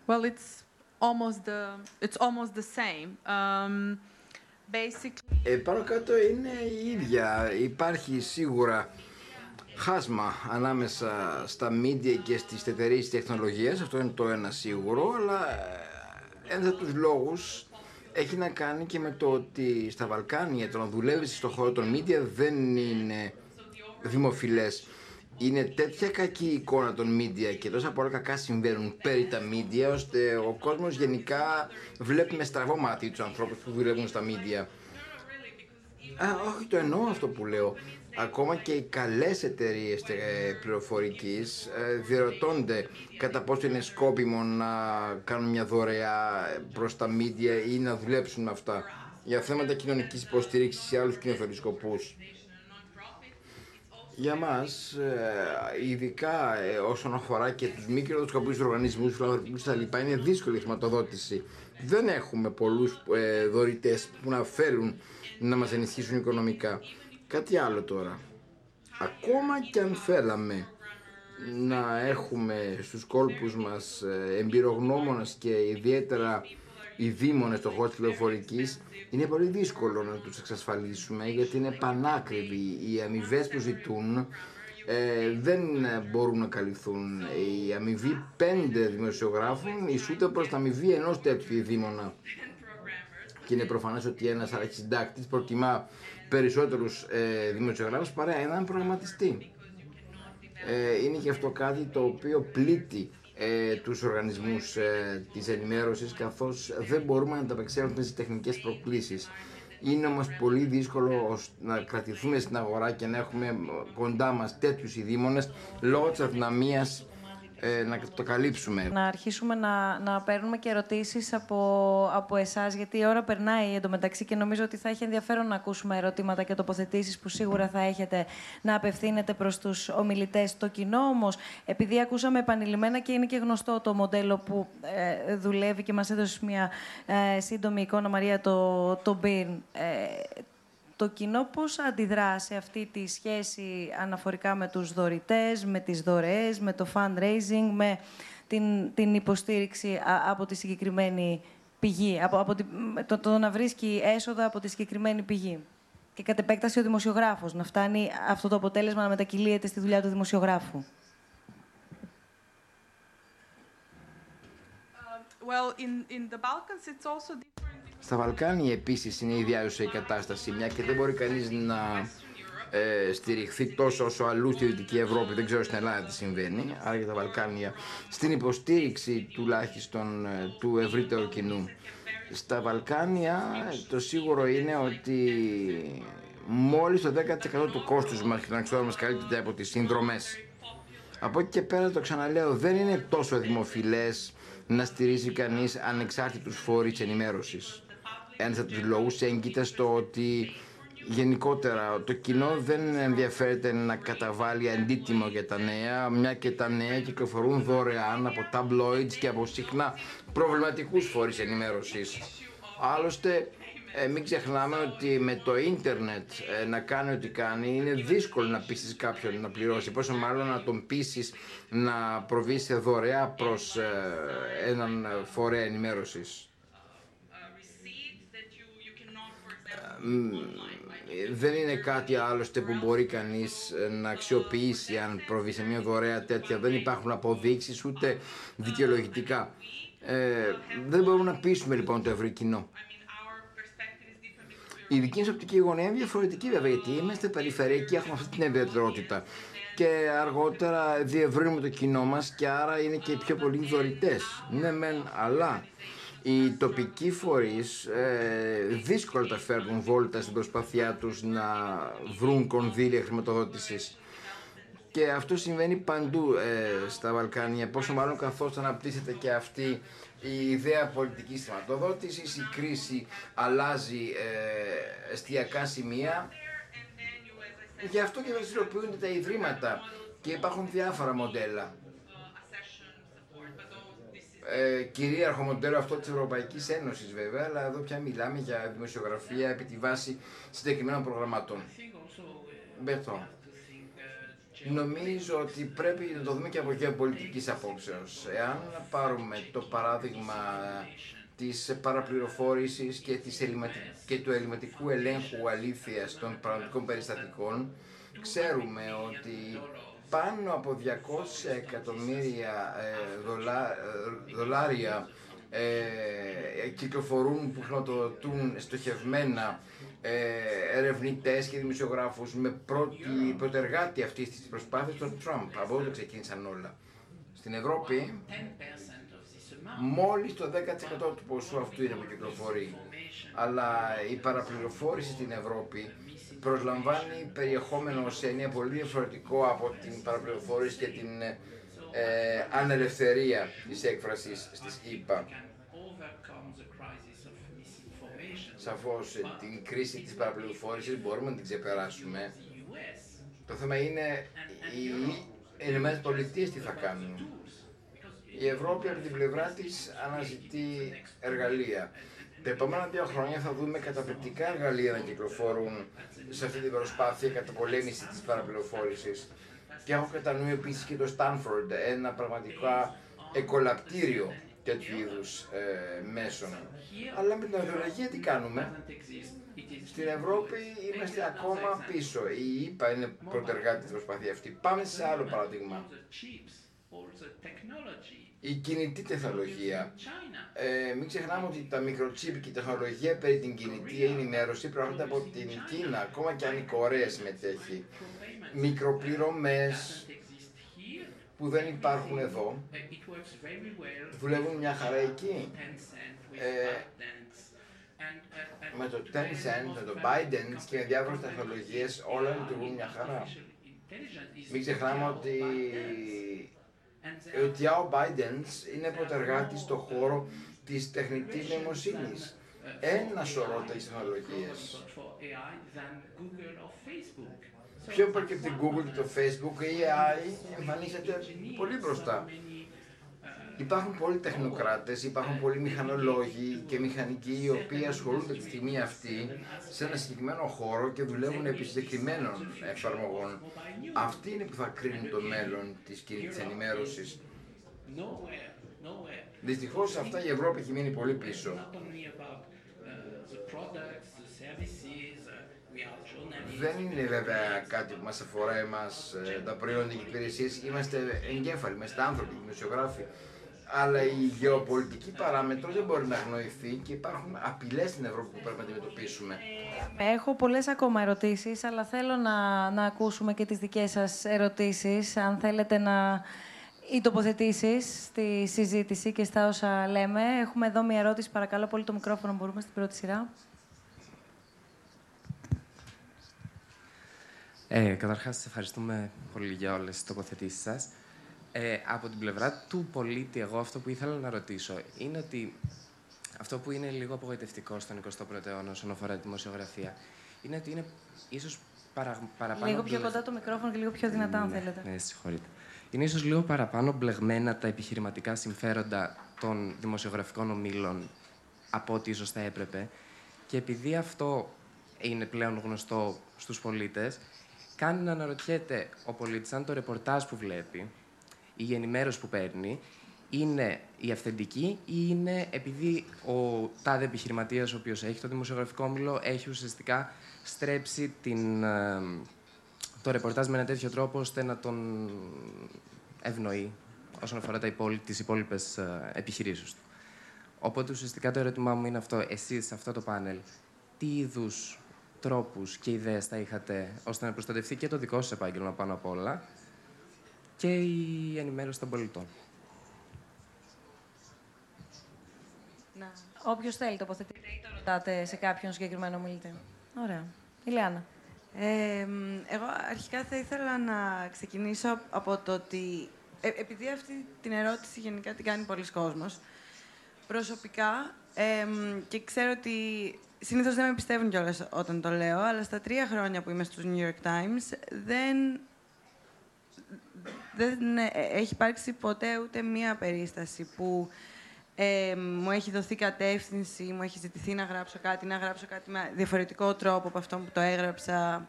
Well, it's almost the, it's almost the same. Um, basically... Ε, πάνω κάτω είναι η ίδια. Υπάρχει σίγουρα χάσμα ανάμεσα στα media και στις εταιρείες τεχνολογίας, αυτό είναι το ένα σίγουρο, αλλά ε, ένας από τους λόγους έχει να κάνει και με το ότι στα Βαλκάνια το να δουλεύεις στον χώρο των media δεν είναι δημοφιλές είναι τέτοια κακή εικόνα των media και τόσα πολλά κακά συμβαίνουν περί τα media ώστε ο κόσμος γενικά βλέπει με στραβό μάτι τους ανθρώπους που δουλεύουν στα media. Α, όχι το εννοώ αυτό που λέω. Ακόμα και οι καλές εταιρείες ε, πληροφορικής ε, διερωτώνται κατά πόσο είναι σκόπιμο να κάνουν μια δωρεά προς τα media ή να δουλέψουν με αυτά για θέματα κοινωνικής υποστήριξης ή άλλους κοινωνικούς σκοπούς Για μας, ε, ειδικά ε, όσον αφορά και τους μη κερδοσκοπικούς οργανισμούς, φιλανθρωπικούς τα λοιπά, είναι δύσκολη η χρηματοδότηση. Δεν έχουμε πολλούς ε, δωρητές που να φέρουν να μας ενισχύσουν οικονομικά. Κάτι άλλο τώρα. Ακόμα και αν θέλαμε να έχουμε στους κόλπους μας ε, εμπειρογνώμονες και ιδιαίτερα οι δήμονες στο χώρο της πληροφορικής, είναι πολύ δύσκολο να τους εξασφαλίσουμε γιατί είναι πανάκριβοι. Οι αμοιβές που ζητούν ε, δεν μπορούν να καλυφθούν. Η αμοιβή πέντε δημοσιογράφων ισούται προς τα αμοιβή ενός τέτοιου δήμονα. Και είναι προφανές ότι ένας αρχισυντάκτης προτιμά περισσότερους ε, δημοσιογράφους παρά έναν προγραμματιστή. Ε, είναι και αυτό κάτι το οποίο πλήττει ε, τους οργανισμούς ε, της ενημέρωσης καθώς δεν μπορούμε να ανταπεξέλθουμε στις τεχνικές προκλήσεις. Είναι όμως πολύ δύσκολο να κρατηθούμε στην αγορά και να έχουμε κοντά μας τέτοιους ειδήμονες λόγω της αδυναμίας ε, να το καλύψουμε. Να αρχίσουμε να, να παίρνουμε και ερωτήσεις από, από εσάς, γιατί η ώρα περνάει εντωμεταξύ και νομίζω ότι θα έχει ενδιαφέρον να ακούσουμε ερωτήματα και τοποθετήσεις που σίγουρα θα έχετε να απευθύνετε προς τους ομιλητές. Το κοινό όμως, επειδή ακούσαμε επανειλημμένα και είναι και γνωστό το μοντέλο που ε, δουλεύει και μας έδωσε μια ε, σύντομη εικόνα, Μαρία, το, το BIRN. Ε, το κοινό πώς αντιδρά σε αυτή τη σχέση αναφορικά με τους δωρητές, με τις δωρεές, με το fundraising, με την, την υποστήριξη από τη συγκεκριμένη πηγή, από, από το, το να βρίσκει έσοδα από τη συγκεκριμένη πηγή. Και κατ' επέκταση ο δημοσιογράφος, να φτάνει αυτό το αποτέλεσμα να μετακυλίεται στη δουλειά του δημοσιογράφου. Uh, well, in, in the Balkans, it's also στα Βαλκάνια επίσης είναι ιδιάζουσα η κατάσταση, μια και δεν μπορεί κανείς να ε, στηριχθεί τόσο όσο αλλού στη Δυτική Ευρώπη, δεν ξέρω στην Ελλάδα τι συμβαίνει, άρα για τα Βαλκάνια, στην υποστήριξη τουλάχιστον ε, του ευρύτερου κοινού. Στα Βαλκάνια το σίγουρο είναι ότι μόλις το 10% του κόστους μας και των εξόδων μας καλύπτεται από τις συνδρομές. Από εκεί και πέρα το ξαναλέω, δεν είναι τόσο δημοφιλές να στηρίζει κανείς ανεξάρτητους φορείς ενημέρωσης ένας από τους λόγους έγκυται στο ότι γενικότερα το κοινό δεν ενδιαφέρεται να καταβάλει αντίτιμο για τα νέα, μια και τα νέα κυκλοφορούν δωρεάν από tabloids και από συχνά προβληματικούς φορείς ενημέρωσης. Άλλωστε, ε, μην ξεχνάμε ότι με το ίντερνετ ε, να κάνει ό,τι κάνει είναι δύσκολο να πείσεις κάποιον να πληρώσει. Πόσο μάλλον να τον πείσεις να προβείς σε δωρεά προς ε, έναν φορέα ενημέρωσης. Δεν είναι κάτι άλλωστε που μπορεί κανείς ε, να αξιοποιήσει αν προβεί σε μια δωρεά τέτοια. Δεν υπάρχουν αποδείξεις ούτε δικαιολογητικά. Ε, δεν μπορούμε να πείσουμε λοιπόν το ευρύ κοινό. Η δική μας οπτική γωνία είναι διαφορετική βέβαια γιατί είμαστε περιφερειακοί, έχουμε αυτή την ιδιαιτερότητα και αργότερα διευρύνουμε το κοινό μας και άρα είναι και οι πιο πολλοί δωρητές. Ναι μεν, αλλά οι τοπικοί φορείς ε, δύσκολα τα φέρνουν βόλτα στην προσπάθειά τους να βρουν κονδύλια χρηματοδότησης. Και αυτό συμβαίνει παντού ε, στα Βαλκάνια, πόσο μάλλον καθώς αναπτύσσεται και αυτή η ιδέα πολιτικής χρηματοδότησης, η κρίση αλλάζει ε, εστιακά σημεία. Γι' αυτό και δραστηριοποιούνται τα ιδρύματα και υπάρχουν διάφορα μοντέλα ε, κυρίαρχο μοντέλο αυτό της Ευρωπαϊκής Ένωσης βέβαια, αλλά εδώ πια μιλάμε για δημοσιογραφία επί τη βάση συγκεκριμένων προγραμμάτων. Μπέτο. Νομίζω ότι πρέπει να το δούμε και από γεωπολιτικής απόψεως. Εάν πάρουμε το παράδειγμα της παραπληροφόρησης και, της και του ελληματικού ελέγχου αλήθειας των πραγματικών περιστατικών, ξέρουμε ότι πάνω από 200 εκατομμύρια ε, δολά, ε, δολάρια ε, κυκλοφορούν που χρηματοδοτούν στοχευμένα ε, ερευνητές και δημοσιογράφους με πρώτη πρωτεργάτη αυτής της προσπάθειας τον Τραμπ. Από εδώ ξεκίνησαν όλα. Στην Ευρώπη μόλις το 10% του ποσού αυτού είναι που κυκλοφορεί. Αλλά η παραπληροφόρηση στην Ευρώπη προσλαμβάνει περιεχόμενο σε ένα πολύ διαφορετικό από την παραπληροφόρηση και την ε, ανελευθερία της έκφρασης στις ΗΠΑ. Σαφώς ε, την κρίση της παραπληροφόρησης μπορούμε να την ξεπεράσουμε Το θέμα είναι οι Ηνωμένε Πολιτείες τι θα κάνουν. Η Ευρώπη από την πλευρά της αναζητεί εργαλεία. Τα επόμενα δύο χρόνια θα δούμε καταπληκτικά εργαλεία να κυκλοφορούν σε αυτή την προσπάθεια καταπολέμηση της παραπληροφόρησης. Και έχω κατά νου επίσης και το Stanford, ένα πραγματικά εκολαπτήριο τέτοιου είδους ε, μέσων. Αλλά με την ιδεολογία τι κάνουμε; Στην Ευρώπη είμαστε ακόμα πίσω. Η ΕΠΑ είναι πρωτεργάτη της προσπάθειας αυτή. Πάμε σε άλλο παράδειγμα η κινητή τεχνολογία. Ε, μην ξεχνάμε ότι τα μικροτσίπ και η τεχνολογία περί την κινητή ενημέρωση προέρχονται από την Κίνα, ακόμα και αν η Κορέα συμμετέχει. Μικροπληρωμές που δεν υπάρχουν εδώ, δουλεύουν μια χαρά εκεί. Ε, με το Tencent, με το Biden και με διάφορες τεχνολογίες όλα λειτουργούν μια χαρά. Μην ξεχνάμε ότι ότι ο Biden είναι πρωτεργάτης στο χώρο της τεχνητής νοημοσύνης. Ένα σωρό τεχνολογίες. Πιο πολύ και από την Google και το Facebook, η AI εμφανίζεται πολύ μπροστά. Υπάρχουν πολλοί τεχνοκράτες, υπάρχουν πολλοί μηχανολόγοι και μηχανικοί οι οποίοι ασχολούνται τη στιγμή αυτή σε ένα συγκεκριμένο χώρο και δουλεύουν επί συγκεκριμένων εφαρμογών. Αυτοί είναι που θα κρίνουν το μέλλον της κινητής ενημέρωσης. Δυστυχώς αυτά η Ευρώπη έχει μείνει πολύ πίσω. Δεν είναι βέβαια κάτι που μας αφορά εμάς ε, τα προϊόντα και υπηρεσίες. Είμαστε εγκέφαλοι, είμαστε άνθρωποι, δημοσιογράφοι αλλά η γεωπολιτική παράμετρος δεν μπορεί να αγνοηθεί και υπάρχουν απειλές στην Ευρώπη που πρέπει να αντιμετωπίσουμε. Έχω πολλές ακόμα ερωτήσεις, αλλά θέλω να, να ακούσουμε και τις δικές σας ερωτήσεις. Αν θέλετε να ή τοποθετήσεις στη συζήτηση και στα όσα λέμε. Έχουμε εδώ μια ερώτηση. Παρακαλώ πολύ το μικρόφωνο. Μπορούμε στην πρώτη σειρά. Ε, καταρχάς, ευχαριστούμε πολύ για όλες τις τοποθετήσεις σας. Ε, από την πλευρά του πολίτη, εγώ αυτό που ήθελα να ρωτήσω είναι ότι αυτό που είναι λίγο απογοητευτικό στον 21ο αιώνα όσον αφορά τη δημοσιογραφία είναι ότι είναι ίσως παρα, παραπάνω... Λίγο πιο κοντά το μικρόφωνο και λίγο πιο δυνατά, αν ναι, θέλετε. Ναι, συγχωρείτε. Είναι ίσως λίγο παραπάνω μπλεγμένα τα επιχειρηματικά συμφέροντα των δημοσιογραφικών ομίλων από ό,τι ίσως θα έπρεπε. Και επειδή αυτό είναι πλέον γνωστό στους πολίτες, κάνει να αναρωτιέται ο πολίτης αν το ρεπορτάζ που βλέπει η ενημέρωση που παίρνει είναι η αυθεντική ή είναι επειδή ο τάδε επιχειρηματίας ο οποίος έχει το δημοσιογραφικό όμιλο έχει ουσιαστικά στρέψει την, ε, το ρεπορτάζ με ένα τέτοιο τρόπο ώστε να τον ευνοεί όσον αφορά τα τις υπόλοιπες ε, επιχειρήσεις του. Οπότε ουσιαστικά το ερώτημά μου είναι αυτό. Εσείς σε αυτό το πάνελ, τι είδους τρόπους και ιδέες θα είχατε ώστε να προστατευτεί και το δικό σας επάγγελμα πάνω απ' όλα και η ενημέρωση των πολιτών. Να. Όποιος θέλει τοποθετείτε ή το ρωτάτε σε κάποιον συγκεκριμένο μιλητή. Ωραία. Ηλιάνα. Ε, εγώ αρχικά θα ήθελα να ξεκινήσω από το ότι ε, επειδή αυτή την ερώτηση γενικά την κάνει πολλοί κόσμος, προσωπικά, ε, και ξέρω ότι συνήθως δεν με πιστεύουν κιόλας όταν το λέω, αλλά στα τρία χρόνια που είμαι στους New York Times δεν δεν ε, έχει υπάρξει ποτέ ούτε μία περίσταση που ε, μου έχει δοθεί κατεύθυνση, μου έχει ζητηθεί να γράψω κάτι, να γράψω κάτι με διαφορετικό τρόπο από αυτό που το έγραψα.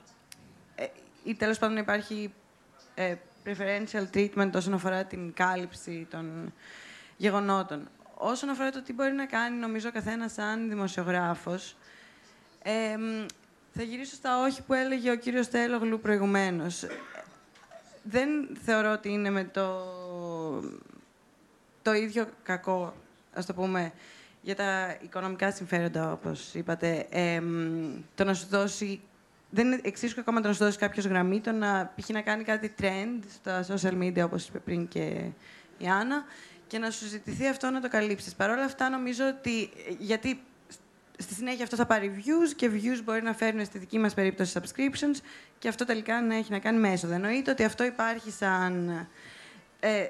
Ε, ή τέλος πάντων υπάρχει ε, preferential treatment όσον αφορά την κάλυψη των γεγονότων. Όσον αφορά το τι μπορεί να κάνει, νομίζω, ο καθένας σαν δημοσιογράφος, ε, θα γυρίσω στα όχι που έλεγε ο κύριος Τέλογλου προηγουμένως δεν θεωρώ ότι είναι με το, το ίδιο κακό, ας το πούμε, για τα οικονομικά συμφέροντα, όπως είπατε, το να σου δώσει... Δεν είναι εξίσου ακόμα το να σου δώσει κάποιος γραμμή, το να π.χ. να κάνει κάτι trend στα social media, όπως είπε πριν και η Άννα, και να σου ζητηθεί αυτό να το καλύψεις. Παρ' όλα αυτά, νομίζω ότι... Γιατί στη συνέχεια αυτό θα πάρει views και views μπορεί να φέρουν στη δική μας περίπτωση subscriptions και αυτό τελικά να έχει να κάνει με έσοδα. Εννοείται ότι αυτό υπάρχει σαν, ε,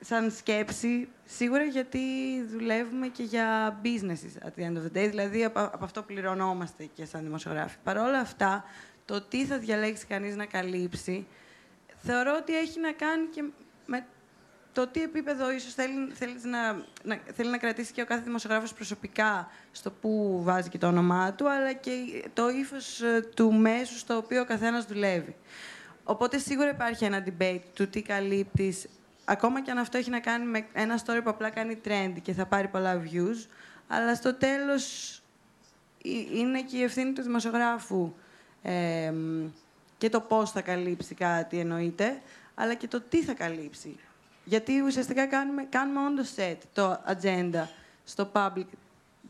σαν σκέψη σίγουρα γιατί δουλεύουμε και για businesses at the end of the day, δηλαδή από, από αυτό πληρωνόμαστε και σαν δημοσιογράφοι. Παρ' όλα αυτά, το τι θα διαλέξει κανείς να καλύψει, θεωρώ ότι έχει να κάνει και με το τι επίπεδο ίσως θέλει, θέλεις, να, να, θέλει να κρατήσει και ο κάθε δημοσιογράφος προσωπικά στο που βάζει και το όνομά του, αλλά και το ύφος ε, του μέσου στο οποίο ο καθένας δουλεύει. Οπότε σίγουρα υπάρχει ένα debate του τι καλύπτεις, ακόμα και αν αυτό έχει να κάνει με ένα story που απλά κάνει trend και θα πάρει πολλά views, αλλά στο τέλος είναι και η ευθύνη του δημοσιογράφου ε, και το πώς θα καλύψει κάτι εννοείται, αλλά και το τι θα καλύψει. Γιατί ουσιαστικά κάνουμε, κάνουμε όντως set το agenda στο public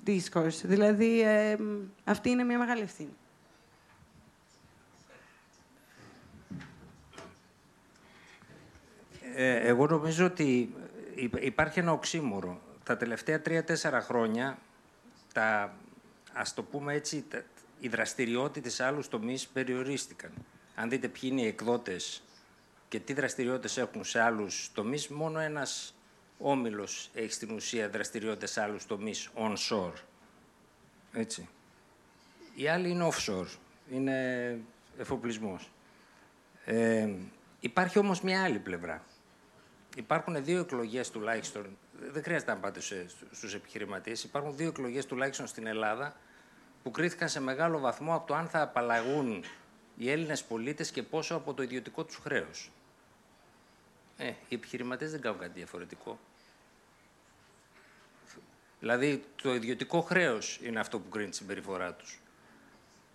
discourse. Δηλαδή, ε, αυτή είναι μια μεγάλη ευθύνη. Ε, εγώ νομίζω ότι υπάρχει ένα οξύμορο. Τα τελευταία τρία-τέσσερα χρόνια, τα, ας το πούμε έτσι, τα, οι δραστηριότητες σε άλλους τομείς περιορίστηκαν. Αν δείτε ποιοι είναι οι εκδότες και τι δραστηριότητες έχουν σε άλλους τομείς, μόνο ένας όμιλος έχει στην ουσία δραστηριότητες σε άλλους τομείς onshore. Έτσι. Οι άλλοι είναι offshore, είναι εφοπλισμός. Ε, υπάρχει όμως μια άλλη πλευρά. Υπάρχουν δύο εκλογές τουλάχιστον, δεν χρειάζεται να πάτε στους επιχειρηματίες, υπάρχουν δύο εκλογές τουλάχιστον στην Ελλάδα που κρίθηκαν σε μεγάλο βαθμό από το αν θα απαλλαγούν οι Έλληνες πολίτες και πόσο από το ιδιωτικό τους χρέος. Ε, οι επιχειρηματίες δεν κάνουν κάτι διαφορετικό. Δηλαδή, το ιδιωτικό χρέος είναι αυτό που κρίνει τη συμπεριφορά τους.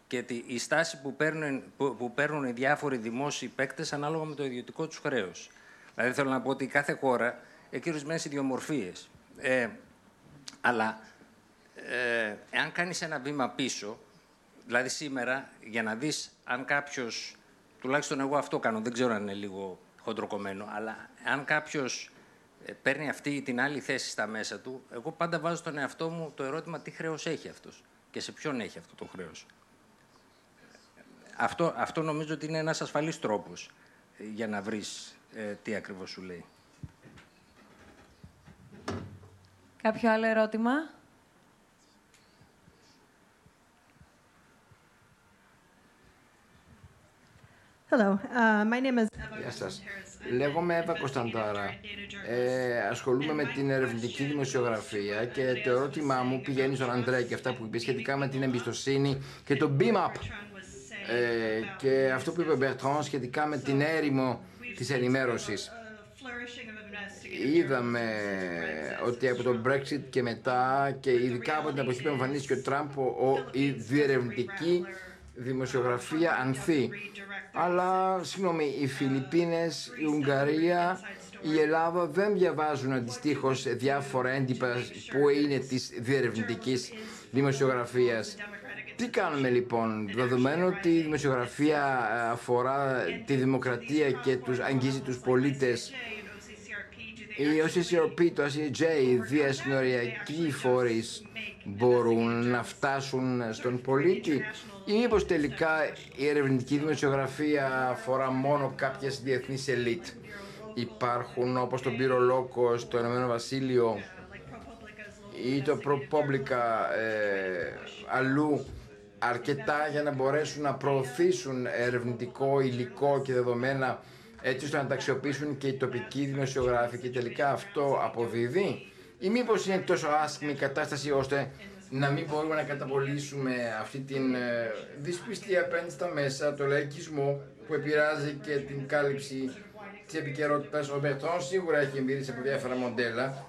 Και η στάση που παίρνουν, που, παίρνουν οι διάφοροι δημόσιοι παίκτες ανάλογα με το ιδιωτικό τους χρέος. Δηλαδή, θέλω να πω ότι κάθε χώρα έχει ορισμένες ιδιομορφίες. Ε, αλλά ε, εάν κάνεις ένα βήμα πίσω, δηλαδή σήμερα, για να δεις αν κάποιος, τουλάχιστον εγώ αυτό κάνω, δεν ξέρω αν είναι λίγο χοντροκομμένο, αλλά αν κάποιος ε, παίρνει αυτή την άλλη θέση στα μέσα του, εγώ πάντα βάζω στον εαυτό μου το ερώτημα τι χρέος έχει αυτός και σε ποιον έχει αυτό το χρέος. Αυτό, αυτό νομίζω ότι είναι ένας ασφαλής τρόπος ε, για να βρεις ε, τι ακριβώς σου λέει. Κάποιο άλλο ερώτημα; Hello, uh, my name is Γεια σας. Λέγομαι Εύα Κωνσταντάρα. Ε, ασχολούμαι με την ερευνητική δημοσιογραφία και το ερώτημά μου πηγαίνει στον Αντρέα και αυτά που είπε σχετικά με την εμπιστοσύνη και το beam up. Ε, και αυτό που είπε ο Μπερτρόν σχετικά με την έρημο της ενημέρωσης. Είδαμε ότι από το Brexit και μετά και ειδικά από την εποχή που εμφανίστηκε ο Τραμπ ο, η διερευνητική δημοσιογραφία ανθεί. Αλλά, συγγνώμη, οι Φιλιππίνες, η Ουγγαρία, η Ελλάδα δεν διαβάζουν αντιστοίχως διάφορα έντυπα που είναι της διερευνητικής δημοσιογραφίας. Τι κάνουμε λοιπόν, δεδομένου ότι η δημοσιογραφία αφορά τη δημοκρατία και τους αγγίζει τους πολίτες; Η OCCRP, το ACJ, οι διασυνοριακοί φορείς μπορούν να φτάσουν στον πολίτη; Ή μήπως τελικά η ερευνητική δημοσιογραφία αφορά μόνο κάποιες διεθνείς ελίτ; Υπάρχουν όπως το Πύρο Λόκο στο Ηνωμένο Βασίλειο ή το ProPublica ε, αλλού αρκετά για να μπορέσουν να προωθήσουν ερευνητικό υλικό και δεδομένα έτσι ώστε να τα αξιοποιήσουν και οι τοπικοί δημοσιογράφοι και τελικά αυτό αποδίδει; Ή μήπως είναι τόσο άσχημη η κατάσταση ώστε να μην μπορούμε να καταπολύσουμε αυτή την ε, δυσπιστία απέναντι στα μέσα, το λαϊκισμό που επηρεάζει και την κάλυψη της επικαιρότητας. Ο Μπερτών σίγουρα έχει εμπειρίσει από διάφορα μοντέλα.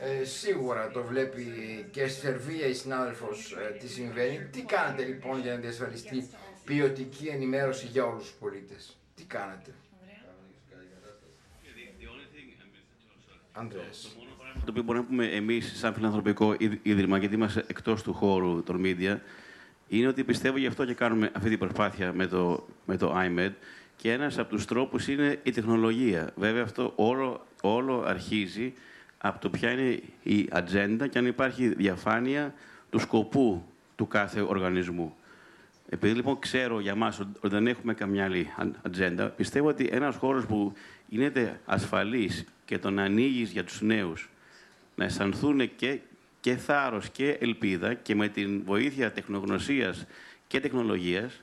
Ε, σίγουρα το βλέπει και στη Σερβία η συνάδελφος ε, τι συμβαίνει. Τι κάνετε λοιπόν για να διασφαλιστεί ποιοτική ενημέρωση για όλους τους πολίτες; Τι κάνετε; Ανδρέας. Το οποίο μπορούμε να πούμε εμείς, σαν φιλανθρωπικό ίδρυμα, γιατί είμαστε εκτός του χώρου των media, είναι ότι πιστεύω γι' αυτό και κάνουμε αυτή την προσπάθεια με το, με το IMED. Και ένας από τους τρόπους είναι η τεχνολογία. Βέβαια, αυτό όλο, όλο αρχίζει από το ποια είναι η ατζέντα και αν υπάρχει διαφάνεια του σκοπού του κάθε οργανισμού. Επειδή λοιπόν ξέρω για μας ότι δεν έχουμε καμιά άλλη ατζέντα, πιστεύω ότι ένας χώρος που είναι ασφαλής και τον ανοίγεις για τους νέους να αισθανθούν και, και θάρρος και ελπίδα και με την βοήθεια τεχνογνωσίας και τεχνολογίας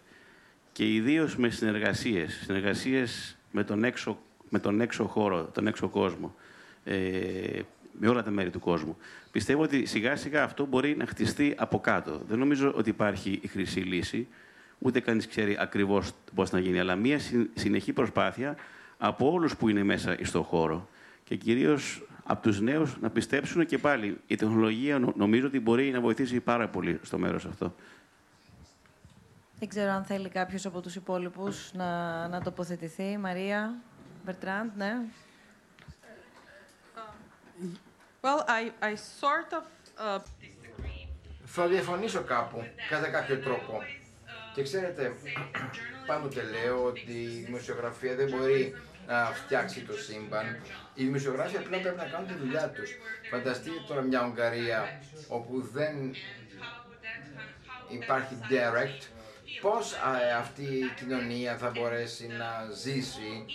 και ιδίως με συνεργασίες, συνεργασίες με τον έξω, με τον έξω χώρο, τον έξω κόσμο, ε, με όλα τα μέρη του κόσμου. Πιστεύω ότι σιγά σιγά αυτό μπορεί να χτιστεί από κάτω. Δεν νομίζω ότι υπάρχει η χρυσή λύση, ούτε κανείς ξέρει ακριβώς πώς να γίνει, αλλά μια συνεχή προσπάθεια από όλους που είναι μέσα στον χώρο και κυρίως από τους νέους να πιστέψουν και πάλι η τεχνολογία νομίζω ότι μπορεί να βοηθήσει πάρα πολύ στο μέρος αυτό. Δεν ξέρω αν θέλει κάποιος από τους υπόλοιπους να, να τοποθετηθεί. Μαρία, Μπερτράντ, ναι. Well, I, I sort of, uh... Θα διαφωνήσω κάπου, κατά κάποιο τρόπο. Και ξέρετε, πάντοτε λέω ότι η δημοσιογραφία δεν μπορεί να φτιάξει το σύμπαν. Οι δημοσιογράφοι απλά πρέπει να κάνουν τη δουλειά τους. Φανταστείτε τώρα μια Ουγγαρία όπου δεν υπάρχει direct, πώς αυτή η κοινωνία θα μπορέσει να ζήσει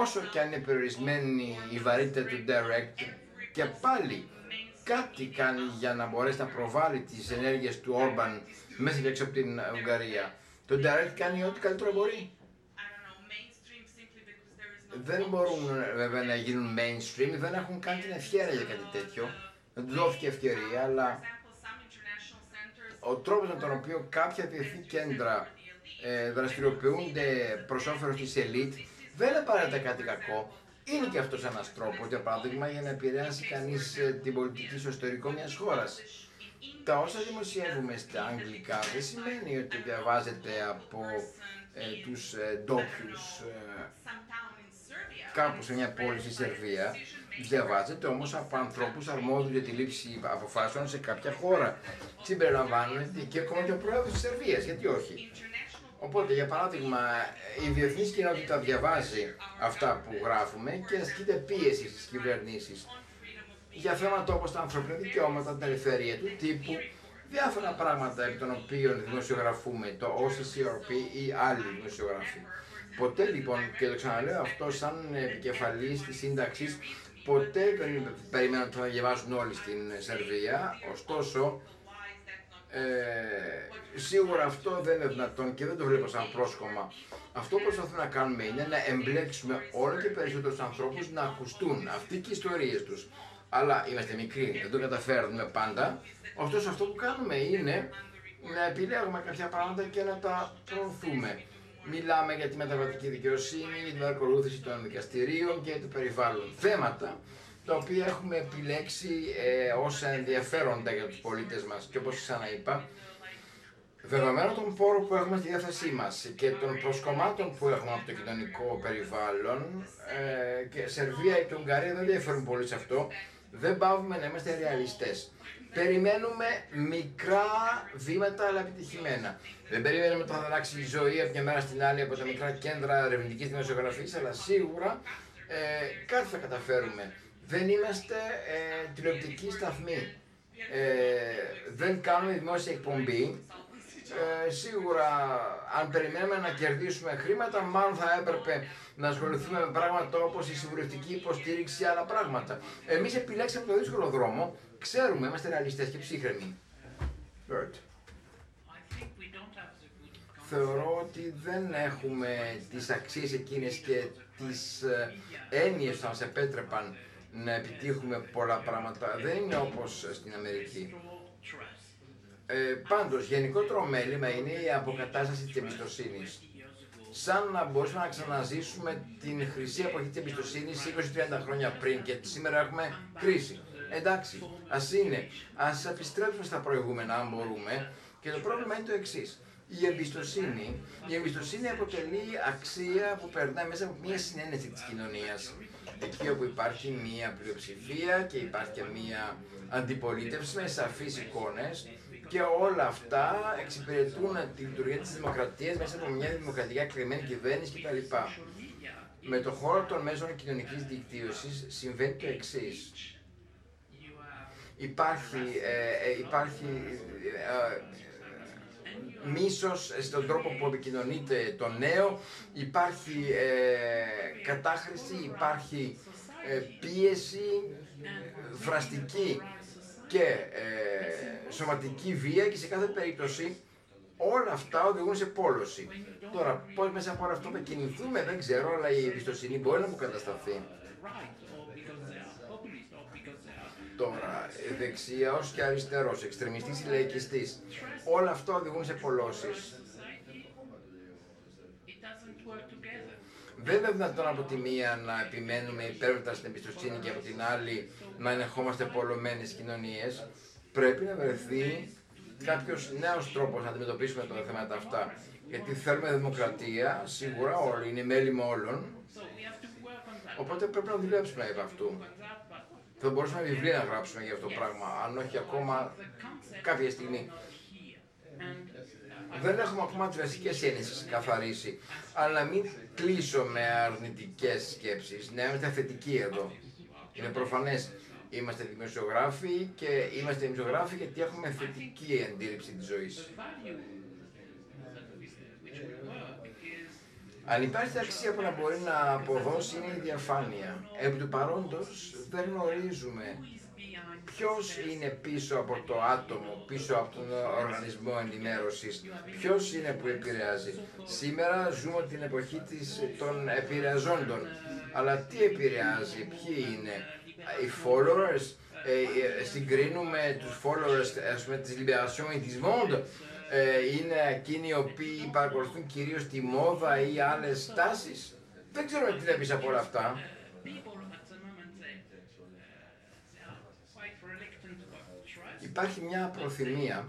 όσο και αν είναι περιορισμένη η βαρύτητα του direct και πάλι κάτι κάνει για να μπορέσει να προβάλλει τις ενέργειες του Όρμπαν μέσα και έξω από την Ουγγαρία. Το direct κάνει ό,τι καλύτερο μπορεί. Δεν μπορούν βέβαια να γίνουν mainstream, δεν έχουν καν την ευχαίρεια για κάτι τέτοιο. Δεν τους δόθηκε ευκαιρία, αλλά ο τρόπος με τον οποίο κάποια διεθνή κέντρα ε, δραστηριοποιούνται προς όφελος της ελίτ δεν είναι απαραίτητα κάτι κακό. Είναι και αυτός ένας τρόπος, για παράδειγμα, για να επηρεάσει κανείς ε, την πολιτική στο ιστορικό μιας χώρας. Τα όσα δημοσιεύουμε στα αγγλικά δεν σημαίνει ότι διαβάζετε από ε, τους ε, ντόπιους ε, κάπου σε μια πόλη στη Σερβία. Διαβάζετε όμως από ανθρώπους αρμόδιους για τη λήψη αποφάσεων σε κάποια χώρα. Συμπεριλαμβάνεται και ακόμα και ο πρόεδρος της Σερβίας, γιατί όχι. Οπότε, για παράδειγμα, η διεθνής κοινότητα διαβάζει αυτά που γράφουμε και ασκείται πίεση στις κυβερνήσεις για θέματα όπως τα ανθρώπινα δικαιώματα, την ελευθερία του τύπου, διάφορα πράγματα επί των οποίων δημοσιογραφούμε, το OCCRP ή άλλοι δημοσιογράφοι. Ποτέ λοιπόν, και το ξαναλέω αυτό σαν επικεφαλής της σύνταξης, ποτέ δεν περίμενα ότι θα διαβάσουν όλοι στην Σερβία, ωστόσο ε, σίγουρα αυτό δεν είναι δυνατόν και δεν το βλέπω σαν πρόσκομα. Αυτό που προσπαθούμε να κάνουμε είναι να εμπλέξουμε όλο και περισσότερους ανθρώπους να ακουστούν αυτοί και οι ιστορίες τους αλλά είμαστε μικροί, δεν το καταφέρνουμε πάντα. Ωστόσο αυτό που κάνουμε είναι να επιλέγουμε κάποια πράγματα και να τα προωθούμε. Μιλάμε για τη μεταβατική δικαιοσύνη, για την παρακολούθηση των δικαστηρίων και το περιβάλλον. Θέματα τα οποία έχουμε επιλέξει ε, ως ενδιαφέροντα για τους πολίτες μας και όπως ξαναείπα, Δεδομένου των πόρων που έχουμε στη διάθεσή μας και των προσκομμάτων που έχουμε από το κοινωνικό περιβάλλον, ε, και Σερβία και Ουγγαρία δεν διαφέρουν πολύ σε αυτό, δεν πάβουμε να είμαστε ρεαλιστές. Περιμένουμε μικρά βήματα αλλά επιτυχημένα. Δεν περιμένουμε ότι θα αλλάξει η ζωή από μια μέρα στην άλλη από τα μικρά κέντρα ερευνητικής δημοσιογραφίας, αλλά σίγουρα ε, κάτι θα καταφέρουμε. Δεν είμαστε ε, τηλεοπτική σταθμή. Ε, δεν κάνουμε δημόσια εκπομπή. Ε, σίγουρα αν περιμένουμε να κερδίσουμε χρήματα, μάλλον θα έπρεπε να ασχοληθούμε με πράγματα όπως η συμβουλευτική υποστήριξη ή άλλα πράγματα. Εμείς επιλέξαμε το δύσκολο δρόμο, ξέρουμε, είμαστε ρεαλιστές και ψύχρεμοι. Θεωρώ ότι δεν έχουμε τις αξίες εκείνες και τις ε, έννοιες που μας επέτρεπαν να επιτύχουμε πολλά πράγματα. Δεν είναι όπως στην Αμερική. Ε, πάντως, γενικότερο μέλημα είναι η αποκατάσταση της εμπιστοσύνης σαν να μπορούσαμε να ξαναζήσουμε την χρυσή εποχή της εμπιστοσύνης 20-30 χρόνια πριν και σήμερα έχουμε κρίση. Εντάξει, ας είναι. Α επιστρέψουμε στα προηγούμενα, αν μπορούμε. Και το πρόβλημα είναι το εξής. Η εμπιστοσύνη, η εμπιστοσύνη αποτελεί αξία που περνάει μέσα από μια συνένεση της κοινωνίας. Εκεί όπου υπάρχει μια πλειοψηφία και υπάρχει και μια αντιπολίτευση με σαφείς εικόνες, και όλα αυτά εξυπηρετούν τη λειτουργία της δημοκρατίας μέσα από μια δημοκρατικά κλεμμένη κυβέρνηση κτλ. Με το χώρο των μέσων κοινωνικής δικτύωσης συμβαίνει το εξής. Υπάρχει, ε, ε, υπάρχει ε, μίσος στον τρόπο που επικοινωνείται το νέο, υπάρχει ε, κατάχρηση, υπάρχει πίεση δραστική και ε, σωματική βία και σε κάθε περίπτωση Όλα αυτά οδηγούν σε πόλωση. Τώρα, πώς μέσα από όλα αυτό θα κινηθούμε, δεν ξέρω, αλλά η εμπιστοσύνη μπορεί να αποκατασταθεί. Τώρα, δεξιός και αριστερός, εξτρεμιστής ή λαϊκιστής, όλα αυτά οδηγούν σε πολλώσεις. Δεν είναι δυνατόν από τη μία να επιμένουμε υπέρβητα στην εμπιστοσύνη και από την άλλη να ενεχόμαστε πολλωμένες κοινωνίες. Πρέπει να βρεθεί κάποιος νέος τρόπος να αντιμετωπίσουμε τα θέματα αυτά. Γιατί θέλουμε δημοκρατία, σίγουρα όλοι, είναι μέλημα όλων. Οπότε πρέπει να δουλέψουμε από αυτού. Θα μπορούσαμε βιβλία να γράψουμε για αυτό το πράγμα, αν όχι ακόμα κάποια στιγμή. Δεν έχουμε ακόμα τις βασικές έννοιες καθαρίσει. Αλλά μην κλείσω με αρνητικές σκέψεις. Να είμαστε θετικοί εδώ. Είναι προφανές. Είμαστε δημοσιογράφοι και είμαστε δημοσιογράφοι γιατί έχουμε θετική αντίληψη της ζωής. Αν υπάρχει αξία που να μπορεί να αποδώσει είναι η διαφάνεια. Επί του παρόντος δεν γνωρίζουμε ποιος είναι πίσω από το άτομο, πίσω από τον οργανισμό ενημέρωσης, ποιος είναι που επηρεάζει. Σήμερα ζούμε την εποχή της, των επηρεαζόντων, αλλά τι επηρεάζει, ποιοι είναι, οι followers, ε, ε συγκρίνουμε τους followers ας πούμε, της Libération ή της Monde, ε, είναι εκείνοι οι οποίοι παρακολουθούν κυρίως τη μόδα ή άλλες τάσεις. Δεν ξέρω τι βλέπεις από όλα αυτά. Υπάρχει μια προθυμία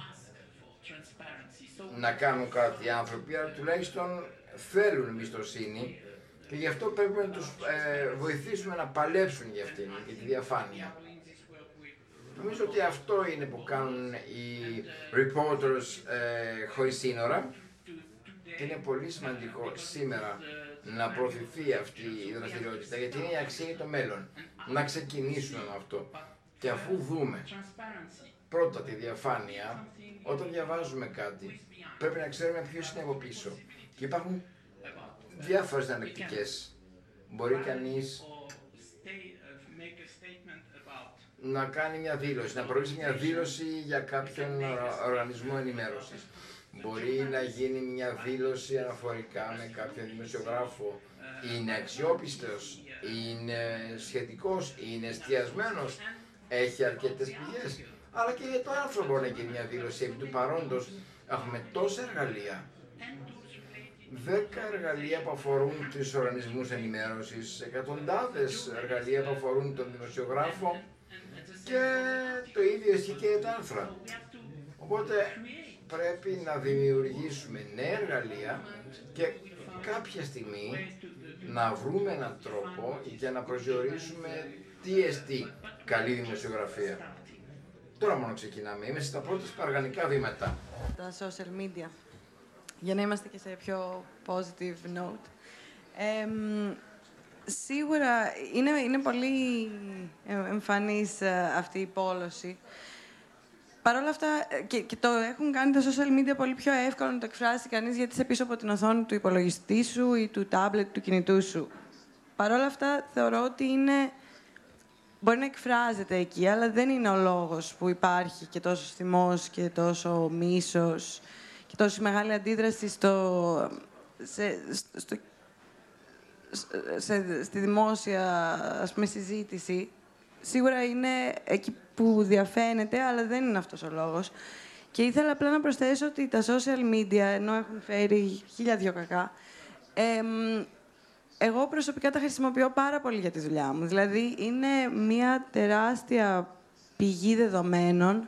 να κάνουν κάτι οι άνθρωποι, αλλά τουλάχιστον θέλουν εμπιστοσύνη και γι' αυτό πρέπει να τους ε, βοηθήσουμε να παλέψουν για αυτήν, για τη διαφάνεια. Νομίζω ότι αυτό είναι που κάνουν οι reporters ε, χωρίς σύνορα και είναι πολύ σημαντικό σήμερα να προωθηθεί αυτή η δραστηριότητα γιατί είναι η αξία το μέλλον. Να ξεκινήσουμε με αυτό. Και αφού δούμε πρώτα τη διαφάνεια, όταν διαβάζουμε κάτι, πρέπει να ξέρουμε ποιος είναι από πίσω. Και υπάρχουν διάφορες αναλυτικέ. Μπορεί κανείς να κάνει μια δήλωση, να προωθήσει μια δήλωση για κάποιον οργανισμό ενημέρωσης. Μπορεί να γίνει μια δήλωση αναφορικά με κάποιον δημοσιογράφο. Είναι αξιόπιστος, είναι σχετικός, είναι εστιασμένος, έχει αρκετές πηγές. Αλλά και για το άρθρο μπορεί να γίνει μια δήλωση. Επί του παρόντος έχουμε τόσα εργαλεία. Δέκα εργαλεία που αφορούν τους οργανισμούς ενημέρωσης, εκατοντάδες εργαλεία που αφορούν τον δημοσιογράφο, και το ίδιο ισχύει και για τα άρθρα. Οπότε πρέπει να δημιουργήσουμε νέα εργαλεία και κάποια στιγμή να βρούμε έναν τρόπο για να προσδιορίσουμε τι εστί καλή δημοσιογραφία. Τώρα μόνο ξεκινάμε. Είμαι στα πρώτα παραγανικά βήματα. Τα social media. Για να είμαστε και σε πιο positive note. Ε, Σίγουρα είναι, είναι πολύ εμφανής ε, αυτή η πόλωση. Παρ' όλα αυτά, ε, και, και, το έχουν κάνει τα social media πολύ πιο εύκολο να το εκφράσει κανείς, γιατί είσαι πίσω από την οθόνη του υπολογιστή σου ή του τάμπλετ του κινητού σου. Παρ' όλα αυτά, θεωρώ ότι είναι... Μπορεί να εκφράζεται εκεί, αλλά δεν είναι ο λόγος που υπάρχει και τόσος θυμός και τόσο μίσος και τόσο μεγάλη αντίδραση στο, σε, στο σε, στη δημόσια ας πούμε, συζήτηση, σίγουρα είναι εκεί που διαφαίνεται, αλλά δεν είναι αυτός ο λόγος. Και ήθελα απλά να προσθέσω ότι τα social media, ενώ έχουν φέρει χίλια δυο κακά, εγώ προσωπικά τα χρησιμοποιώ πάρα πολύ για τη δουλειά μου. Δηλαδή, είναι μια τεράστια πηγή δεδομένων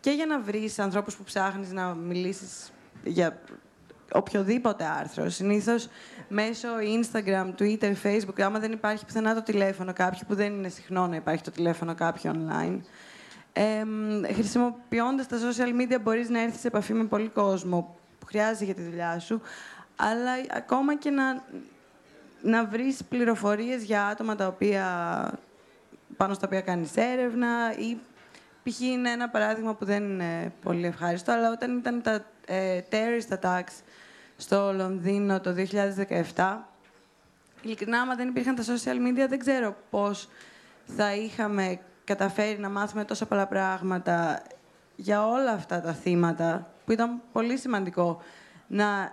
και για να βρεις ανθρώπους που ψάχνεις να μιλήσεις για οποιοδήποτε άρθρο. Συνήθως μέσω Instagram, Twitter, Facebook, άμα δεν υπάρχει πουθενά το τηλέφωνο κάποιου, που δεν είναι συχνό να υπάρχει το τηλέφωνο κάποιου online. Ε, χρησιμοποιώντας τα social media μπορείς να έρθεις σε επαφή με πολύ κόσμο που χρειάζεται για τη δουλειά σου, αλλά ακόμα και να, να βρεις πληροφορίες για άτομα τα οποία, πάνω στα οποία κάνεις έρευνα ή π.χ. είναι ένα παράδειγμα που δεν είναι πολύ ευχάριστο, αλλά όταν ήταν τα ε, terrorist attacks στο Λονδίνο το 2017. Ειλικρινά, άμα δεν υπήρχαν τα social media, δεν ξέρω πώς θα είχαμε καταφέρει να μάθουμε τόσα πολλά πράγματα για όλα αυτά τα θύματα που ήταν πολύ σημαντικό να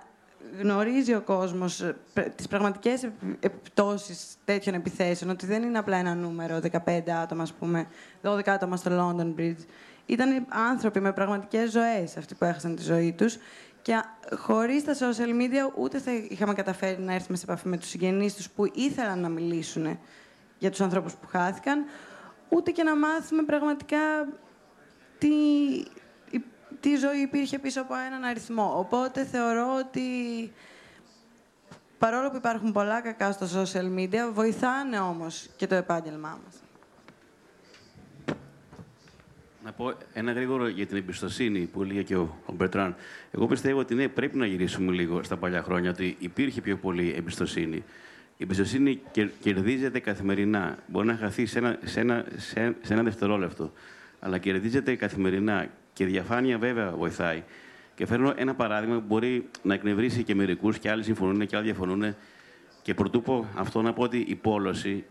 γνωρίζει ο κόσμος ε, πρε- τις πραγματικές επι- επιπτώσεις τέτοιων επιθέσεων, ότι δεν είναι απλά ένα νούμερο, 15 άτομα, ας πούμε, 12 άτομα στο London Bridge. Ήταν άνθρωποι με πραγματικές ζωές αυτοί που έχασαν τη ζωή τους και α- χωρίς τα social media ούτε θα είχαμε καταφέρει να έρθουμε σε επαφή με τους συγγενείς τους που ήθελαν να μιλήσουν για τους ανθρώπους που χάθηκαν, ούτε και να μάθουμε πραγματικά τι, η- τι ζωή υπήρχε πίσω από έναν αριθμό. Οπότε θεωρώ ότι παρόλο που υπάρχουν πολλά κακά στο social media, βοηθάνε όμως και το επάγγελμά μας. Να πω ένα γρήγορο για την εμπιστοσύνη που έλεγε και ο, ο Μπερτράν. Εγώ πιστεύω ότι ναι, πρέπει να γυρίσουμε λίγο στα παλιά χρόνια, ότι υπήρχε πιο πολύ εμπιστοσύνη. Η εμπιστοσύνη κερ- κερδίζεται καθημερινά. Μπορεί να χαθεί σε ένα, σε, ένα, σε, σε ένα δευτερόλεπτο. Αλλά κερδίζεται καθημερινά. Και η διαφάνεια βέβαια βοηθάει. Και φέρνω ένα παράδειγμα που μπορεί να εκνευρίσει και μερικούς και άλλοι συμφωνούν και άλλοι διαφωνούν. Και πρωτού πω αυτό να πω ότι η πόλωση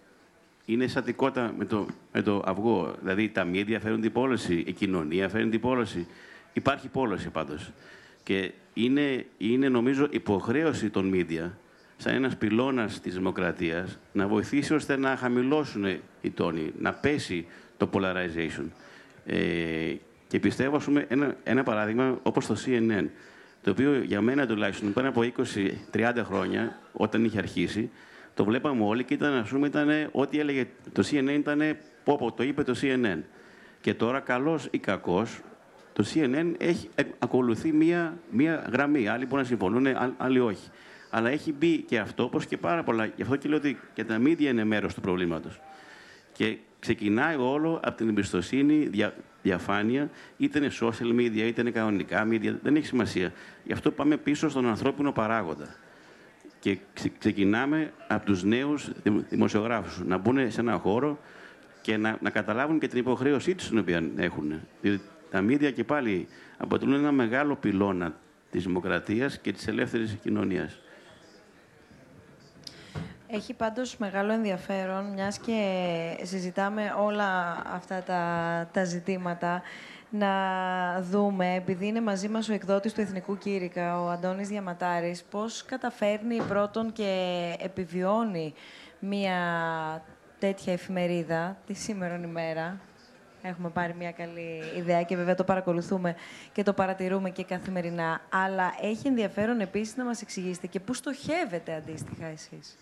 είναι σατικότητα με το, με το αυγό. Δηλαδή τα μίδια φέρουν την πόλωση, η κοινωνία φέρνει την πόλωση. Υπάρχει πόλωση πάντως. Και είναι, είναι νομίζω υποχρέωση των μίδια, σαν ένας πυλώνας της δημοκρατίας, να βοηθήσει ώστε να χαμηλώσουν οι τόνοι, να πέσει το polarization. Ε, και πιστεύω, ας πούμε, ένα, ένα παράδειγμα όπως το CNN, το οποίο για μένα τουλάχιστον πριν από 20-30 χρόνια, όταν είχε αρχίσει, το βλέπαμε όλοι και ήταν, ας πούμε, ήταν, ό,τι έλεγε το CNN ήταν πω, πω, το είπε το CNN. Και τώρα, καλός ή κακός, το CNN έχει, ε, ακολουθεί μία, μία γραμμή. Άλλοι μπορεί να συμφωνούν, άλλ- άλλοι όχι. Αλλά έχει μπει και αυτό, όπως και πάρα πολλά. Γι' αυτό και λέω ότι και τα μίδια είναι μέρος του προβλήματος. Και ξεκινάει όλο από την εμπιστοσύνη, δια, διαφάνεια, είτε είναι social media, είτε είναι κανονικά media, δεν έχει σημασία. Γι' αυτό πάμε πίσω στον ανθρώπινο παράγοντα. Και ξε- ξεκινάμε από τους νέους δημο- δημοσιογράφους να μπουν σε ένα χώρο και να, να καταλάβουν και την υποχρέωσή τους την οποία έχουν. Διότι τα μίδια και πάλι αποτελούν ένα μεγάλο πυλώνα της δημοκρατίας και της ελεύθερης κοινωνίας. Έχει πάντως μεγάλο ενδιαφέρον, μιας και συζητάμε όλα αυτά τα, τα ζητήματα, να δούμε, επειδή είναι μαζί μας ο εκδότης του Εθνικού Κήρυκα, ο Αντώνης Διαματάρης, πώς καταφέρνει πρώτον και επιβιώνει μία τέτοια εφημερίδα τη σήμερον ημέρα. Έχουμε πάρει μια καλή ιδέα και βέβαια το παρακολουθούμε και το παρατηρούμε και καθημερινά. Αλλά έχει ενδιαφέρον επίσης να μας εξηγήσετε και πού στοχεύετε αντίστοιχα εσείς.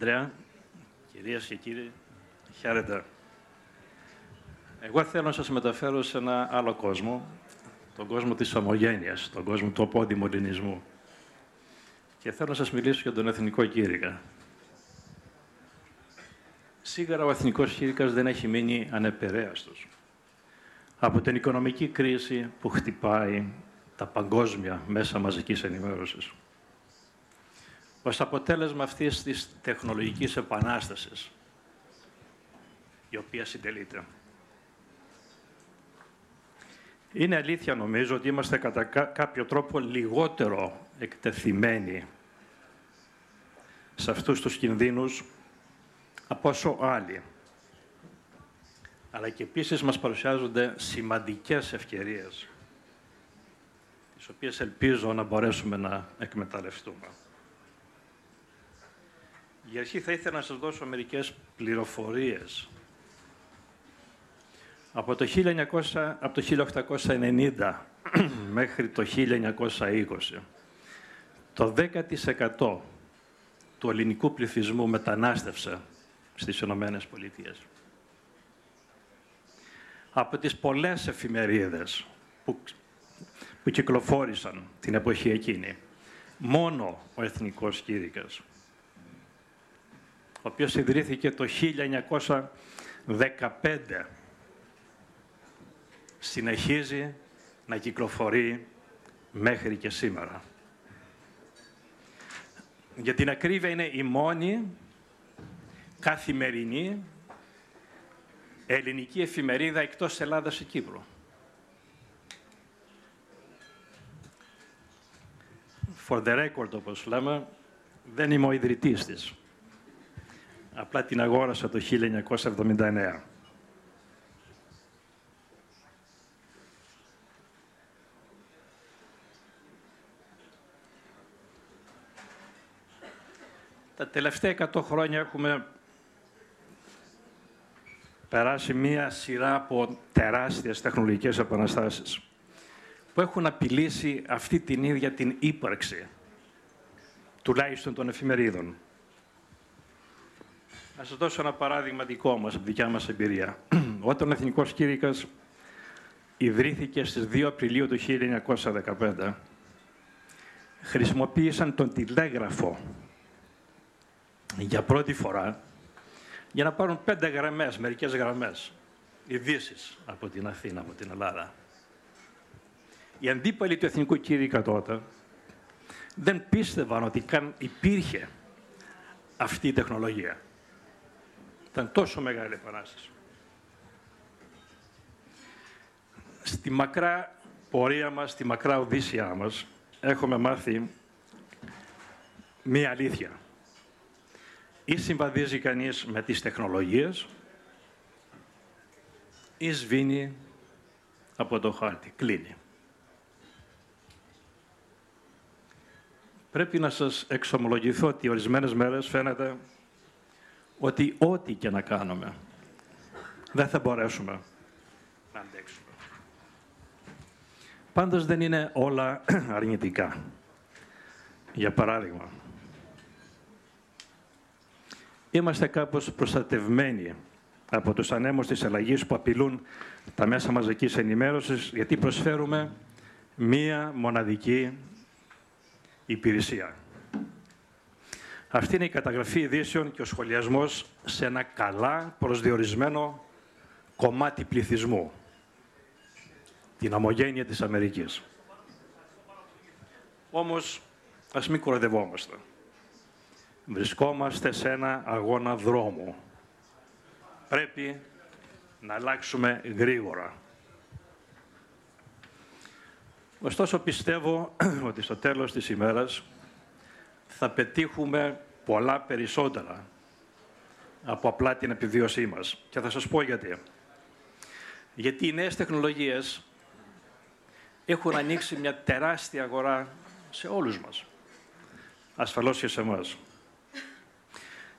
Αντρέα, κυρίες και κύριοι, χαίρετε. Εγώ θέλω να σας μεταφέρω σε ένα άλλο κόσμο, τον κόσμο της ομογένειας, τον κόσμο του απόδημου ελληνισμού. Και θέλω να σας μιλήσω για τον Εθνικό Κήρυκα. Σίγουρα ο Εθνικός Κήρυκας δεν έχει μείνει ανεπηρέαστος. Από την οικονομική κρίση που χτυπάει τα παγκόσμια μέσα μαζικής ενημέρωσης. Ως αποτέλεσμα αυτής της τεχνολογικής επανάστασης, η οποία συντελείται. Είναι αλήθεια, νομίζω, ότι είμαστε κατά κα- κάποιο τρόπο λιγότερο εκτεθειμένοι σε αυτούς τους κινδύνους από όσο άλλοι. Αλλά και επίσης μας παρουσιάζονται σημαντικές ευκαιρίες, τις οποίες ελπίζω να μπορέσουμε να εκμεταλλευτούμε. Για αρχή θα ήθελα να σας δώσω μερικές πληροφορίες. Από το, 1900, από το 1890 μέχρι το 1920, το 10% του ελληνικού πληθυσμού μετανάστευσε στις Ηνωμένες Πολιτείες. Από τις πολλές εφημερίδες που, που κυκλοφόρησαν την εποχή εκείνη, μόνο ο Εθνικός Κήρυκας ο οποίος ιδρύθηκε το 1915, συνεχίζει να κυκλοφορεί μέχρι και σήμερα. Για την ακρίβεια είναι η μόνη καθημερινή ελληνική εφημερίδα εκτός Ελλάδας και Κύπρου. For the record, όπως λέμε, δεν είμαι ο ιδρυτής της Απλά την αγόρασα το 1979. Τα τελευταία 100 χρόνια έχουμε περάσει μία σειρά από τεράστιες τεχνολογικές επαναστάσεις που έχουν απειλήσει αυτή την ίδια την ύπαρξη, τουλάχιστον των εφημερίδων. Να σας δώσω ένα παράδειγμα δικό μας, από δικιά μας εμπειρία. Όταν ο Εθνικός Κήρυκας ιδρύθηκε στις 2 Απριλίου του 1915, χρησιμοποίησαν τον τηλέγραφο για πρώτη φορά για να πάρουν πέντε γραμμές, μερικές γραμμές, ειδήσεις από την Αθήνα, από την Ελλάδα. Οι αντίπαλοι του Εθνικού Κήρυκα τότε δεν πίστευαν ότι καν υπήρχε αυτή η τεχνολογία. Ήταν τόσο μεγάλη επανάσταση. Στη μακρά πορεία μας, στη μακρά οδύσσια μας, έχουμε μάθει μία αλήθεια ή συμβαδίζει κανείς με τις τεχνολογίες ή σβήνει από το χάρτη, κλείνει. Πρέπει να σας εξομολογηθώ ότι ορισμένες μέρες φαίνεται ότι ό,τι και να κάνουμε δεν θα μπορέσουμε να αντέξουμε. Πάντως δεν είναι όλα αρνητικά. Για παράδειγμα, είμαστε κάπως προστατευμένοι από τους ανέμους της αλλαγής που απειλούν τα μέσα μαζικής ενημέρωσης, γιατί προσφέρουμε μία μοναδική υπηρεσία. Αυτή είναι η καταγραφή ειδήσεων και ο σχολιασμός σε ένα καλά προσδιορισμένο κομμάτι πληθυσμού, την αμογένεια της Αμερικής. Όμως, ας μην κοροϊδευόμαστε. Βρισκόμαστε σε ένα αγώνα δρόμου. Πρέπει να αλλάξουμε γρήγορα. Ωστόσο πιστεύω ότι στο τέλος της ημέρας θα πετύχουμε πολλά περισσότερα από απλά την επιβίωσή μας. Και θα σας πω γιατί. Γιατί οι νέες τεχνολογίες έχουν ανοίξει μια τεράστια αγορά σε όλους μας. Ασφαλώς και σε εμάς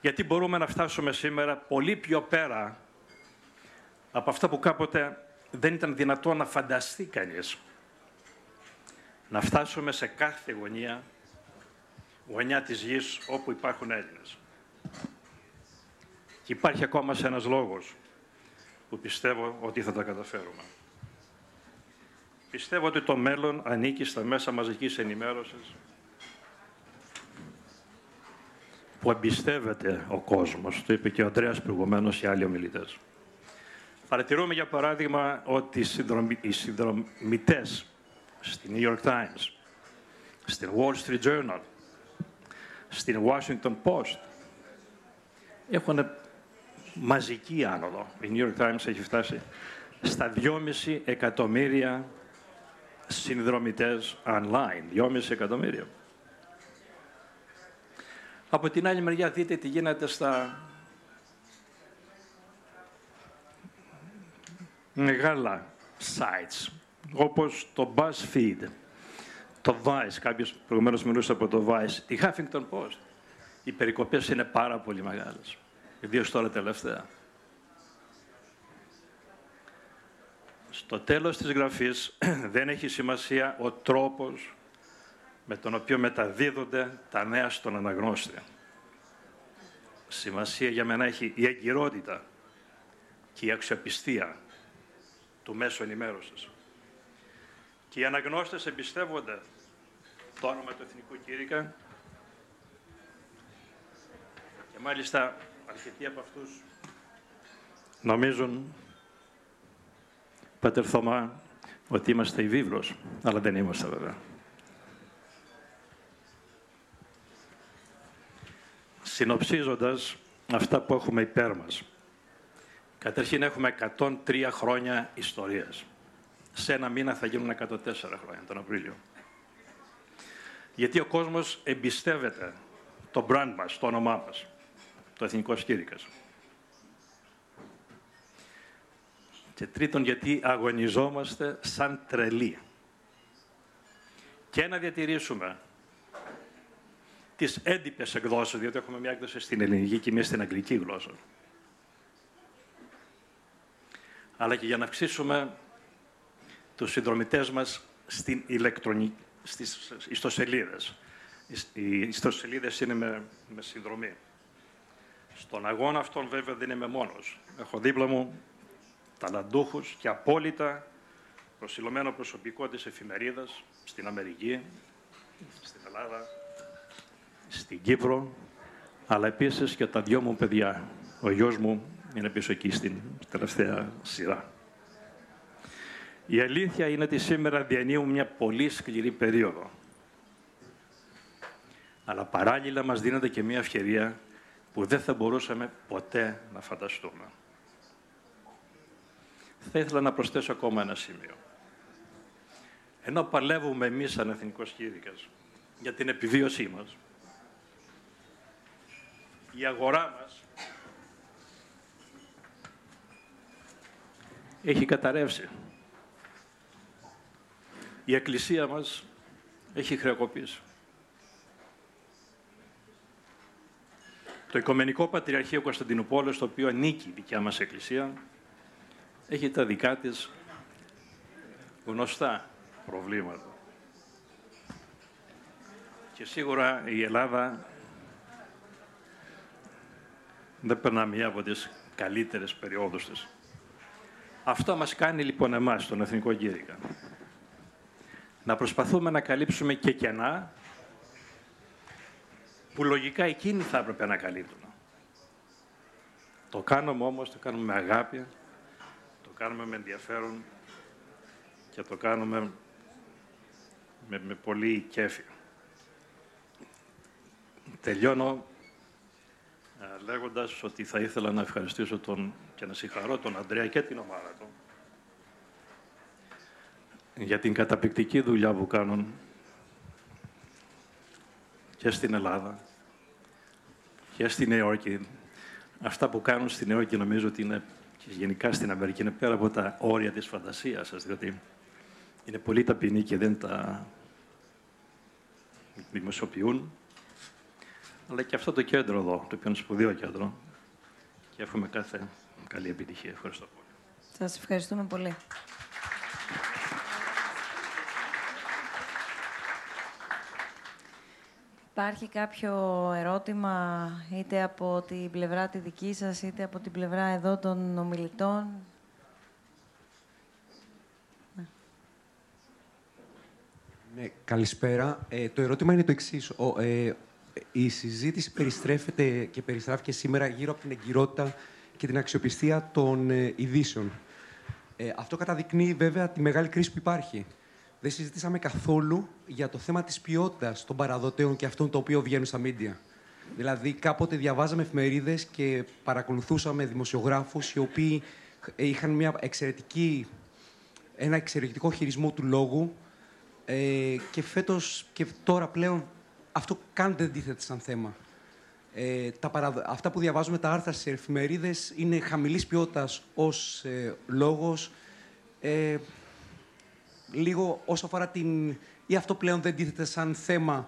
γιατί μπορούμε να φτάσουμε σήμερα πολύ πιο πέρα από αυτά που κάποτε δεν ήταν δυνατό να φανταστεί κανείς. Να φτάσουμε σε κάθε γωνία, γωνιά της γης όπου υπάρχουν Έλληνες. Και υπάρχει ακόμα σε ένας λόγος που πιστεύω ότι θα τα καταφέρουμε. Πιστεύω ότι το μέλλον ανήκει στα μέσα μαζικής ενημέρωσης, που εμπιστεύεται ο κόσμος. Το είπε και ο Ανδρέας προηγουμένως και άλλοι ομιλητές. Παρατηρούμε για παράδειγμα ότι οι συνδρομητές στην New York Times, στην Wall Street Journal, στην Washington Post έχουν μαζική άνοδο. Η New York Times έχει φτάσει στα 2,5 εκατομμύρια συνδρομητές online. 2,5 εκατομμύρια. Από την άλλη μεριά δείτε τι γίνεται στα μεγάλα sites, όπως το BuzzFeed, το Vice, κάποιος προηγουμένως μιλούσε από το Vice, η Huffington Post. Οι περικοπές είναι πάρα πολύ μεγάλες, ιδίως τώρα τελευταία. Στο τέλος της γραφής δεν έχει σημασία ο τρόπος με τον οποίο μεταδίδονται τα νέα στον αναγνώστη. Σημασία για μένα έχει η εγκυρότητα και η αξιοπιστία του μέσου ενημέρωσης. Και οι αναγνώστες εμπιστεύονται το όνομα του Εθνικού Κήρυκα και μάλιστα αρκετοί από αυτούς νομίζουν, Πατερ Θωμά, ότι είμαστε η βίβλος, αλλά δεν είμαστε βέβαια. Συνοψίζοντας αυτά που έχουμε υπέρ μας. Καταρχήν έχουμε 103 χρόνια ιστορίας. Σε ένα μήνα θα γίνουν 104 χρόνια, τον Απρίλιο. Γιατί ο κόσμος εμπιστεύεται το brand μας, το όνομά μας. το Εθνικό Σκήρικας. Και τρίτον, γιατί αγωνιζόμαστε σαν τρελοί. Και να διατηρήσουμε τις έντυπες εκδόσεις, διότι έχουμε μια έκδοση στην ελληνική και μια στην αγγλική γλώσσα. Αλλά και για να αυξήσουμε τους συνδρομητές μας στην ηλεκτρονική, στις ιστοσελίδες. Οι ιστοσελίδες είναι με, με συνδρομή. Στον αγώνα αυτόν βέβαια δεν είμαι μόνος. Έχω δίπλα μου ταλαντούχους και απόλυτα προσιλωμένο προσωπικό της εφημερίδας στην Αμερική, στην Ελλάδα, στην Κύπρο, αλλά επίσης και τα δυο μου παιδιά. Ο γιος μου είναι πίσω εκεί στην τελευταία σειρά. Η αλήθεια είναι ότι σήμερα διανύουμε μια πολύ σκληρή περίοδο. Αλλά παράλληλα μας δίνεται και μια ευκαιρία που δεν θα μπορούσαμε ποτέ να φανταστούμε. Θα ήθελα να προσθέσω ακόμα ένα σημείο. Ενώ παλεύουμε εμείς σαν Εθνικός Κήρυκας για την επιβίωσή μας, η αγορά μας έχει καταρρεύσει. Η Εκκλησία μας έχει χρεοκοπήσει. Το Οικομενικό Πατριαρχείο Κωνσταντινούπολης, το οποίο ανήκει η δικιά μας Εκκλησία, έχει τα δικά της γνωστά προβλήματα. Και σίγουρα η Ελλάδα δεν περνά μία από τις καλύτερες περιόδους της. Αυτό μας κάνει λοιπόν εμάς, τον Εθνικό Κήρυκα. Να προσπαθούμε να καλύψουμε και κενά που λογικά εκείνοι θα έπρεπε να καλύπτουν. Το κάνουμε όμως, το κάνουμε με αγάπη, το κάνουμε με ενδιαφέρον και το κάνουμε με, με πολύ κέφι. Τελειώνω ε, λέγοντας ότι θα ήθελα να ευχαριστήσω τον, και να συγχαρώ τον Αντρέα και την ομάδα του για την καταπληκτική δουλειά που κάνουν και στην Ελλάδα και στη Νέα Υόρκη. Αυτά που κάνουν στη Νέα Υόρκη νομίζω ότι είναι και γενικά στην Αμερική είναι πέρα από τα όρια της φαντασίας σας, διότι είναι πολύ ταπεινοί και δεν τα δημοσιοποιούν. Αλλά και αυτό το κέντρο εδώ, το οποίο είναι σπουδαίο κέντρο. Και εύχομαι κάθε καλή επιτυχία. Ευχαριστώ πολύ. Σας ευχαριστούμε πολύ. Υπάρχει κάποιο ερώτημα είτε από την πλευρά τη δική σας, είτε από την πλευρά εδώ των ομιλητών; Ναι, καλησπέρα. Ε, το ερώτημα είναι το εξής. ε, η συζήτηση περιστρέφεται και περιστράφηκε σήμερα γύρω από την εγκυρότητα και την αξιοπιστία των ε, ειδήσεων. Ε, αυτό καταδεικνύει βέβαια τη μεγάλη κρίση που υπάρχει δεν συζητήσαμε καθόλου για το θέμα της ποιότητας των παραδοτέων και αυτών το οποίο βγαίνουν στα μίντια. Δηλαδή, κάποτε διαβάζαμε εφημερίδες και παρακολουθούσαμε δημοσιογράφους οι οποίοι είχαν μια εξαιρετική, ένα εξαιρετικό χειρισμό του λόγου ε, και φέτος και τώρα πλέον αυτό καν δεν τίθεται σαν θέμα. Ε, τα Αυτά που διαβάζουμε τα άρθρα στις εφημερίδες είναι χαμηλής ποιότητας ως ε, λόγος. Ε, λίγο όσο αφορά την... ή αυτό πλέον δεν τίθεται σαν θέμα,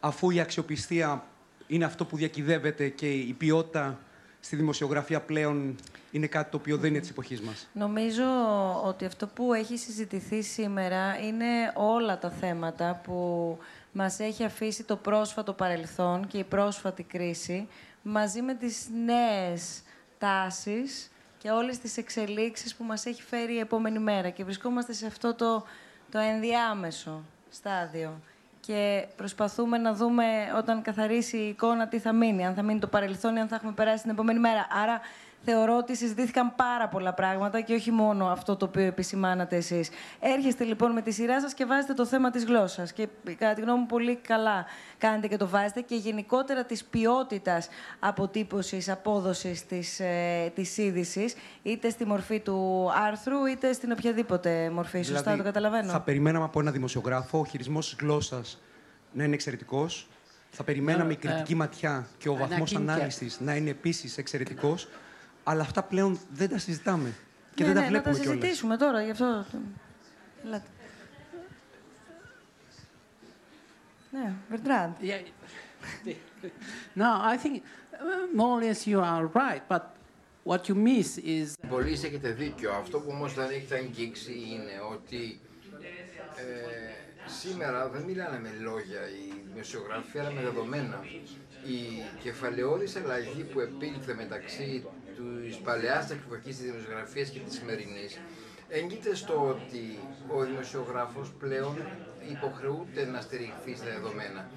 αφού η αξιοπιστία είναι αυτό που διακυδεύεται και η ποιότητα στη δημοσιογραφία πλέον είναι κάτι το οποίο δεν είναι της εποχής μας. Νομίζω ότι αυτό που έχει συζητηθεί σήμερα είναι όλα τα θέματα που μας έχει αφήσει το πρόσφατο παρελθόν και η πρόσφατη κρίση μαζί με τις νέες τάσεις και όλες τις εξελίξεις που μας έχει φέρει η επόμενη μέρα. Και βρισκόμαστε σε αυτό το, το ενδιάμεσο στάδιο. Και προσπαθούμε να δούμε όταν καθαρίσει η εικόνα τι θα μείνει. Αν θα μείνει το παρελθόν ή αν θα έχουμε περάσει την επόμενη μέρα. Άρα θεωρώ ότι συζητήθηκαν πάρα πολλά πράγματα και όχι μόνο αυτό το οποίο επισημάνατε εσείς. Έρχεστε λοιπόν με τη σειρά σας και βάζετε το θέμα της γλώσσας. Και κατά τη γνώμη μου, πολύ καλά κάνετε και το βάζετε. Και γενικότερα της ποιότητας αποτύπωσης, απόδοσης της ε, της είδησης, είτε στη μορφή του άρθρου, είτε στην οποιαδήποτε μορφή. Σωστά δηλαδή, το καταλαβαίνω. Θα περιμέναμε από ένα δημοσιογράφο ο χειρισμός της γλώσσας να είναι εξαιρετικός Θα περιμέναμε Ε, η κριτική ε, ματιά και ο βαθμός ανακοίνια. ανάλυσης να είναι επίσης εξαιρετικός, αλλά αυτά πλέον δεν τα συζητάμε και ναι, δεν τα ναι, να βλέπουμε τα κιόλας. συζητήσουμε τώρα, γι' αυτό... Ελάτε. Ναι, Βερντράντ. No, I think uh, more or less you are right, but what you miss is Πολλοί έχετε δίκιο. Αυτό που όμως δεν έχετε αγγίξει είναι ότι ε, σήμερα δεν μιλάνε με λόγια οι δημοσιογράφοι, αλλά με δεδομένα. Η κεφαλαιόδης αλλαγή που επήλθε μεταξύ της παλαιάς τεχνολογικής της δημοσιογραφίας και της σημερινής έγκυται στο ότι ο δημοσιογράφος πλέον υποχρεούται να στηριχθεί στα δεδομένα.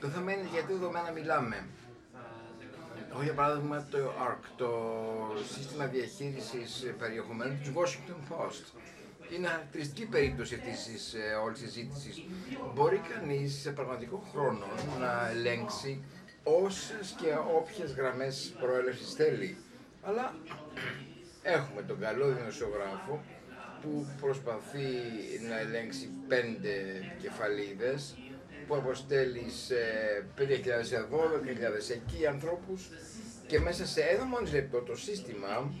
Το θέμα είναι γιατί δεδομένα μιλάμε. Εγώ για παράδειγμα το ARC, το σύστημα διαχείρισης περιεχομένου του Washington Post. Είναι χαρακτηριστική περίπτωση αυτής της ε, όλης συζήτησης. Μπορεί κανείς σε πραγματικό χρόνο να ελέγξει όσες και όποιες γραμμές προέλευσης θέλει. Αλλά έχουμε τον καλό δημοσιογράφο που προσπαθεί να ελέγξει πέντε κεφαλίδες που αποστέλει σε 5.000 εδώ, 10.000 εκεί ανθρώπους και μέσα σε ένα μόνος λεπτό το σύστημα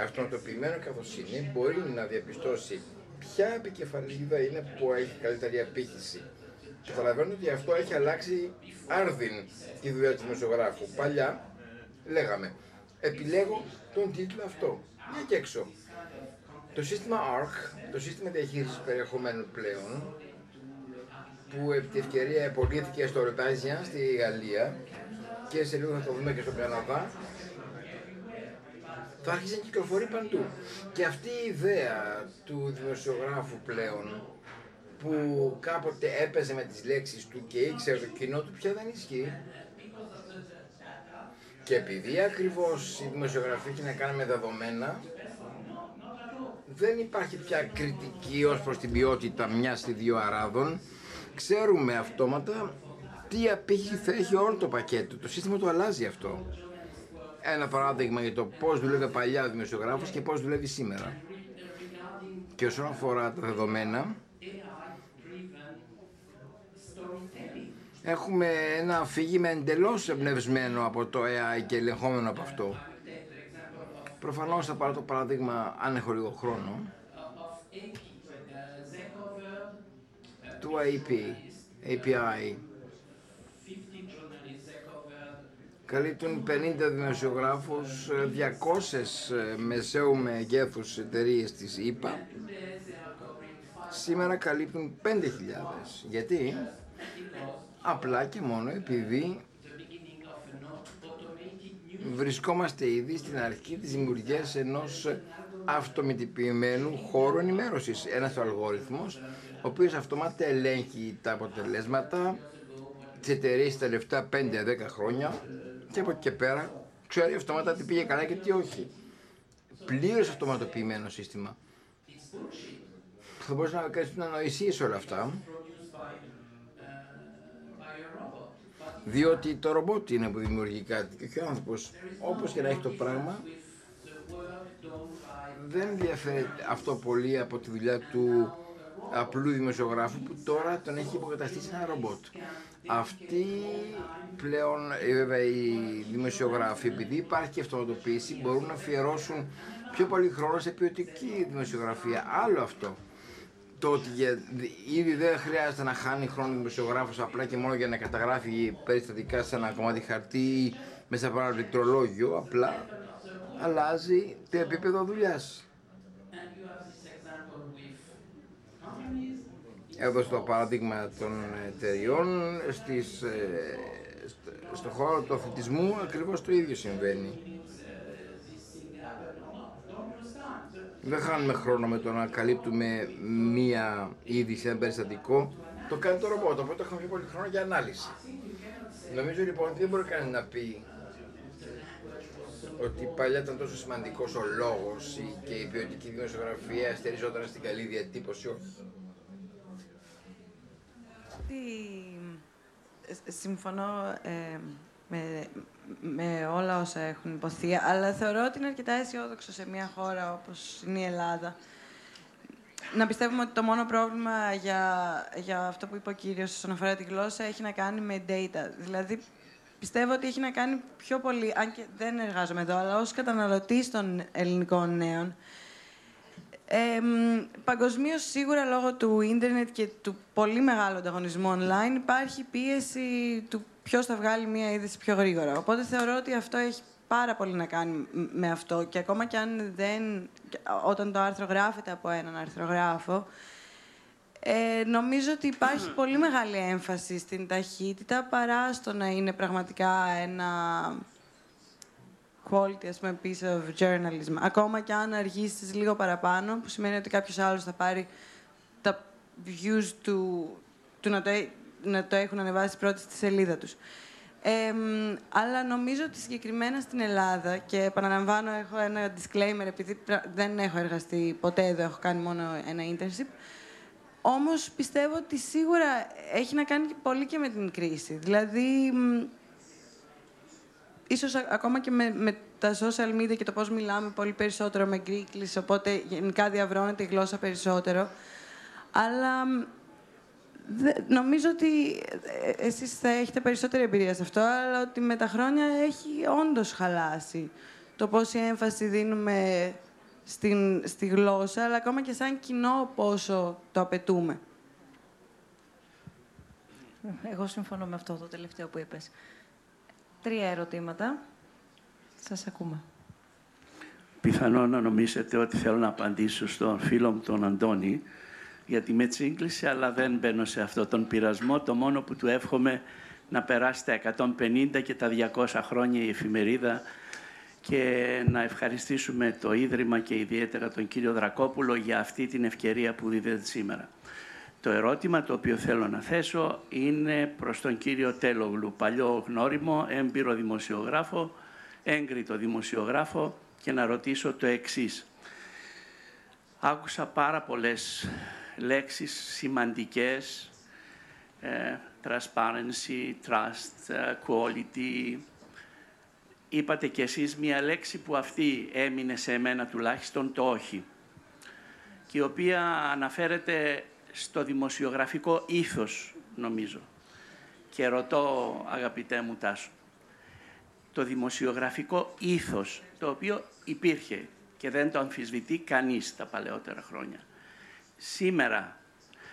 αυτοματοποιημένο καθώς είναι μπορεί να διαπιστώσει ποια επικεφαλίδα είναι που έχει καλύτερη απήχηση. Καταλαβαίνω ότι αυτό έχει αλλάξει άρδιν τη δουλειά του δημοσιογράφου. Παλιά λέγαμε επιλέγω τον τίτλο αυτό. Για και έξω. Το σύστημα ARC, το σύστημα διαχείρισης περιεχομένου πλέον, που επί τη ευκαιρία επολύθηκε στο Ρεπάζια στη Γαλλία και σε λίγο θα το δούμε και στον Καναδά, θα άρχισε να κυκλοφορεί παντού. Και αυτή η ιδέα του δημοσιογράφου πλέον, που κάποτε έπαιζε με τις λέξεις του και ήξερε το κοινό του, πια δεν ισχύει. Και επειδή ακριβώς η δημοσιογραφία έχει να κάνει με δεδομένα, δεν υπάρχει πια κριτική ως προς την ποιότητα μιας ή δύο αράδων. Ξέρουμε αυτόματα τι απήχηση θα έχει όλο το πακέτο. Το σύστημα το αλλάζει αυτό. Ένα παράδειγμα για το πώς δουλεύει παλιάς ο δημοσιογράφος και πώς δουλεύει σήμερα. Και όσον αφορά τα δεδομένα, έχουμε ένα αφήγημα εντελώς εμπνευσμένο από το AI και ελεγχόμενο από αυτό. Προφανώς θα πάρω το παράδειγμα, αν έχω λίγο χρόνο, του IP, API. Καλύπτουν 50 δημοσιογράφους, 200 μεσαίου μεγέθους εταιρείες της ΕΠΑ. Σήμερα καλύπτουν 5.000. Γιατί; Απλά και μόνο επειδή βρισκόμαστε ήδη στην αρχή της δημιουργίας ενός αυτομετωπιμένου χώρου ενημέρωσης. Ένας αλγόριθμος, ο οποίος αυτομάτα ελέγχει τα αποτελέσματα της εταιρείας τα λεφτά 5-10 χρόνια και από εκεί και πέρα ξέρει αυτομάτα τι πήγε καλά και τι όχι. Πλήρως αυτοματοποιημένο σύστημα. Θα μπορούσε να κάνεις την ανοησία σε όλα αυτά. Διότι το ρομπότ είναι που δημιουργεί κάτι και όχι ο άνθρωπος. Όπως και να έχει το πράγμα, δεν διαφέρει αυτό πολύ από τη δουλειά του απλού δημοσιογράφου που τώρα τον έχει υποκαταστήσει ένα ρομπότ. Αυτοί πλέον, ε, βέβαια, οι δημοσιογράφοι, επειδή υπάρχει και αυτοματοποίηση, μπορούν να αφιερώσουν πιο πολύ χρόνο σε ποιοτική δημοσιογραφία. Άλλο αυτό. Το ότι για- ήδη δεν χρειάζεται να χάνει χρόνο ο δημοσιογράφος απλά και μόνο για να καταγράφει περιστατικά σε ένα κομμάτι χαρτί ή μέσα από ένα πληκτρολόγιο, απλά αλλάζει το επίπεδο δουλειάς. Έδωσε το παράδειγμα των εταιριών, στις, ε, στο, στο χώρο του αθλητισμού ακριβώς το ίδιο συμβαίνει. Δεν χάνουμε χρόνο με το να καλύπτουμε μία είδηση, ένα περιστατικό. Το κάνει το ρομπότ, οπότε έχουμε πιο πολύ χρόνο για ανάλυση. Νομίζω λοιπόν ότι δεν μπορεί κανείς να πει ότι παλιά ήταν τόσο σημαντικός ο λόγος και η ποιοτική δημοσιογραφία στεριζόταν στην καλή διατύπωση. Όχι. Τι- ε, Συμφωνώ ε, με, με όλα όσα έχουν υποθεί, αλλά θεωρώ ότι είναι αρκετά αισιόδοξο σε μια χώρα όπως είναι η Ελλάδα να πιστεύουμε ότι το μόνο πρόβλημα για, για αυτό που είπε ο κύριος όσον αφορά τη γλώσσα έχει να κάνει με data. Δηλαδή, πιστεύω ότι έχει να κάνει πιο πολύ, αν και δεν εργάζομαι εδώ, αλλά ως καταναλωτής των ελληνικών νέων, ε, Παγκοσμίως, σίγουρα λόγω του ίντερνετ και του πολύ μεγάλου ανταγωνισμού online, υπάρχει πίεση του ποιος θα βγάλει μία είδηση πιο γρήγορα. Οπότε θεωρώ ότι αυτό έχει πάρα πολύ να κάνει με αυτό. Και ακόμα και αν δεν. όταν το άρθρο γράφεται από έναν αρθρογράφο, ε, νομίζω ότι υπάρχει πολύ μεγάλη έμφαση στην ταχύτητα παρά στο να είναι πραγματικά ένα quality, ας πούμε, piece of journalism. Ακόμα και αν αργήσεις λίγο παραπάνω, που σημαίνει ότι κάποιος άλλος θα πάρει τα views του, του να, το, να το έχουν ανεβάσει πρώτη στη σελίδα τους. Ε, αλλά νομίζω ότι συγκεκριμένα στην Ελλάδα, και επαναλαμβάνω, έχω ένα disclaimer, επειδή δεν έχω εργαστεί ποτέ εδώ, έχω κάνει μόνο ένα internship, όμως πιστεύω ότι σίγουρα έχει να κάνει πολύ και με την κρίση. Δηλαδή, ίσως ακόμα και με, με τα social media και το πώς μιλάμε πολύ περισσότερο με γκρίκλεις, οπότε γενικά διαβρώνεται η γλώσσα περισσότερο. Αλλά νομίζω ότι ε, εσείς θα έχετε περισσότερη εμπειρία σε αυτό, αλλά ότι με τα χρόνια έχει όντως χαλάσει το πόση έμφαση δίνουμε στην, στη γλώσσα, αλλά ακόμα και σαν κοινό πόσο το απαιτούμε. Εγώ συμφωνώ με αυτό το τελευταίο που είπες. Τρία ερωτήματα. Σας ακούμε. Πιθανό να νομίζετε ότι θέλω να απαντήσω στον φίλο μου τον Αντώνη, γιατί με τσίγκλησε, αλλά δεν μπαίνω σε αυτό τον πειρασμό. Το μόνο που του εύχομαι να περάσει τα 150 και τα 200 χρόνια η εφημερίδα και να ευχαριστήσουμε το Ίδρυμα και ιδιαίτερα τον κύριο Δρακόπουλο για αυτή την ευκαιρία που δίδεται σήμερα. Το ερώτημα το οποίο θέλω να θέσω είναι προς τον κύριο Τέλογλου, παλιό γνώριμο, έμπειρο δημοσιογράφο, έγκριτο δημοσιογράφο και να ρωτήσω το εξής. Άκουσα πάρα πολλές λέξεις σημαντικές, ε, transparency, trust, ε, quality. Είπατε κι εσείς μία λέξη που αυτή έμεινε σε εμένα τουλάχιστον το όχι και η οποία αναφέρεται στο δημοσιογραφικό ήθος, νομίζω. Και ρωτώ, αγαπητέ μου Τάσο, το δημοσιογραφικό ήθος, το οποίο υπήρχε και δεν το αμφισβητεί κανείς τα παλαιότερα χρόνια. Σήμερα,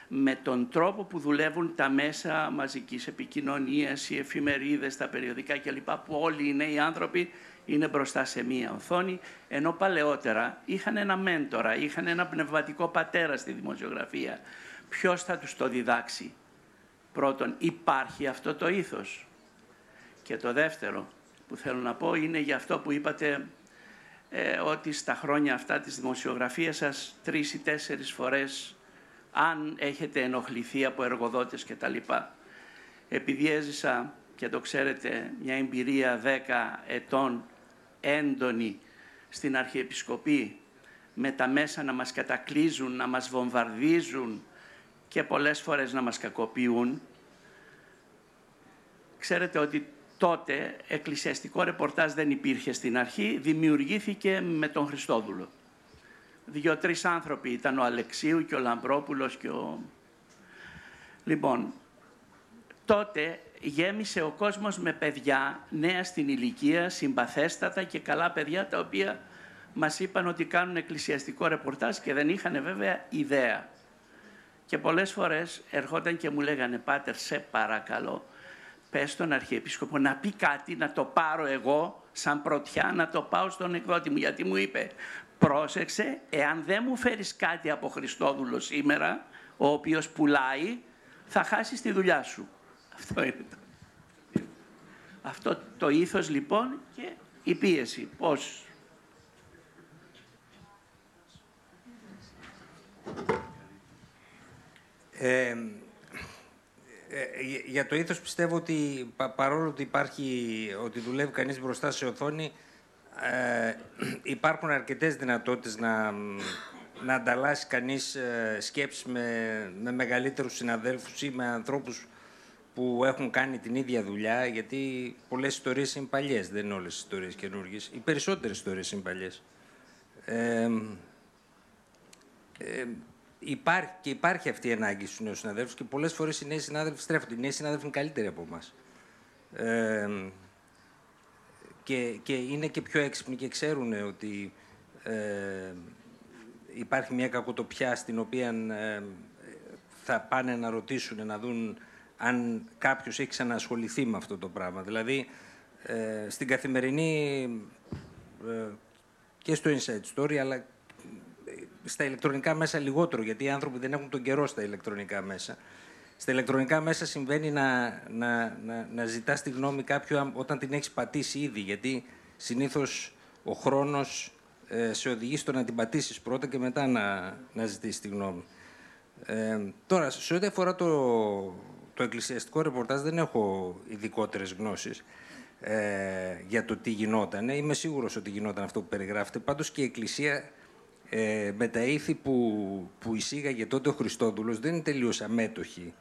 με τον τρόπο που δουλεύουν τα μέσα μαζικής επικοινωνίας, οι εφημερίδες, τα περιοδικά κλπ. που όλοι οι νέοι άνθρωποι είναι μπροστά σε μία οθόνη, ενώ παλαιότερα είχαν ένα μέντορα, είχαν ένα πνευματικό πατέρα στη δημοσιογραφία. Ποιος θα τους το διδάξει; Πρώτον, υπάρχει αυτό το ήθος. Και το δεύτερο που θέλω να πω είναι για αυτό που είπατε ε, ότι στα χρόνια αυτά της δημοσιογραφίας σας τρεις ή τέσσερις φορές αν έχετε ενοχληθεί από εργοδότες και τα λοιπά. Επειδή έζησα και το ξέρετε μια εμπειρία δέκα ετών έντονη στην Αρχιεπισκοπή με τα μέσα να μας κατακλείζουν, να μας βομβαρδίζουν και πολλές φορές να μας κακοποιούν. Ξέρετε ότι τότε εκκλησιαστικό ρεπορτάζ δεν υπήρχε στην αρχή, δημιουργήθηκε με τον Χριστόδουλο. Δύο-τρεις άνθρωποι ήταν ο Αλεξίου και ο Λαμπρόπουλος και ο... Λοιπόν, τότε γέμισε ο κόσμος με παιδιά νέα στην ηλικία, συμπαθέστατα και καλά παιδιά τα οποία μας είπαν ότι κάνουν εκκλησιαστικό ρεπορτάζ και δεν είχαν βέβαια ιδέα. Και πολλές φορές ερχόταν και μου λέγανε «Πάτερ, σε παρακαλώ, πες στον Αρχιεπίσκοπο να πει κάτι, να το πάρω εγώ σαν πρωτιά, να το πάω στον εκδότη μου». Γιατί μου είπε «Πρόσεξε, εάν δεν μου φέρεις κάτι από Χριστόδουλο σήμερα, ο οποίος πουλάει, θα χάσεις τη δουλειά σου». Αυτό είναι το. Αυτό το ήθος λοιπόν και η πίεση. Πώς; Ε, για το ήθος πιστεύω ότι παρόλο ότι υπάρχει, ότι δουλεύει κανείς μπροστά σε οθόνη, ε, υπάρχουν αρκετές δυνατότητες να, να ανταλλάσσει κανείς ε, σκέψεις με, με μεγαλύτερους συναδέλφους ή με ανθρώπους που έχουν κάνει την ίδια δουλειά, γιατί πολλές ιστορίες είναι παλιές, δεν είναι όλες οι ιστορίες καινούργιες. Οι περισσότερες ιστορίες είναι παλιές. Ε, ε, υπάρχει, και υπάρχει αυτή η ανάγκη στους νέους συναδέλφους και πολλές φορές οι νέοι συνάδελφοι στρέφονται. Οι νέοι συνάδελφοι είναι καλύτεροι από εμάς. Ε, και, και είναι και πιο έξυπνοι και ξέρουν ότι ε, υπάρχει μια κακοτοπιά στην οποία ε, θα πάνε να ρωτήσουν, να δουν αν κάποιος έχει ξανασχοληθεί με αυτό το πράγμα. Δηλαδή, ε, στην καθημερινή ε, και στο Inside Story, αλλά στα ηλεκτρονικά μέσα λιγότερο, γιατί οι άνθρωποι δεν έχουν τον καιρό στα ηλεκτρονικά μέσα. Στα ηλεκτρονικά μέσα συμβαίνει να, να, να, να ζητάς τη γνώμη κάποιου όταν την έχεις πατήσει ήδη, γιατί συνήθως ο χρόνος ε, σε οδηγεί στο να την πατήσεις πρώτα και μετά να, να ζητήσεις τη γνώμη. Ε, τώρα, σε ό,τι αφορά το, το εκκλησιαστικό ρεπορτάζ δεν έχω ειδικότερες γνώσεις ε, για το τι γινόταν. Είμαι σίγουρος ότι γινόταν αυτό που περιγράφεται. Πάντως και η Εκκλησία ε, με τα ήθη που, που εισήγαγε τότε ο Χριστόδουλος δεν είναι τελείως αμέτωχη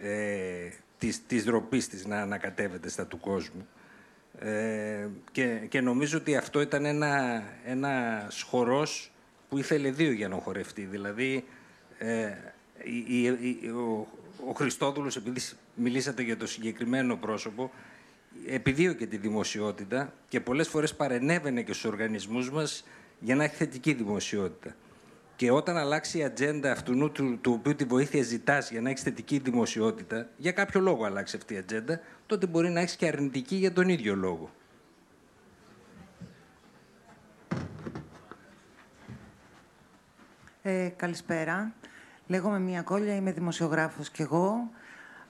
ε, της, της ντροπής της να ανακατεύεται στα του κόσμου. Ε, και, και νομίζω ότι αυτό ήταν ένα, ένα χορός που ήθελε δύο για να χορευτεί. Δηλαδή, ε, η, η, ο, ο Χριστόδουλος, επειδή μιλήσατε για το συγκεκριμένο πρόσωπο, επιδίωκε τη δημοσιότητα και πολλές φορές παρενέβαινε και στους οργανισμούς μας για να έχει θετική δημοσιότητα. Και όταν αλλάξει η ατζέντα αυτού του, του οποίου τη βοήθεια ζητάς για να έχεις θετική δημοσιότητα, για κάποιο λόγο αλλάξει αυτή η ατζέντα, τότε μπορεί να έχεις και αρνητική για τον ίδιο λόγο. Ε, καλησπέρα. Λέγομαι Μία Κόλια, είμαι δημοσιογράφος κι εγώ.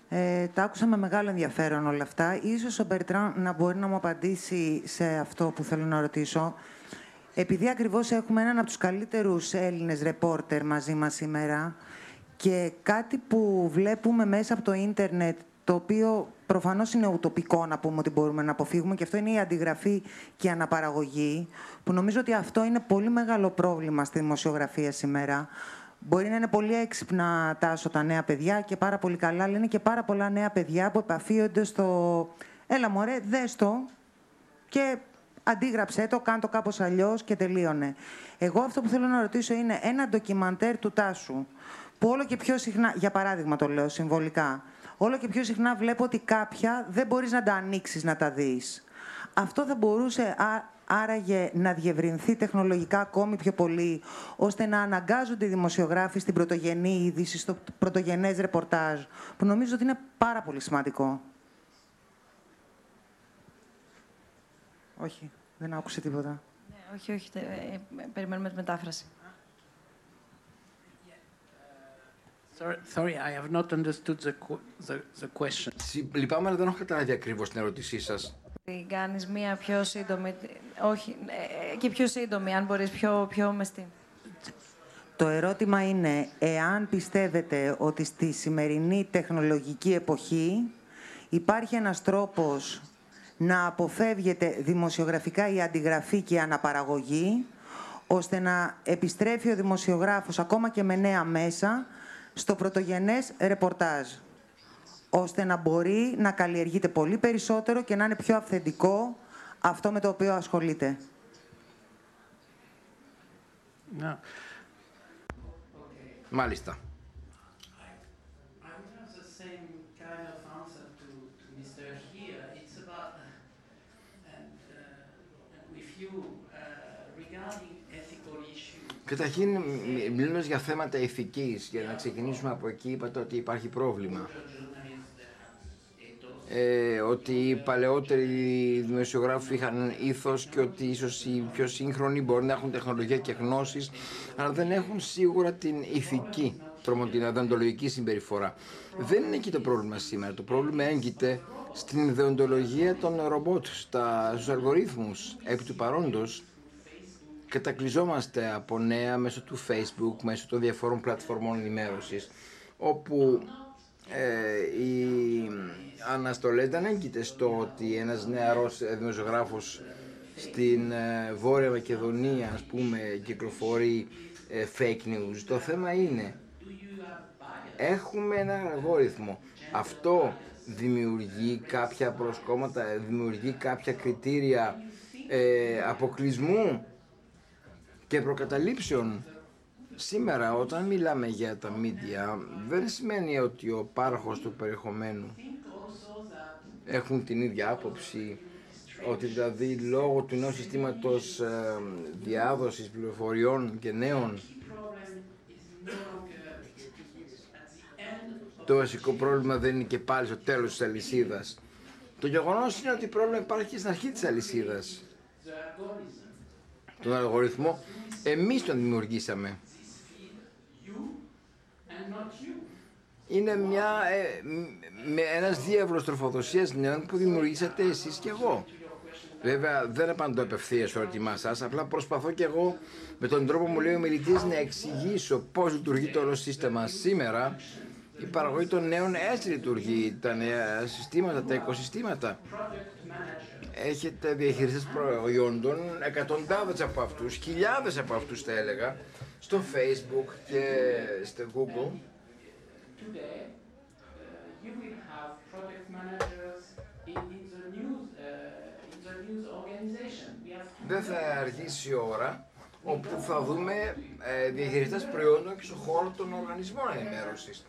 Ε, τα άκουσα με μεγάλο ενδιαφέρον όλα αυτά. Ίσως ο Μπερτράν να μπορεί να μου απαντήσει σε αυτό που θέλω να ρωτήσω. Επειδή ακριβώς έχουμε έναν από τους καλύτερους Έλληνες ρεπόρτερ μαζί μας σήμερα και κάτι που βλέπουμε μέσα από το ίντερνετ, το οποίο προφανώς είναι ουτοπικό να πούμε ότι μπορούμε να αποφύγουμε και αυτό είναι η αντιγραφή και η αναπαραγωγή, που νομίζω ότι αυτό είναι πολύ μεγάλο πρόβλημα στη δημοσιογραφία σήμερα. Μπορεί να είναι πολύ έξυπνα τάσο τα νέα παιδιά και πάρα πολύ καλά, αλλά είναι και πάρα πολλά νέα παιδιά που επαφίονται στο «Έλα μωρέ, δες το» και αντίγραψέ το, κάν το κάπως αλλιώς και τελείωνε. Εγώ αυτό που θέλω να ρωτήσω είναι ένα ντοκιμαντέρ του Τάσου, που όλο και πιο συχνά, για παράδειγμα το λέω συμβολικά, όλο και πιο συχνά βλέπω ότι κάποια δεν μπορείς να τα ανοίξεις να τα δεις. Αυτό θα μπορούσε άραγε να διευρυνθεί τεχνολογικά ακόμη πιο πολύ, ώστε να αναγκάζονται οι δημοσιογράφοι στην πρωτογενή είδηση, στο πρωτογενές ρεπορτάζ, που νομίζω ότι είναι πάρα πολύ σημαντικό. Όχι, δεν άκουσε τίποτα. Ναι, όχι, όχι, ε, ε, περιμένουμε τη μετάφραση. Sorry, I have not understood the, the, the question. Λυπάμαι, αλλά δεν έχω καταλάβει ακριβώς την ερώτησή σας. Την κάνεις μία πιο σύντομη, όχι, ε, και πιο σύντομη, αν μπορείς, πιο, πιο μεστή. Το ερώτημα είναι, εάν πιστεύετε ότι στη σημερινή τεχνολογική εποχή υπάρχει ένας τρόπος να αποφεύγεται δημοσιογραφικά η αντιγραφή και η αναπαραγωγή, ώστε να επιστρέφει ο δημοσιογράφος ακόμα και με νέα μέσα στο πρωτογενές ρεπορτάζ ώστε να μπορεί να καλλιεργείται πολύ περισσότερο και να είναι πιο αυθεντικό αυτό με το οποίο ασχολείται. Ναι. Μάλιστα. Καταρχήν, μιλώντας για θέματα ηθικής, για να ξεκινήσουμε από εκεί, είπατε ότι υπάρχει πρόβλημα ε, ότι οι παλαιότεροι δημοσιογράφοι είχαν ήθος και ότι ίσως οι πιο σύγχρονοι μπορεί να έχουν τεχνολογία και γνώσεις, αλλά δεν έχουν σίγουρα την ηθική, την αδαντολογική συμπεριφορά. Δεν είναι εκεί το πρόβλημα σήμερα. Το πρόβλημα έγκυται στην ιδεοντολογία των ρομπότ, στα, στους αλγορίθμους. Επί του παρόντος, κατακλυζόμαστε από νέα μέσω του Facebook, μέσω των διαφόρων πλατφορμών ενημέρωσης, όπου ε, οι αναστολές δεν έγκυται στο ότι ένας νεαρός δημοσιογράφος στην ε, Βόρεια Μακεδονία, ας πούμε, κυκλοφορεί ε, fake news. Το θέμα είναι, έχουμε ένα αλγόριθμο. Αυτό δημιουργεί κάποια προσκόμματα, δημιουργεί κάποια κριτήρια ε, αποκλεισμού; Και προκαταλήψεων Σήμερα όταν μιλάμε για τα media δεν σημαίνει ότι ο πάροχος του περιεχομένου έχουν την ίδια άποψη ότι δηλαδή λόγω του νέου συστήματος ε, διάδοσης πληροφοριών και νέων το βασικό πρόβλημα δεν είναι και πάλι στο τέλος της αλυσίδας. Το γεγονός είναι ότι το πρόβλημα υπάρχει και στην αρχή της αλυσίδας. Τον αλγοριθμό εμείς τον δημιουργήσαμε. Είναι μια, ε, με ένας διάβλος τροφοδοσίας νέων που δημιουργήσατε εσείς και εγώ. Βέβαια δεν απαντώ απευθείας στο ερώτημά σας, απλά προσπαθώ και εγώ με τον τρόπο μου λέει ο μιλητής να εξηγήσω πώς λειτουργεί το όλο σύστημα σήμερα. Η παραγωγή των νέων έτσι λειτουργεί, τα νέα συστήματα, τα οικοσυστήματα. Έχετε διαχειριστές προϊόντων, εκατοντάδες από αυτούς, χιλιάδες από αυτούς θα έλεγα, στο Facebook και στο Google. Δεν θα αργήσει η ώρα όπου θα δούμε ε, διαχειριστές προϊόντων και στον χώρο των οργανισμών ενημέρωσης.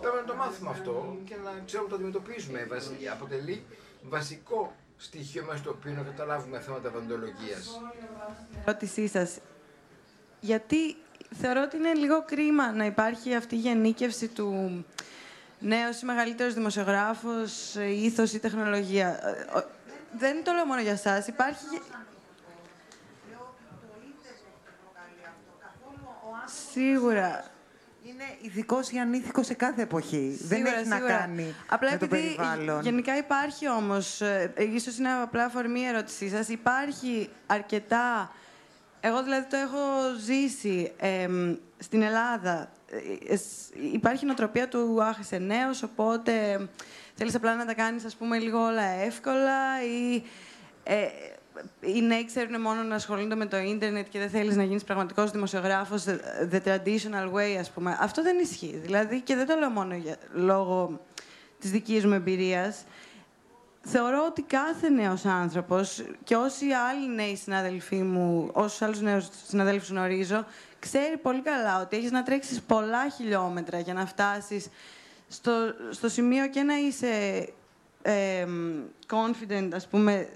Πρέπει να το μάθουμε αυτό και να ξέρουμε να το αντιμετωπίζουμε. Αποτελεί βασικό στοιχείο μέσα στο οποίο να καταλάβουμε θέματα βαντολογίας. Ερώτησή σας. Γιατί θεωρώ ότι είναι λίγο κρίμα να υπάρχει αυτή η γενίκευση του νέος ή μεγαλύτερος δημοσιογράφος, ήθος ή τεχνολογία. Ε, δεν το λέω μόνο για σας. Υπάρχει... Σίγουρα. Είναι ειδικός ή ανήθικος σε κάθε εποχή. Δεν έχει να κάνει Απλά με το επειδή περιβάλλον. γενικά υπάρχει όμως, ε, ίσως είναι απλά αφορμή η ερώτησή σας, υπάρχει αρκετά... Εγώ δηλαδή το έχω ζήσει εμ, στην Ελλάδα. Ε, ε, υπάρχει η νοοτροπία του «Αχ, είσαι νέος, οπότε θέλεις απλά να τα κάνεις, ας πούμε, λίγο όλα εύκολα» ή ε, οι νέοι ξέρουν μόνο να ασχολούνται με το ίντερνετ και δεν θέλεις να γίνεις πραγματικός δημοσιογράφος the traditional way, ας πούμε. Αυτό δεν ισχύει. Δηλαδή, και δεν το λέω μόνο για, λόγω της δικής μου εμπειρίας. Θεωρώ ότι κάθε νέος άνθρωπος και όσοι άλλοι νέοι συνάδελφοί μου, όσους άλλους νέους συναδέλφους γνωρίζω, ξέρει πολύ καλά ότι έχεις να τρέξεις πολλά χιλιόμετρα για να φτάσεις στο, στο σημείο και να είσαι ε, confident, ας πούμε,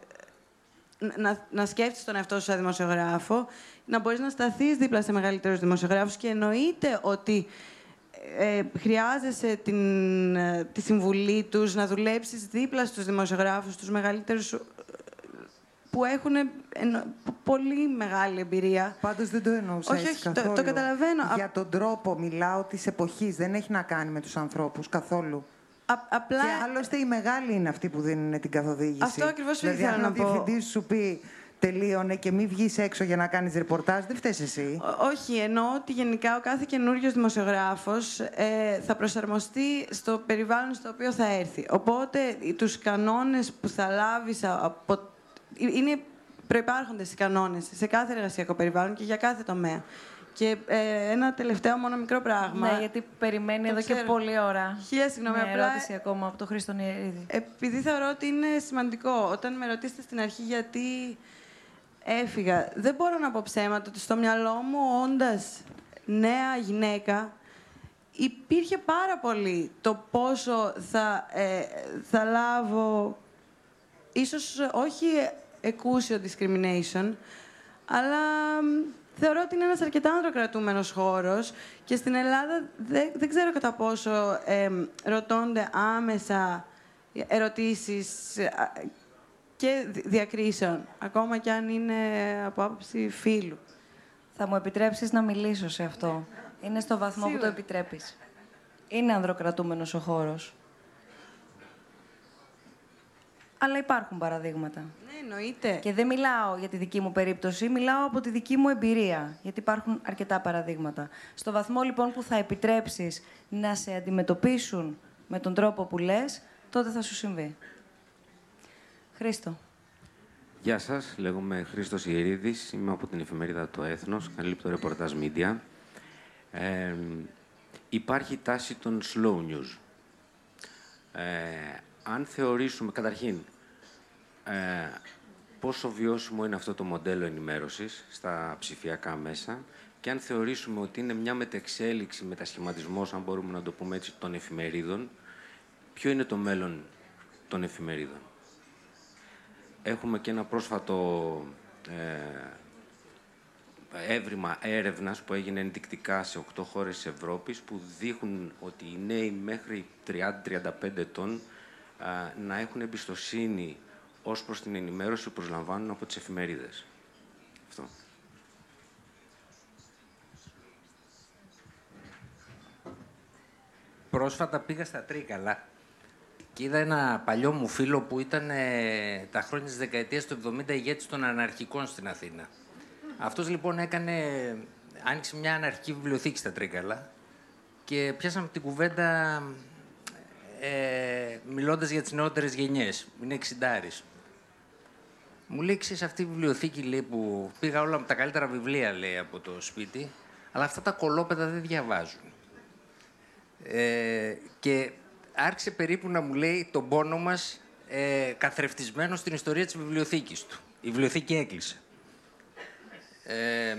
να, να σκέφτεσαι τον εαυτό σου σαν δημοσιογράφο, να μπορείς να σταθείς δίπλα σε μεγαλύτερους δημοσιογράφους και εννοείται ότι ε, χρειάζεσαι την, ε, τη συμβουλή τους, να δουλέψεις δίπλα στους δημοσιογράφους, τους μεγαλύτερους ε, που έχουν εννο- πολύ μεγάλη εμπειρία. Πάντως δεν το εννοούσα Όχι, έτσι όχι, το- καθόλου. το καταλαβαίνω. Για τον τρόπο μιλάω της εποχής. Δεν έχει να κάνει με τους ανθρώπους καθόλου. Απλά... Και άλλωστε οι μεγάλοι είναι αυτοί που δίνουν την καθοδήγηση. Αυτό ακριβώς δηλαδή, ήθελα αν να ο πω. διευθυντής σου πει τελείωνε και μην βγεις έξω για να κάνεις ρεπορτάζ, δεν φταίς εσύ. Ό- Όχι, εννοώ ότι γενικά ο κάθε καινούριος δημοσιογράφος ε, θα προσαρμοστεί στο περιβάλλον στο οποίο θα έρθει. Οπότε οι- τους κανόνες που θα λάβεις α- από... ε, Είναι προϋπάρχοντες οι κανόνες σε κάθε εργασιακό περιβάλλον και για κάθε τομέα. Και ε, ένα τελευταίο μόνο μικρό πράγμα. Ναι, γιατί περιμένει Το εδώ και ξέρω. πολλή ώρα. Χίλια συγγνώμη, Μια απλά- ερώτηση ακόμα από τον Χρήστο Νιερίδη. Επειδή θεωρώ ότι είναι σημαντικό, όταν με ρωτήσετε στην αρχή γιατί έφυγα, δεν μπορώ να πω ψέματα ότι στο μυαλό μου, όντας νέα γυναίκα, υπήρχε πάρα πολύ το πόσο θα, ε, θα λάβω, ίσως όχι εκούσιο discrimination, αλλά μ, θεωρώ ότι είναι ένας αρκετά ανδροκρατούμενος χώρος και στην Ελλάδα δεν, δεν ξέρω κατά πόσο εμ, ρωτώνται άμεσα ερωτήσεις ε, α, και δι- διακρίσεων, ακόμα κι αν είναι από άποψη φίλου. Θα μου επιτρέψεις να μιλήσω σε αυτό; Είναι στο βαθμό που το Σίγουρα. επιτρέπεις. Είναι ανδροκρατούμενος ο χώρος. Αλλά υπάρχουν παραδείγματα. Ναι, εννοείται. Και δεν μιλάω για τη δική μου περίπτωση, μιλάω από τη δική μου εμπειρία. Γιατί υπάρχουν αρκετά παραδείγματα. Στο βαθμό λοιπόν που θα επιτρέψεις να σε αντιμετωπίσουν με τον τρόπο που λες, τότε θα σου συμβεί. Χρήστο. Γεια σας, λέγομαι Χρήστος Ιερίδης, είμαι από την εφημερίδα Το Έθνος, καλύπτω ρεπορτάζ media. Ε, υπάρχει τάση των slow news. Ε, αν θεωρήσουμε, καταρχήν, ε, πόσο βιώσιμο είναι αυτό το μοντέλο ενημέρωσης στα ψηφιακά μέσα και αν θεωρήσουμε ότι είναι μια μετεξέλιξη, μετασχηματισμός, αν μπορούμε να το πούμε έτσι, των εφημερίδων, ποιο είναι το μέλλον των εφημερίδων; Έχουμε και ένα πρόσφατο ε, έβριμα έρευνας που έγινε ενδεικτικά σε 8 χώρες της Ευρώπης που δείχνουν ότι οι νέοι μέχρι 30-35 ετών α, να έχουν εμπιστοσύνη ως προς την ενημέρωση που προσλαμβάνουν από τις εφημερίδες. Αυτό. Πρόσφατα πήγα στα Τρίκαλα και είδα ένα παλιό μου φίλο που ήταν ε, τα χρόνια της δεκαετίας του 70 ηγέτης των αναρχικών στην Αθήνα. Αυτός λοιπόν έκανε, άνοιξε μια αναρχική βιβλιοθήκη στα Τρίκαλα και πιάσαμε την κουβέντα ε, μιλώντας για τις νεότερες γενιές. Είναι εξιντάρης. Μου λέει, ξέρεις, αυτή η βιβλιοθήκη λέει, που πήγα όλα με τα καλύτερα βιβλία λέει, από το σπίτι, αλλά αυτά τα κολόπεδα δεν διαβάζουν. Ε, και άρχισε περίπου να μου λέει τον πόνο μας ε, καθρεφτισμένο στην ιστορία της βιβλιοθήκης του. Η βιβλιοθήκη έκλεισε. Ε,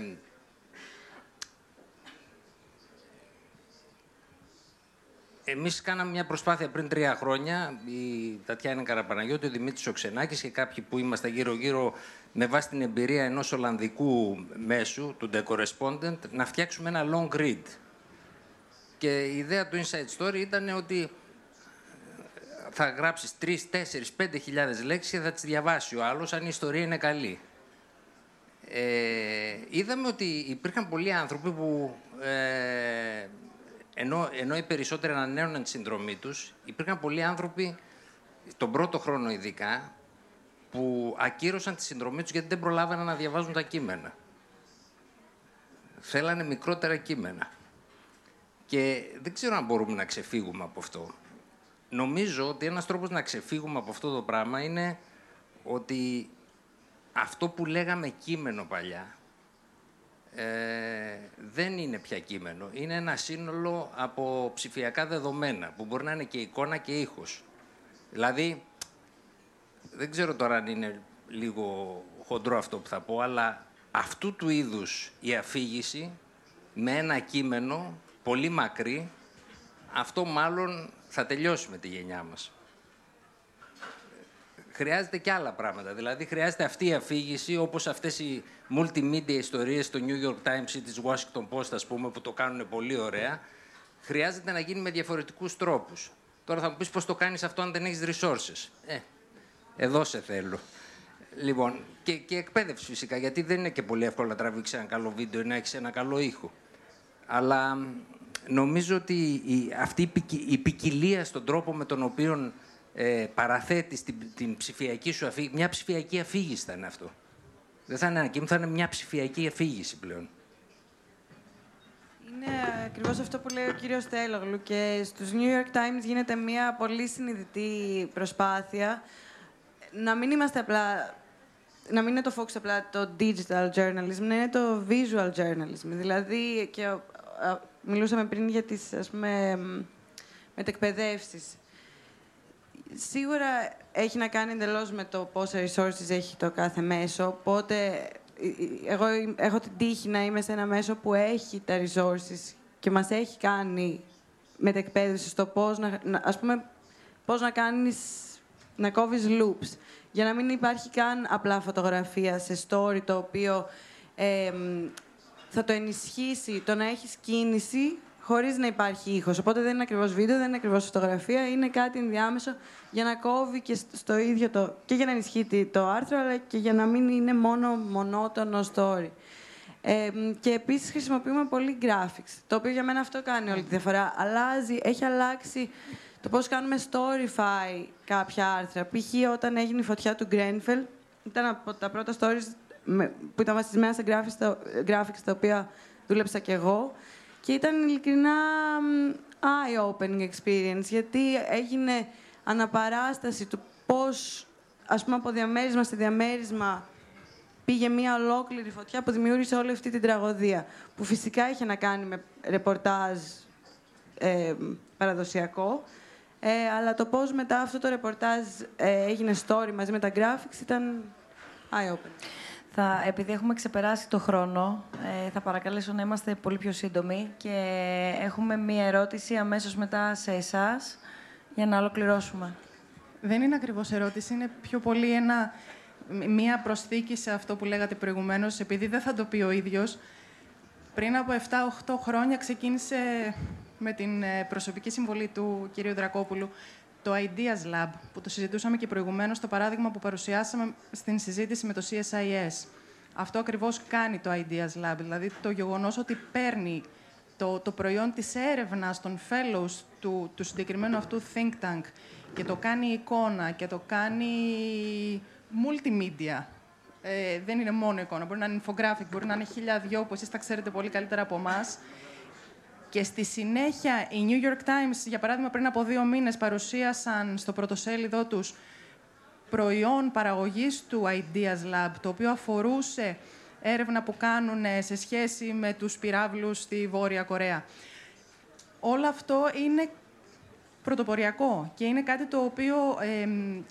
εμείς κάναμε μια προσπάθεια πριν τρία χρόνια, η Τατιάνα Καραπαναγιώτη, ο Δημήτρης Οξενάκης και κάποιοι που είμαστε γύρω-γύρω με βάση την εμπειρία ενός Ολλανδικού μέσου, του The Correspondent, να φτιάξουμε ένα long read. Και η ιδέα του Inside Story ήταν ότι θα γράψεις 3, 4, 5 χιλιάδες λέξεις και θα τις διαβάσει ο άλλος αν η ιστορία είναι καλή. Ε, είδαμε ότι υπήρχαν πολλοί άνθρωποι που, ε, ενώ, ενώ οι περισσότεροι ανανέωναν τη συνδρομή τους, υπήρχαν πολλοί άνθρωποι, τον πρώτο χρόνο ειδικά, που ακύρωσαν τη συνδρομή τους γιατί δεν προλάβαιναν να διαβάζουν τα κείμενα. Θέλανε μικρότερα κείμενα. Και δεν ξέρω αν μπορούμε να ξεφύγουμε από αυτό. Νομίζω ότι ένας τρόπος να ξεφύγουμε από αυτό το πράγμα είναι ότι αυτό που λέγαμε κείμενο παλιά ε, δεν είναι πια κείμενο. Είναι ένα σύνολο από ψηφιακά δεδομένα που μπορεί να είναι και εικόνα και ήχος. Δηλαδή, δεν ξέρω τώρα αν είναι λίγο χοντρό αυτό που θα πω, αλλά αυτού του είδους η αφήγηση με ένα κείμενο πολύ μακρύ, αυτό μάλλον θα τελειώσει με τη γενιά μας χρειάζεται και άλλα πράγματα. Δηλαδή, χρειάζεται αυτή η αφήγηση, όπως αυτές οι multimedia ιστορίες στο New York Times ή της Washington Post, ας πούμε, που το κάνουν πολύ ωραία. Χρειάζεται να γίνει με διαφορετικούς τρόπους. Τώρα θα μου πεις πώς το κάνεις αυτό αν δεν έχεις resources. Ε, εδώ σε θέλω. Λοιπόν, και, και εκπαίδευση φυσικά, γιατί δεν είναι και πολύ εύκολο να τραβήξεις ένα καλό βίντεο ή να έχεις ένα καλό ήχο. Αλλά νομίζω ότι η, αυτή η ποικιλία στον τρόπο με τον οποίο ε, παραθέτεις την, την ψηφιακή σου αφήγηση. Μια ψηφιακή αφήγηση θα είναι αυτό. Δεν θα είναι ένα κείμενο, θα είναι μια ψηφιακή αφήγηση πλέον. Είναι ακριβώς αυτό που λέει ο κύριος Τέλογλου και στους New York Times γίνεται μια πολύ συνειδητή προσπάθεια να μην είμαστε απλά να μην είναι το focus απλά το digital journalism, να είναι το visual journalism. Δηλαδή, και μιλούσαμε πριν για τις, ας πούμε, μετεκπαιδεύσεις σίγουρα έχει να κάνει εντελώς με το πόσα resources έχει το κάθε μέσο. Οπότε, εγώ έχω την τύχη να είμαι σε ένα μέσο που έχει τα resources και μας έχει κάνει μετεκπαίδευση στο πώς να, ας πούμε, πώς να κάνεις, να κόβεις loops. Για να μην υπάρχει καν απλά φωτογραφία σε story το οποίο θα το ενισχύσει το να έχεις κίνηση χωρίς να υπάρχει ήχος. Οπότε δεν είναι ακριβώς βίντεο, δεν είναι ακριβώς φωτογραφία, είναι κάτι ενδιάμεσο για να κόβει και στο ίδιο το. και για να ενισχύει το άρθρο, αλλά και για να μην είναι μόνο μονότονο story. Ε, και επίσης χρησιμοποιούμε πολύ graphics. Το οποίο για μένα αυτό κάνει όλη τη διαφορά. Αλλάζει, έχει αλλάξει το πώς κάνουμε storyfy κάποια άρθρα. Π.χ. όταν έγινε η φωτιά του Grenfell, ήταν από τα πρώτα stories που ήταν βασισμένα σε graphics, τα οποία δούλεψα κι εγώ. Και ήταν ειλικρινά eye-opening experience, γιατί έγινε αναπαράσταση του πώς, ας πούμε, από διαμέρισμα σε διαμέρισμα πήγε μια ολόκληρη φωτιά που δημιούργησε όλη αυτή την τραγωδία. Που φυσικά είχε να κάνει με ρεπορτάζ ε, παραδοσιακό, ε, αλλά το πώς μετά αυτό το ρεπορτάζ ε, έγινε story μαζί με τα graphics ήταν eye-opening. Θα, επειδή έχουμε ξεπεράσει το χρόνο, ε, θα παρακαλέσω να είμαστε πολύ πιο σύντομοι και έχουμε μία ερώτηση αμέσως μετά σε εσάς για να ολοκληρώσουμε. Δεν είναι ακριβώς ερώτηση, είναι πιο πολύ ένα, μία προσθήκη σε αυτό που λέγατε προηγουμένως, επειδή δεν θα το πει ο ίδιος. Πριν από 7-8 χρόνια ξεκίνησε με την ε, προσωπική συμβολή του κυρίου Δρακόπουλου το Ideas Lab, που το συζητούσαμε και προηγουμένως, το παράδειγμα που παρουσιάσαμε στην συζήτηση με το CSIS. Αυτό ακριβώς κάνει το Ideas Lab, δηλαδή το γεγονός ότι παίρνει το, το προϊόν της έρευνας των fellows του, του συγκεκριμένου αυτού think tank και το κάνει εικόνα και το κάνει multimedia. Ε, δεν είναι μόνο εικόνα, μπορεί να είναι infographic, μπορεί να είναι χίλια δυο που εσείς τα ξέρετε πολύ καλύτερα από εμάς. Και στη συνέχεια, η New York Times, για παράδειγμα, πριν από δύο μήνες παρουσίασαν στο πρωτοσέλιδό τους προϊόν παραγωγής του Ideas Lab, το οποίο αφορούσε έρευνα που κάνουν σε σχέση με τους πυράβλους στη Βόρεια Κορέα. Όλο αυτό είναι πρωτοποριακό και είναι κάτι το οποίο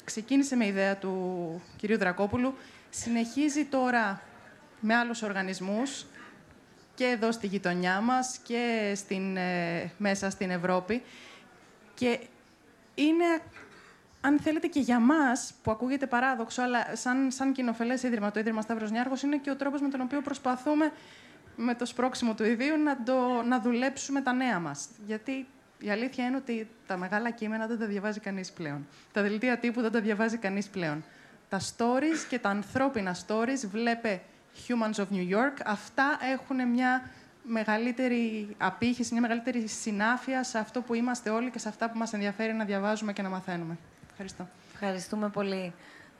ξεκίνησε με ιδέα του κυρίου Δρακόπουλου, συνεχίζει τώρα με άλλους οργανισμούς και εδώ στη γειτονιά μας και στην, ε, μέσα στην Ευρώπη. Και είναι, αν θέλετε, και για μας, που ακούγεται παράδοξο, αλλά σαν, σαν κοινοφελές ίδρυμα, το Ίδρυμα Σταύρος Νιάρχος, είναι και ο τρόπος με τον οποίο προσπαθούμε με το σπρώξιμο του ιδίου να, το, να δουλέψουμε τα νέα μας. Γιατί η αλήθεια είναι ότι τα μεγάλα κείμενα δεν τα διαβάζει κανείς πλέον. Τα δελτία τύπου δεν τα διαβάζει κανείς πλέον. Τα stories και τα ανθρώπινα stories βλέπε Humans of New York, αυτά έχουν μια μεγαλύτερη απήχηση, μια μεγαλύτερη συνάφεια σε αυτό που είμαστε όλοι και σε αυτά που μας ενδιαφέρει να διαβάζουμε και να μαθαίνουμε. Ευχαριστώ. Ευχαριστούμε πολύ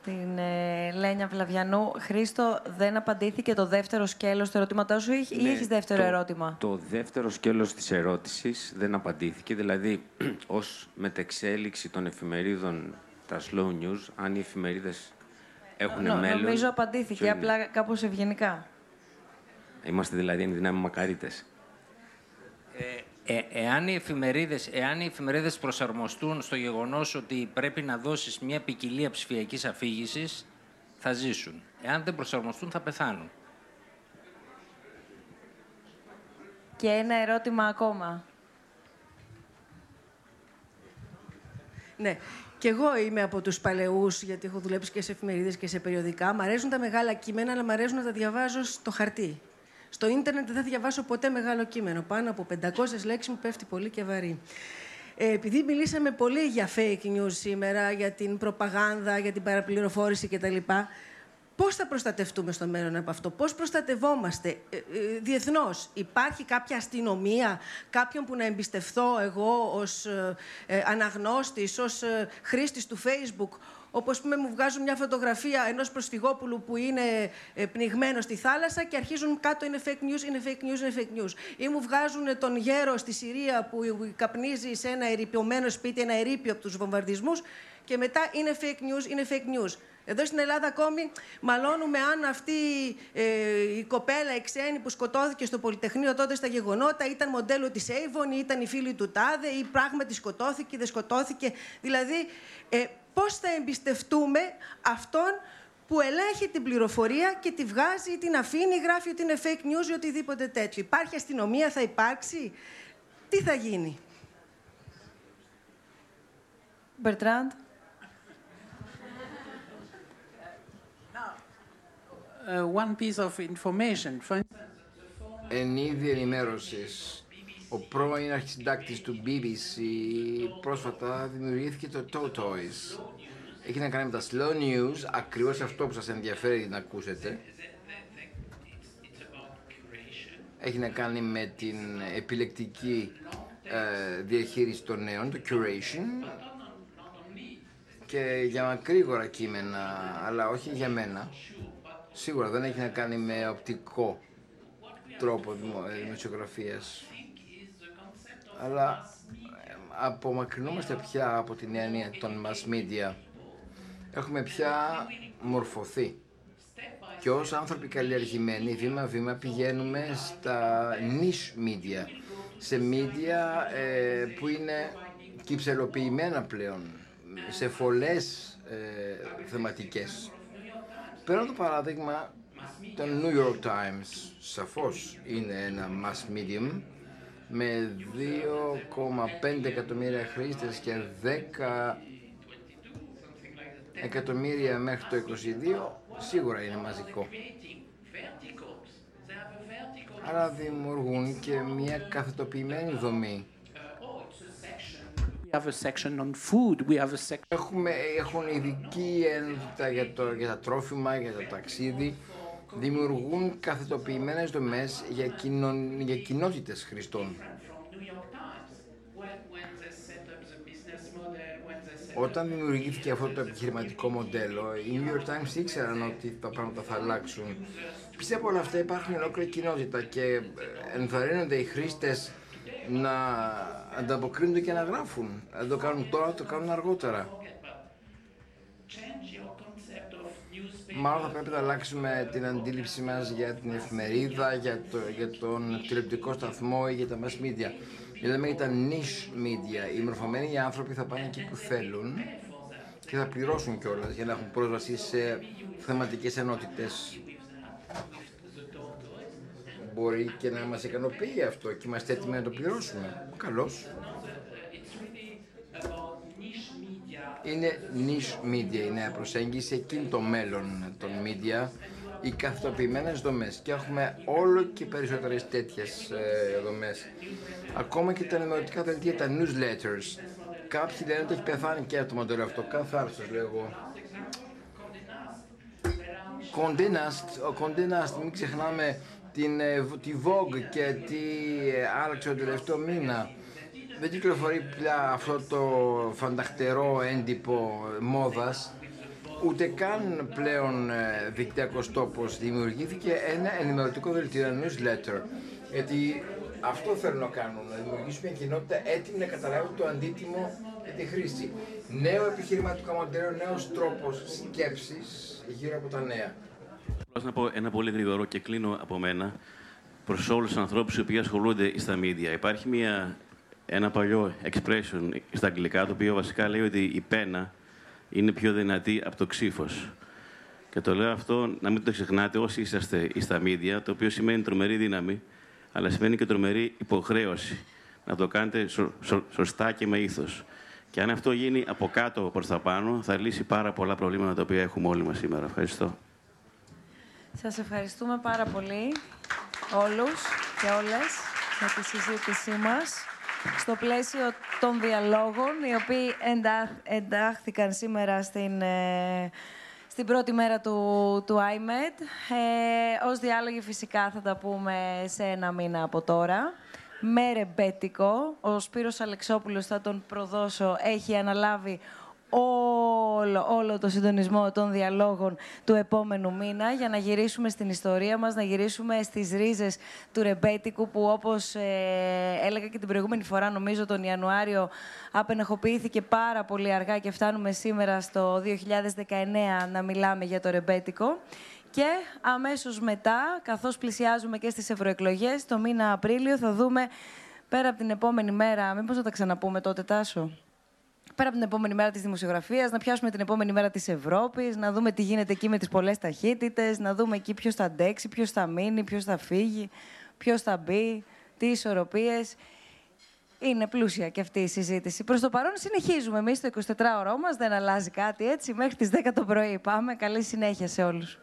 την ε, Λένια Βλαβιανού. Χρήστο, δεν απαντήθηκε το δεύτερο σκέλος του ερωτήματός σου ή, ναι, έχεις δεύτερο το, ερώτημα; Το δεύτερο σκέλος της ερώτησης δεν απαντήθηκε. Δηλαδή, ως μετεξέλιξη των εφημερίδων, τα slow news, αν οι εφημερίδες έχουν Νο, μέλλον... Νομίζω απαντήθηκε, απλά κάπως ευγενικά. Είμαστε δηλαδή εν δυνάμει μακαρίτες. Ε, ε, εάν, οι εφημερίδες, εάν οι εφημερίδες προσαρμοστούν στο γεγονός ότι πρέπει να δώσεις μια ποικιλία ψηφιακής αφήγησης, θα ζήσουν. Εάν δεν προσαρμοστούν, θα πεθάνουν. Και ένα ερώτημα ακόμα. Ναι. Και εγώ είμαι από τους παλαιούς, γιατί έχω δουλέψει και σε εφημερίδες και σε περιοδικά. Μ' αρέσουν τα μεγάλα κείμενα, αλλά μ' αρέσουν να τα διαβάζω στο χαρτί. Στο ίντερνετ δεν θα διαβάσω ποτέ μεγάλο κείμενο. Πάνω από 500 λέξεις μου πέφτει πολύ και βαρύ. Ε, επειδή μιλήσαμε πολύ για fake news σήμερα, για την προπαγάνδα, για την παραπληροφόρηση κτλ. Πώς θα προστατευτούμε στο μέλλον από αυτό, πώς προστατευόμαστε ε, ε, διεθνώς. Υπάρχει κάποια αστυνομία, κάποιον που να εμπιστευθώ εγώ ως ε, ε αναγνώστης, ως ε, χρήστης του Facebook, όπως πούμε, μου βγάζουν μια φωτογραφία ενός προσφυγόπουλου που είναι ε, πνιγμένο στη θάλασσα και αρχίζουν κάτω είναι fake news, είναι fake news, είναι fake news. Ή μου βγάζουν τον γέρο στη Συρία που καπνίζει σε ένα ερυπιωμένο σπίτι, ένα ερείπιο από τους βομβαρδισμούς και μετά είναι fake news, είναι fake news. Εδώ στην Ελλάδα ακόμη μαλώνουμε αν αυτή ε, η κοπέλα η ξένη που σκοτώθηκε στο Πολυτεχνείο τότε στα γεγονότα ήταν μοντέλο της Avon ή ήταν η φίλη του Τάδε ή πράγματι σκοτώθηκε ή δεν σκοτώθηκε. Δηλαδή, ε, πώς θα εμπιστευτούμε αυτόν που ελέγχει την πληροφορία και τη βγάζει ή την αφήνει, γράφει ότι είναι fake news ή οτιδήποτε τέτοιο. Υπάρχει αστυνομία, θα υπάρξει; Τι θα γίνει; Μπερτράντ. One piece of information. Εν είδη ενημέρωσης, ο πρώην αρχισυντάκτης του BBC πρόσφατα δημιουργήθηκε το Toys. Έχει να κάνει με τα slow news, ακριβώς αυτό που σας ενδιαφέρει να ακούσετε. Έχει να κάνει με την επιλεκτική ε, διαχείριση των νέων, το curation. Και για μακρύγορα κείμενα, αλλά όχι για μένα. Σίγουρα δεν έχει να κάνει με οπτικό τρόπο ε, δημοσιογραφίας. Αλλά ε, απομακρυνόμαστε πια από την έννοια των mass media. Έχουμε πια μορφωθεί. Και ως άνθρωποι καλλιεργημένοι, βήμα-βήμα πηγαίνουμε στα niche media. Σε media ε, που είναι κυψελοποιημένα πλέον, σε φωλές ε, θεματικές. Παίρνω το παράδειγμα Το New York Times σαφώς είναι ένα mass medium με 2,5 εκατομμύρια χρήστες και 10 εκατομμύρια μέχρι το 22 σίγουρα είναι μαζικό. Άρα δημιουργούν και μια καθετοποιημένη δομή. We have a section on food. We have a section. Έχουμε, έχουν ειδική ένδυτα για, το, για τα τρόφιμα, για το ταξίδι. Δημιουργούν καθετοποιημένες δομές για, κοινων, για κοινότητες χρηστών. Όταν δημιουργήθηκε αυτό το επιχειρηματικό μοντέλο, οι New York Times ήξεραν ότι τα πράγματα θα αλλάξουν. Πίσω από όλα αυτά υπάρχουν ολόκληρη κοινότητα και ε, ενθαρρύνονται οι χρήστες να ανταποκρίνονται και να γράφουν. Αν το κάνουν τώρα, το κάνουν αργότερα. Μάλλον θα πρέπει να αλλάξουμε την αντίληψη μας για την εφημερίδα, για, το, για τον τηλεοπτικό σταθμό ή για τα mass media. Μιλάμε για τα niche media. Οι μορφωμένοι άνθρωποι θα πάνε εκεί που θέλουν και θα πληρώσουν κιόλας για να έχουν πρόσβαση σε θεματικές ενότητες. Μπορεί και να μας ικανοποιεί αυτό και είμαστε έτοιμοι να το πληρώσουμε. Καλώς. Είναι niche media η νέα προσέγγιση, εκείνη το μέλλον των media, οι καθοποιημένες δομές και έχουμε όλο και περισσότερες τέτοιες ε, δομές. Ακόμα και τα ενημερωτικά δελτία, τα newsletters. Κάποιοι λένε ότι έχει πεθάνει και το μοντέλο αυτό. Κάθε άρθρο λέω εγώ. Condé Nast, ο Condé Nast, μην ξεχνάμε την, ε, τη Vogue και τι ε, άλλαξε τον τελευταίο μήνα. Δεν κυκλοφορεί πια αυτό το φανταχτερό έντυπο μόδας, ούτε καν πλέον ε, δικτυακός τόπος δημιουργήθηκε ένα ενημερωτικό δελτίο, ένα newsletter. Γιατί αυτό θέλουν να κάνουν, να δημιουργήσουν μια κοινότητα έτοιμη να καταλάβουν το αντίτιμο για τη χρήση. Νέο επιχειρηματικό μοντέλο, νέος τρόπος σκέψης γύρω από τα νέα. Θέλω να πω ένα πολύ γρήγορο και κλείνω από μένα προς όλους τους ανθρώπους οι οποίοι ασχολούνται στα media. Υπάρχει μια, ένα παλιό expression στα αγγλικά το οποίο βασικά λέει ότι η πένα είναι πιο δυνατή από το ξύφος. Και το λέω αυτό να μην το ξεχνάτε όσοι είσαστε στα media, το οποίο σημαίνει τρομερή δύναμη, αλλά σημαίνει και τρομερή υποχρέωση. Να το κάνετε σω, σω, σωστά και με ήθος. Και αν αυτό γίνει από κάτω προς τα πάνω, θα λύσει πάρα πολλά προβλήματα τα οποία έχουμε όλοι μας σήμερα. Ευχαριστώ. Σας ευχαριστούμε πάρα πολύ όλους και όλες για τη συζήτησή μας στο πλαίσιο των διαλόγων, οι οποίοι εντάχθηκαν σήμερα στην, ε, στην πρώτη μέρα του, του IMED. Ε, ως διάλογοι φυσικά θα τα πούμε σε ένα μήνα από τώρα. Με ρεμπέτικο, ο Σπύρος Αλεξόπουλος θα τον προδώσω, έχει αναλάβει όλο, όλο το συντονισμό των διαλόγων του επόμενου μήνα για να γυρίσουμε στην ιστορία μας, να γυρίσουμε στις ρίζες του ρεμπέτικου που όπως ε, έλεγα και την προηγούμενη φορά νομίζω τον Ιανουάριο απενεχοποιήθηκε πάρα πολύ αργά και φτάνουμε σήμερα στο 2019 να μιλάμε για το ρεμπέτικο. Και αμέσως μετά, καθώς πλησιάζουμε και στις ευρωεκλογές, το μήνα Απρίλιο θα δούμε πέρα από την επόμενη μέρα, μήπως θα τα ξαναπούμε τότε, Τάσο; Πέρα από την επόμενη μέρα της δημοσιογραφίας, να πιάσουμε την επόμενη μέρα της Ευρώπης, να δούμε τι γίνεται εκεί με τις πολλές ταχύτητες, να δούμε εκεί ποιος θα αντέξει, ποιος θα μείνει, ποιος θα φύγει, ποιος θα μπει, τι ισορροπίες. Είναι πλούσια και αυτή η συζήτηση. Προς το παρόν συνεχίζουμε εμείς το 24ωρο μας, δεν αλλάζει κάτι έτσι. Μέχρι τις 10 το πρωί πάμε. Καλή συνέχεια σε όλους.